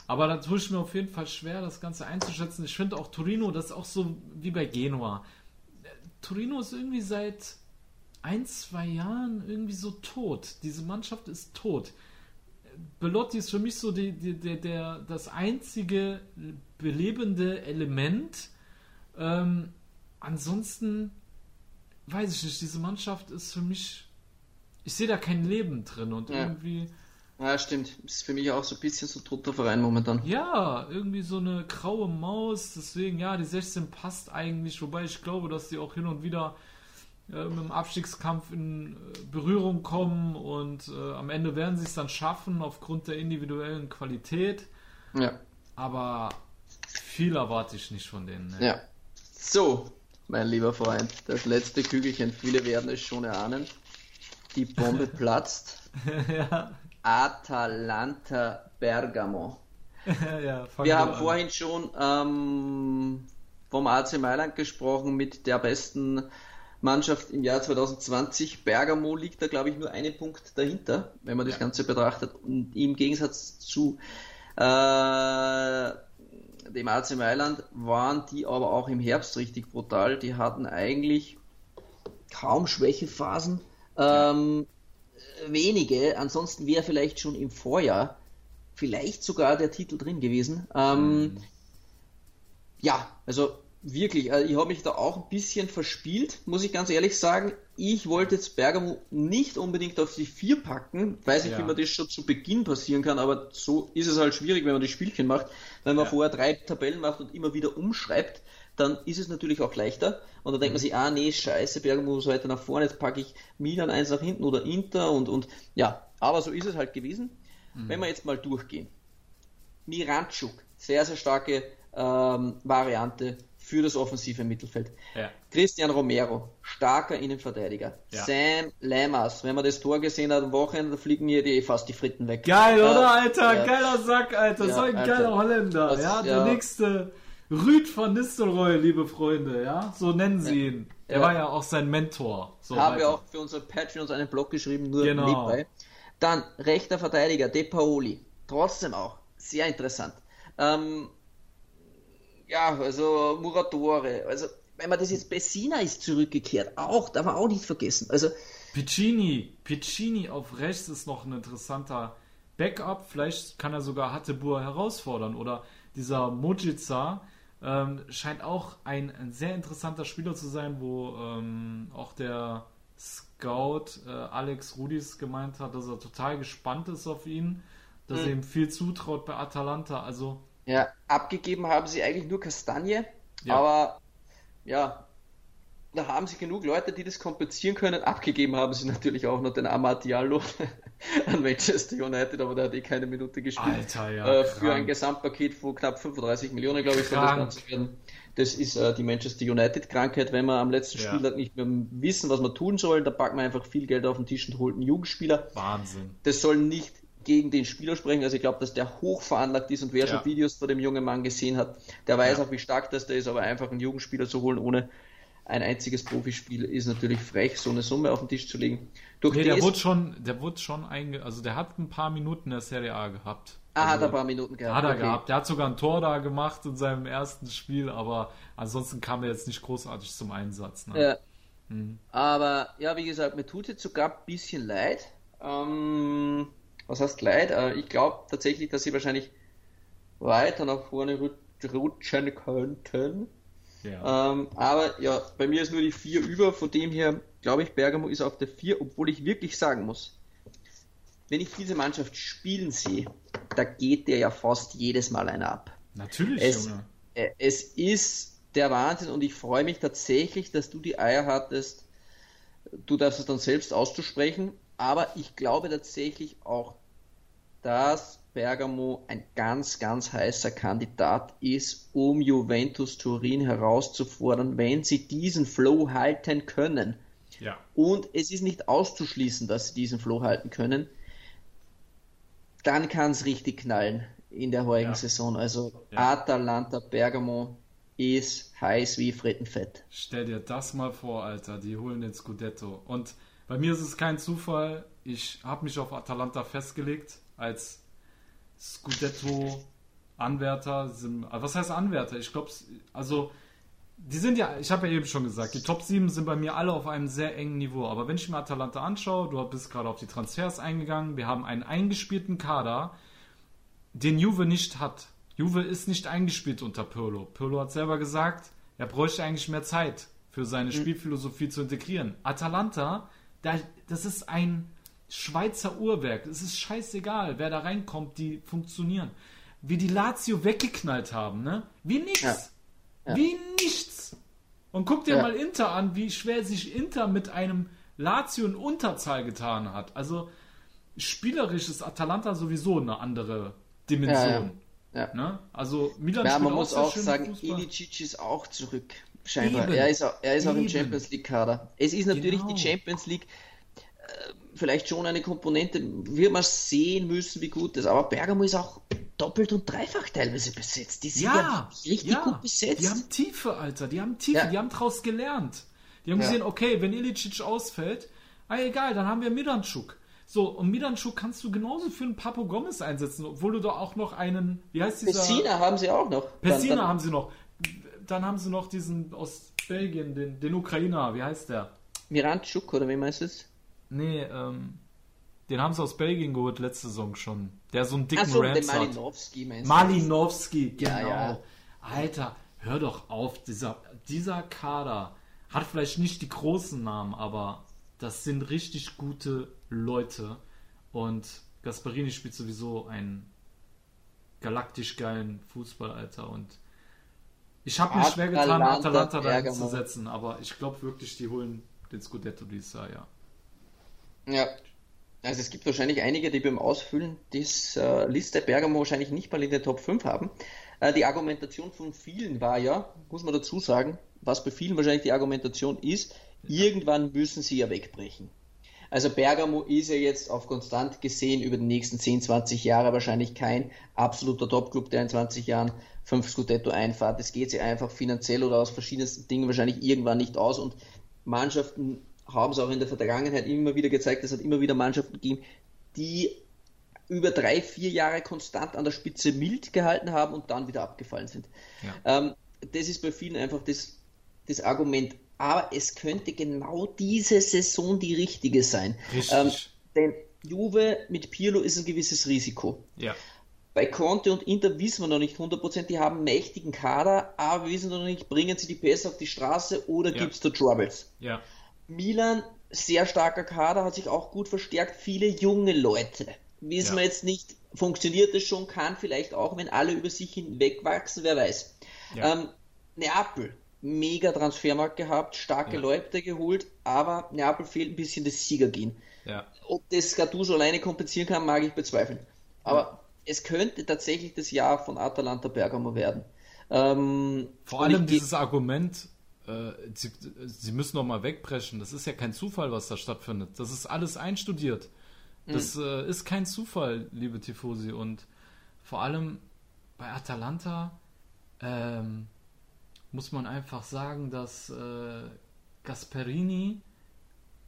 Aber da tue ich mir auf jeden Fall schwer, das Ganze einzuschätzen. Ich finde auch Torino, das ist auch so wie bei Genua. Torino ist irgendwie seit ein, zwei Jahren irgendwie so tot. Diese Mannschaft ist tot. Belotti ist für mich so die, die, der, der, das einzige belebende Element. Ähm, ansonsten weiß ich nicht, diese Mannschaft ist für mich. Ich sehe da kein Leben drin und Ja. irgendwie. ja, stimmt. Ist für mich auch so ein bisschen so toter Verein momentan. Ja, irgendwie so eine graue Maus. Deswegen, ja, die 16 passt eigentlich. Wobei ich glaube, dass die auch hin und wieder äh, mit dem Abstiegskampf in äh, Berührung kommen. Und äh, am Ende werden sie es dann schaffen aufgrund der individuellen Qualität. Ja. Aber viel erwarte ich nicht von denen. Ne? Ja. So, mein lieber Freund, das letzte Kügelchen, viele werden es schon erahnen. Die Bombe platzt. ja. Atalanta Bergamo. ja, Wir haben an. vorhin schon ähm, vom AC Mailand gesprochen mit der besten Mannschaft im Jahr 2020. Bergamo liegt da, glaube ich, nur einen Punkt dahinter, wenn man das Ganze betrachtet. Und im Gegensatz zu äh, dem AC Mailand waren die aber auch im Herbst richtig brutal. Die hatten eigentlich kaum Schwächephasen. Ähm, wenige, ansonsten wäre vielleicht schon im Vorjahr vielleicht sogar der Titel drin gewesen. Ähm, Ja, also wirklich, also ich habe mich da auch ein bisschen verspielt, muss ich ganz ehrlich sagen. Ich wollte jetzt Bergamo nicht unbedingt auf die vier packen. Weiß nicht, Ja. wie man das schon zu Beginn passieren kann, aber so ist es halt schwierig, wenn man die Spielchen macht. Wenn man Ja. vorher drei Tabellen macht und immer wieder umschreibt, dann ist es natürlich auch leichter. Und dann denkt man sich, ah nee, scheiße, Bergamo muss weiter nach vorne, jetzt packe ich Milan eins nach hinten oder Inter und, und ja, aber so ist es halt gewesen. Wenn wir jetzt mal durchgehen. Miranchuk, sehr, sehr starke ähm, Variante für das offensive Mittelfeld. Ja. Christian Romero, starker Innenverteidiger. Ja. Sam Lammers, wenn man das Tor gesehen hat am Wochenende, fliegen mir die fast die Fritten weg. Geil, Äh, oder, Alter? ja. Geiler Sack, Alter. So ein Alter. geiler Holländer. Das- ja, der nächste Rüd von Nistelrooy, liebe Freunde. Ja, so nennen sie ihn. Er war ja auch sein Mentor. So Haben wir weiter. auch für unsere Patreons einen Blog geschrieben, nur Genau. nebenbei. Dann rechter Verteidiger, De Paoli. Trotzdem auch. Sehr interessant. Ähm, ja, also Muratore. Also, wenn man das jetzt Bessina ist zurückgekehrt, auch, darf man auch nicht vergessen. Also, Piccini. Piccini auf rechts ist noch ein interessanter Backup. Vielleicht kann er sogar Hattebur herausfordern. Oder dieser Mojica ähm, scheint auch ein, ein sehr interessanter Spieler zu sein, wo ähm, auch der Scout äh, Alex Rudis gemeint hat, dass er total gespannt ist auf ihn, dass Mhm. er ihm viel zutraut bei Atalanta. Also ja, abgegeben haben sie eigentlich nur Kastanie, Ja. aber ja, da haben sie genug Leute, die das kompensieren können. Abgegeben haben sie natürlich auch noch den Amad Diallo an Manchester United, aber der hat eh keine Minute gespielt. Alter, ja, äh, für ein Gesamtpaket von knapp 35 Millionen, glaube ich, soll das. Ganze werden. Das ist äh, die Manchester United-Krankheit, wenn wir am letzten Ja. Spieltag nicht mehr wissen, was wir tun sollen, da packt man einfach viel Geld auf den Tisch und holt einen Jugendspieler. Wahnsinn. Das soll nicht gegen den Spieler sprechen. Also ich glaube, dass der hoch veranlagt ist und wer Ja. schon Videos von dem jungen Mann gesehen hat, der weiß Ja. auch, wie stark das der ist, aber einfach einen Jugendspieler zu holen ohne ein einziges Profispiel ist natürlich frech, so eine Summe auf den Tisch zu legen. Durch Nee, der wurde schon, der wurde schon einge, also der hat ein paar Minuten in der Serie A gehabt. Ah, hat also, er ein paar Minuten gehabt. Hat er okay. gehabt. Der hat sogar ein Tor da gemacht in seinem ersten Spiel, aber ansonsten kam er jetzt nicht großartig zum Einsatz. Ne? Ja. Mhm. Aber ja, wie gesagt, mir tut jetzt sogar ein bisschen leid. Ähm, was heißt leid? Äh, ich glaube tatsächlich, dass sie wahrscheinlich weiter nach vorne rut- rutschen könnten. Ja. Ähm, aber ja, bei mir ist nur die 4 über, von dem her glaube ich, Bergamo ist auf der 4, obwohl ich wirklich sagen muss, wenn ich diese Mannschaft spielen sehe, da geht der ja fast jedes Mal einer ab. Natürlich, Es, Junge. äh, es ist der Wahnsinn und ich freue mich tatsächlich, dass du die Eier hattest, du darfst es dann selbst auszusprechen, aber ich glaube tatsächlich auch, dass Bergamo ein ganz, ganz heißer Kandidat ist, um Juventus Turin herauszufordern, wenn sie diesen Flow halten können. Ja. Und es ist nicht auszuschließen, dass sie diesen Flow halten können. Dann kann es richtig knallen in der heutigen Ja. Saison. Also Ja. Atalanta Bergamo ist heiß wie Frittenfett. Stell dir das mal vor, Alter. Die holen den Scudetto. Und bei mir ist es kein Zufall. Ich habe mich auf Atalanta festgelegt als Scudetto-Anwärter. Sind- also Was heißt Anwärter? Ich glaube, also die sind ja, ich habe ja eben schon gesagt, die Top 7 sind bei mir alle auf einem sehr engen Niveau. Aber wenn ich mir Atalanta anschaue, du bist gerade auf die Transfers eingegangen, wir haben einen eingespielten Kader, den Juve nicht hat. Juve ist nicht eingespielt unter Pirlo. Pirlo hat selber gesagt, er bräuchte eigentlich mehr Zeit für seine Spielphilosophie zu integrieren. Atalanta, da, das ist ein Schweizer Uhrwerk. Es ist scheißegal, wer da reinkommt, die funktionieren. Wie die Lazio weggeknallt haben, ne? Wie nix. Ja. Ja. Wie nichts. Und guck dir Ja. mal Inter an, wie schwer sich Inter mit einem Lazio in Unterzahl getan hat. Also spielerisch ist Atalanta sowieso eine andere Dimension. Ne? Also Milan Ja, man muss auch sagen. Ilicic ist auch zurück. Scheinbar. Eben. Er ist auch, er ist auch im. Champions League Kader. Es ist natürlich Genau. die Champions League vielleicht schon eine Komponente, wird man sehen müssen, wie gut das ist. Aber Bergamo ist auch doppelt und dreifach teilweise besetzt. Die sind ja, Ja, richtig ja, gut besetzt. Die haben Tiefe, Alter. Die haben Tiefe. Ja. Die haben draus gelernt. Die haben gesehen, okay, wenn Ilicic ausfällt, ah, egal, dann haben wir Midanchuk. So, und Midanchuk kannst du genauso für einen Papo Gomez einsetzen, obwohl du da auch noch einen, wie heißt dieser? Pessina haben sie auch noch. Dann- Pessina dann- haben sie noch. Dann haben sie noch diesen aus Belgien, den, den Ukrainer, wie heißt der? Miranchuk, oder wie meinst du es? Nee, ähm, den haben sie aus Belgien geholt letzte Saison schon. Der so einen dicken Achso, den Rams hat. Malinowski meinst du? Malinowski, genau. Ja, ja. Alter, hör doch auf, dieser, dieser Kader hat vielleicht nicht die großen Namen, aber das sind richtig gute Leute. Und Gasparini spielt sowieso einen galaktisch geilen Fußball, Alter. Und ich habe mir schwer getan, Atalanta da zu setzen, aber ich glaube wirklich, die holen den Scudetto dieses Jahr, ja. Ja. Also es gibt wahrscheinlich einige, die beim Ausfüllen dieser Liste Bergamo wahrscheinlich nicht mal in den Top 5 haben. Äh, Die Argumentation von vielen war ja, muss man dazu sagen, was bei vielen wahrscheinlich die Argumentation ist, irgendwann müssen sie ja wegbrechen. Also Bergamo ist ja jetzt auf konstant gesehen über die nächsten 10, 20 Jahre wahrscheinlich kein absoluter Topclub, der in 20 Jahren 5 Scudetto einfahrt. Das geht sie einfach finanziell oder aus verschiedensten Dingen wahrscheinlich irgendwann nicht aus und Mannschaften haben es auch in der Vergangenheit immer wieder gezeigt, es hat immer wieder Mannschaften gegeben, die über drei, vier Jahre konstant an der Spitze mild gehalten haben und dann wieder abgefallen sind. Ähm, das ist bei vielen einfach das, das Argument. Aber es könnte genau diese Saison die richtige sein. Ähm, denn Juve mit Pirlo ist ein gewisses Risiko. Ja. Bei Conte und Inter wissen wir noch nicht 100%, die haben einen mächtigen Kader, aber wir wissen noch nicht, bringen sie die Pässe auf die Straße oder Ja. gibt es da Troubles? Ja. Milan, sehr starker Kader, hat sich auch gut verstärkt, viele junge Leute. Wissen Ja. wir jetzt nicht, funktioniert das schon, kann vielleicht auch, wenn alle über sich hinwegwachsen, wer weiß. Ja. Ähm, Neapel, mega Transfermarkt gehabt, starke Ja. Leute geholt, aber Neapel fehlt ein bisschen das Siegergehen. Ja. Ob das Gattuso alleine kompensieren kann, mag ich bezweifeln. Aber es könnte tatsächlich das Jahr von Atalanta Bergamo werden. Ähm, Vor allem dieses Argument, äh, sie, sie müssen noch mal wegbrechen. Das ist ja kein Zufall, was da stattfindet. Das ist alles einstudiert. Das Mhm. äh, ist kein Zufall, liebe Tifosi. Und vor allem bei Atalanta ähm, muss man einfach sagen, dass äh, Gasperini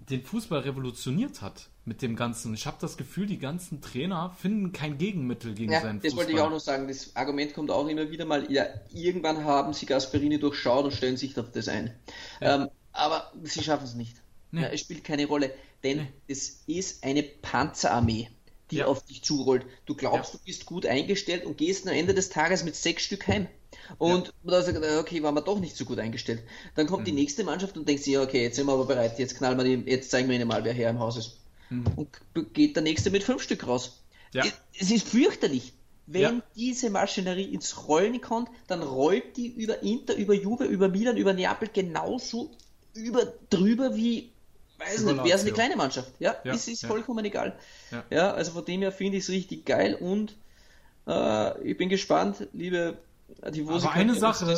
den Fußball revolutioniert hat mit dem Ganzen. Ich habe das Gefühl, die ganzen Trainer finden kein Gegenmittel gegen Ja, seinen das Fußball. wollte ich auch noch sagen. Das Argument kommt auch immer wieder mal. Ja, irgendwann haben sie Gasperini durchschaut und stellen sich auf das ein. Ähm, aber sie schaffen es nicht. Nee. Ja, es spielt keine Rolle, denn es ist eine Panzerarmee, die Ja. auf dich zurollt. Du glaubst, Ja. du bist gut eingestellt und gehst am Ende des Tages mit sechs Stück heim. Und da sagt er, okay, waren wir doch nicht so gut eingestellt. Dann kommt die Mhm. nächste Mannschaft und denkt sich, ja, okay, jetzt sind wir aber bereit, jetzt knallen wir die, jetzt zeigen wir ihnen mal, wer hier im Haus ist. Und geht der nächste mit fünf Stück raus. Mhm. Ja. Es- ist fürchterlich. wenn Ja. diese Maschinerie ins Rollen kommt, dann rollt die über Inter, über Juve, über Milan, über Neapel genauso über drüber wie, weiß nicht, wäre es eine kleine Mannschaft. Ja, Ja, es ist ja. vollkommen egal. Ja. Ja, also von dem her finde ich es richtig geil und äh, ich bin gespannt, liebe die Aber eine Sache-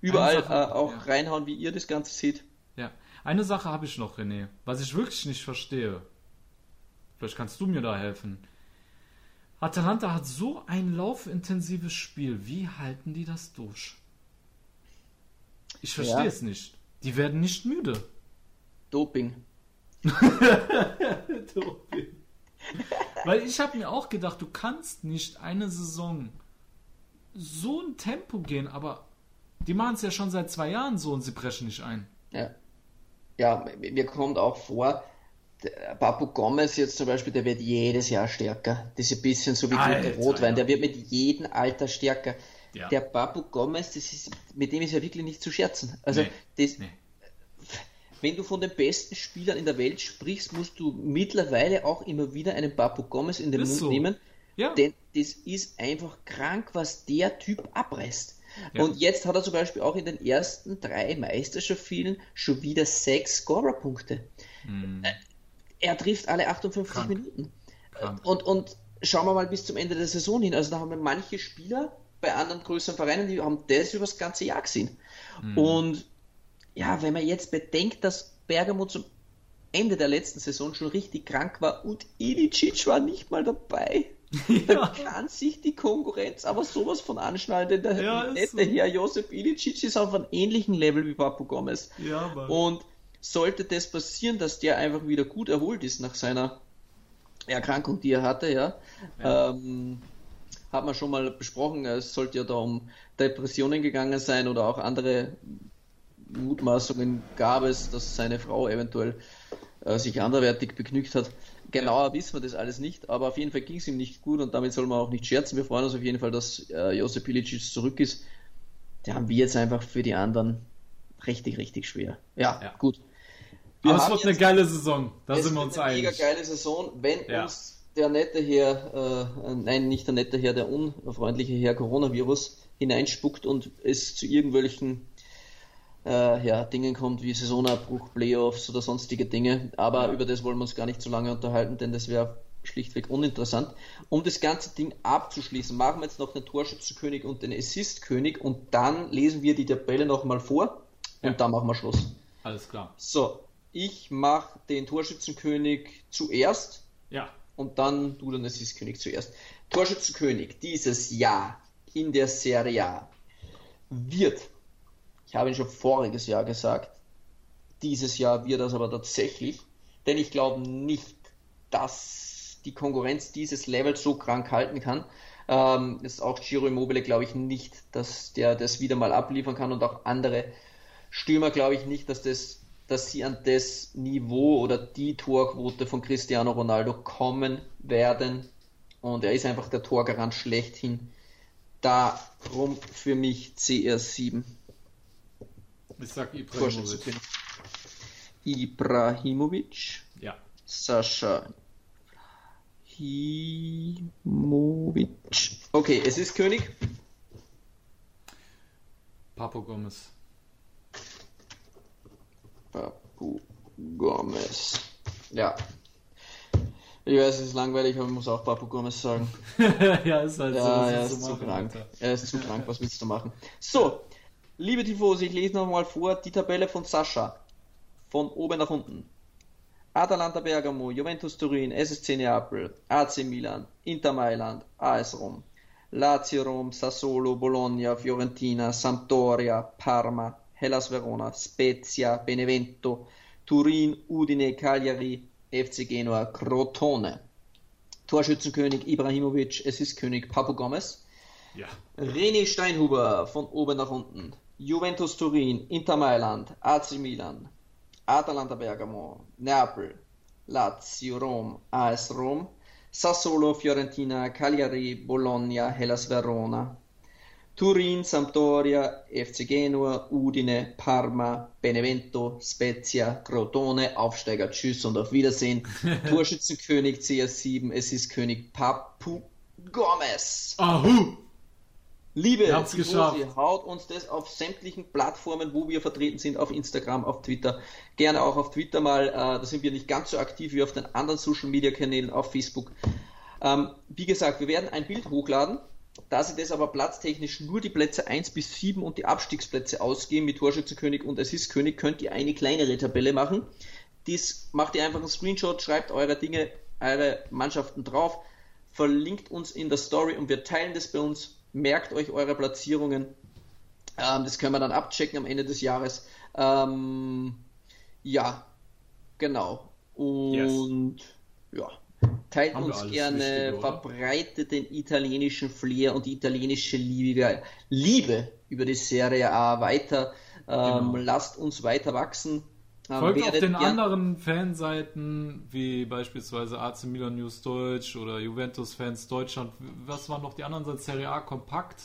überall Sache, äh, auch ja. reinhauen, wie ihr das Ganze seht. Ja. Eine Sache habe ich noch, René, was ich wirklich nicht verstehe. Vielleicht kannst du mir da helfen. Atalanta hat so ein laufintensives Spiel. Wie halten die das durch? Ich verstehe Ja. es nicht. Die werden nicht müde. Doping. Weil ich habe mir auch gedacht, du kannst nicht eine Saison so ein Tempo gehen, aber die machen es ja schon seit zwei Jahren so und sie brechen nicht ein. Ja. Ja, mir kommt auch vor, der Papu Gomez jetzt zum Beispiel, der wird jedes Jahr stärker. Das ist ein bisschen so wie Alter, Rotwein, der wird mit jedem Alter stärker. Ja. Der Papu Gomez, das ist, mit dem ist ja wirklich nicht zu scherzen. Also, Nee, das, nee. wenn du von den besten Spielern in der Welt sprichst, musst du mittlerweile auch immer wieder einen Papu Gomez in den Ist Mund so. nehmen. Ja. Denn das ist einfach krank, was der Typ abreißt. Ja. Und jetzt hat er zum Beispiel auch in den ersten drei Meisterschaftsspielen schon wieder sechs Scorerpunkte. Äh, Er trifft alle 58 Krank. Minuten. Krank. Und, und schauen wir mal bis zum Ende der Saison hin. Also da haben wir manche Spieler bei anderen größeren Vereinen, die haben das über das ganze Jahr gesehen. Und ja, wenn man jetzt bedenkt, dass Bergamo zum Ende der letzten Saison schon richtig krank war und Ilicic war nicht mal dabei, dann kann sich die Konkurrenz aber sowas von anschnallen, denn der Ja, nette so. Herr Josep Ilicic ist auf einem ähnlichen Level wie Papu Gomez. Ja, Mann. Und sollte das passieren, dass der einfach wieder gut erholt ist nach seiner Erkrankung, die er hatte, ja, Ähm, hat man schon mal besprochen, es sollte ja da um Depressionen gegangen sein oder auch andere Mutmaßungen gab es, dass seine Frau eventuell äh, sich anderweitig begnügt hat. Genauer wissen wir das alles nicht, aber auf jeden Fall ging es ihm nicht gut und damit soll man auch nicht scherzen. Wir freuen uns auf jeden Fall, dass äh, Josep Ilicic zurück ist. Der haben wir jetzt einfach für die anderen richtig, richtig schwer. Ja, Ja. gut. Aber es haben wird eine geile Saison. Da es sind wir wird uns eine einig. mega geile Saison, wenn Ja. uns der nette Herr, äh, nein, nicht der nette Herr, der unfreundliche Herr Coronavirus hineinspuckt und es zu irgendwelchen äh, ja, Dingen kommt wie Saisonabbruch, Playoffs oder sonstige Dinge. Aber über das wollen wir uns gar nicht so lange unterhalten, denn das wäre schlichtweg uninteressant. Um das ganze Ding abzuschließen, machen wir jetzt noch den Torschützenkönig und den Assistkönig und dann lesen wir die Tabelle nochmal vor und Ja. dann machen wir Schluss. Alles klar. So, ich mache den Torschützenkönig zuerst Ja. und dann du den Assistkönig zuerst. Torschützenkönig dieses Jahr in der Serie A wird, ich habe ihn schon voriges Jahr gesagt, dieses Jahr wird das aber tatsächlich, denn ich glaube nicht, dass die Konkurrenz dieses Level so krank halten kann. Ähm, ist auch Giro Immobile, glaube ich nicht, dass der das wieder mal abliefern kann und auch andere Stürmer glaube ich nicht, dass das, dass sie an das Niveau oder die Torquote von Cristiano Ronaldo kommen werden. Und er ist einfach der Torgarant schlechthin. Darum für mich CR7. Ich sag Ibrahimovic. Ibrahimovic. Ja. Sascha Himovic. Okay, es ist König. Papo Gomez. Papu Gomez. Ja. Ich weiß, es ist langweilig, aber ich muss auch Papu Gomez sagen. ja, ist halt so. Ja, das er ist ist so zu machen, krank. Er ist zu krank, was willst du machen? So, liebe Tifosi, ich lese nochmal vor die Tabelle von Sascha. Von oben nach unten. Atalanta Bergamo, Juventus Turin, SSC Neapel, AC Milan, Inter Mailand, AS Rom, Lazio Rom, Sassuolo, Bologna, Fiorentina, Sampdoria, Parma, Hellas Verona, Spezia, Benevento, Turin, Udine, Cagliari, FC Genua, Crotone. Torschützenkönig Ibrahimovic, es ist König Papu Gomez. Ja. René Steinhuber von oben nach unten. Juventus Turin, Inter Mailand, AC Milan, Atalanta Bergamo, Neapel, Lazio Rom, AS Rom, Sassuolo Fiorentina, Cagliari, Bologna, Hellas Verona, Turin, Sampdoria, FC Genua, Udine, Parma, Benevento, Spezia, Crotone, Aufsteiger, Tschüss und auf Wiedersehen. Torschützenkönig CS7, es ist König Papu Gomez. Ahu! Liebe Wir haben's haut uns das auf sämtlichen Plattformen, wo wir vertreten sind, auf Instagram, auf Twitter, gerne auch auf Twitter mal, äh, da sind wir nicht ganz so aktiv wie auf den anderen Social Media Kanälen, auf Facebook. Ähm, wie gesagt, wir werden ein Bild hochladen, da sie das aber platztechnisch nur die Plätze 1 bis 7 und die Abstiegsplätze ausgehen mit Torschützenkönig und Assistkönig, könnt ihr eine kleinere Tabelle machen. Dies macht ihr einfach einen Screenshot, schreibt eure Dinge, eure Mannschaften drauf, verlinkt uns in der Story und wir teilen das bei uns. Merkt euch eure Platzierungen. Ähm, das können wir dann abchecken am Ende des Jahres. Ähm, ja, genau. Und ja, teilt Haben uns gerne, Wichtige, oder? verbreitet den italienischen Flair und die italienische Liebe, Liebe über die Serie A weiter. Ähm, Genau. Lasst uns weiter wachsen. Ähm, Folgt auf werdet den anderen Fanseiten, wie beispielsweise AC Milan News Deutsch oder Juventus Fans Deutschland. Was waren noch die anderen Seiten? Serie A Kompakt?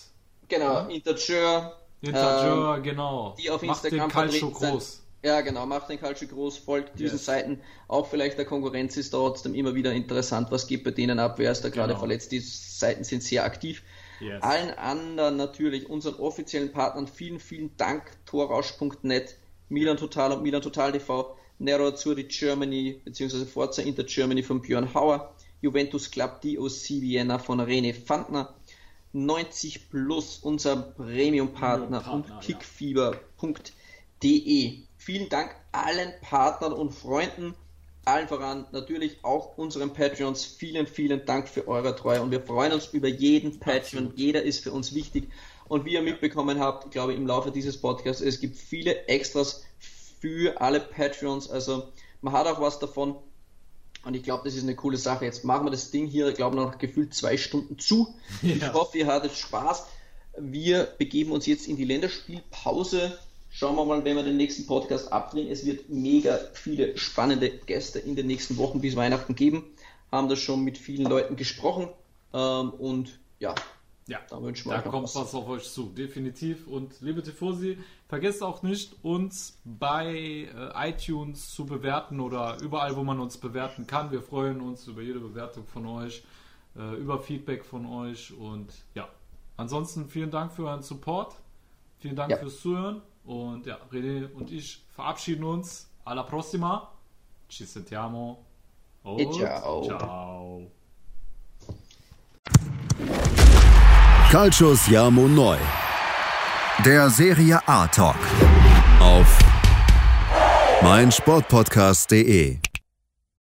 Genau, Integer. Integer, ähm, genau. die auf Macht Instagram den Calcio groß. Ja, genau, macht den Calcio groß, folgt diesen Yes. Seiten. Auch vielleicht der Konkurrenz ist trotzdem immer wieder interessant, was geht bei denen ab, wer ist da gerade Genau. verletzt. Die Seiten sind sehr aktiv. Yes. Allen anderen natürlich, unseren offiziellen Partnern, vielen, vielen Dank. Torrausch.net, Milan Total und Milan Total TV, Nero Azzurri Germany, beziehungsweise Forza Inter Germany von Björn Hauer, Juventus Club DOC Vienna von René Fandner, 90 Plus, unser Premium-Partner Premium-Partner, und ja. kickfieber.de. Vielen Dank allen Partnern und Freunden, allen voran natürlich auch unseren Patreons. Vielen, vielen Dank für eure Treue und wir freuen uns über jeden Patreon. Jeder ist für uns wichtig. Und wie ihr mitbekommen habt, glaube ich, im Laufe dieses Podcasts, es gibt viele Extras für alle Patreons. Also man hat auch was davon. Und ich glaube, das ist eine coole Sache. Jetzt machen wir das Ding hier, ich glaube, noch gefühlt zwei Stunden zu. Ich Ja. hoffe, ihr hattet Spaß. Wir begeben uns jetzt in die Länderspielpause. Schauen wir mal, wenn wir den nächsten Podcast abdrehen. Es wird mega viele spannende Gäste in den nächsten Wochen bis Weihnachten geben. Haben da schon mit vielen Leuten gesprochen. Ähm, und ja, Ja, Da da kommt was. was auf euch zu, definitiv. Und liebe Tifosi, vergesst auch nicht, uns bei äh, iTunes zu bewerten oder überall, wo man uns bewerten kann. Wir freuen uns über jede Bewertung von euch, äh, über Feedback von euch. Und ja, ansonsten vielen Dank für euren Support. Vielen Dank Ja. fürs Zuhören. Und ja, René und ich verabschieden uns. Alla prossima. Ci sentiamo. Und E ciao. ciao. Calcius Jamo Neu. Der Serie A Talk. Auf meinsportpodcast.de.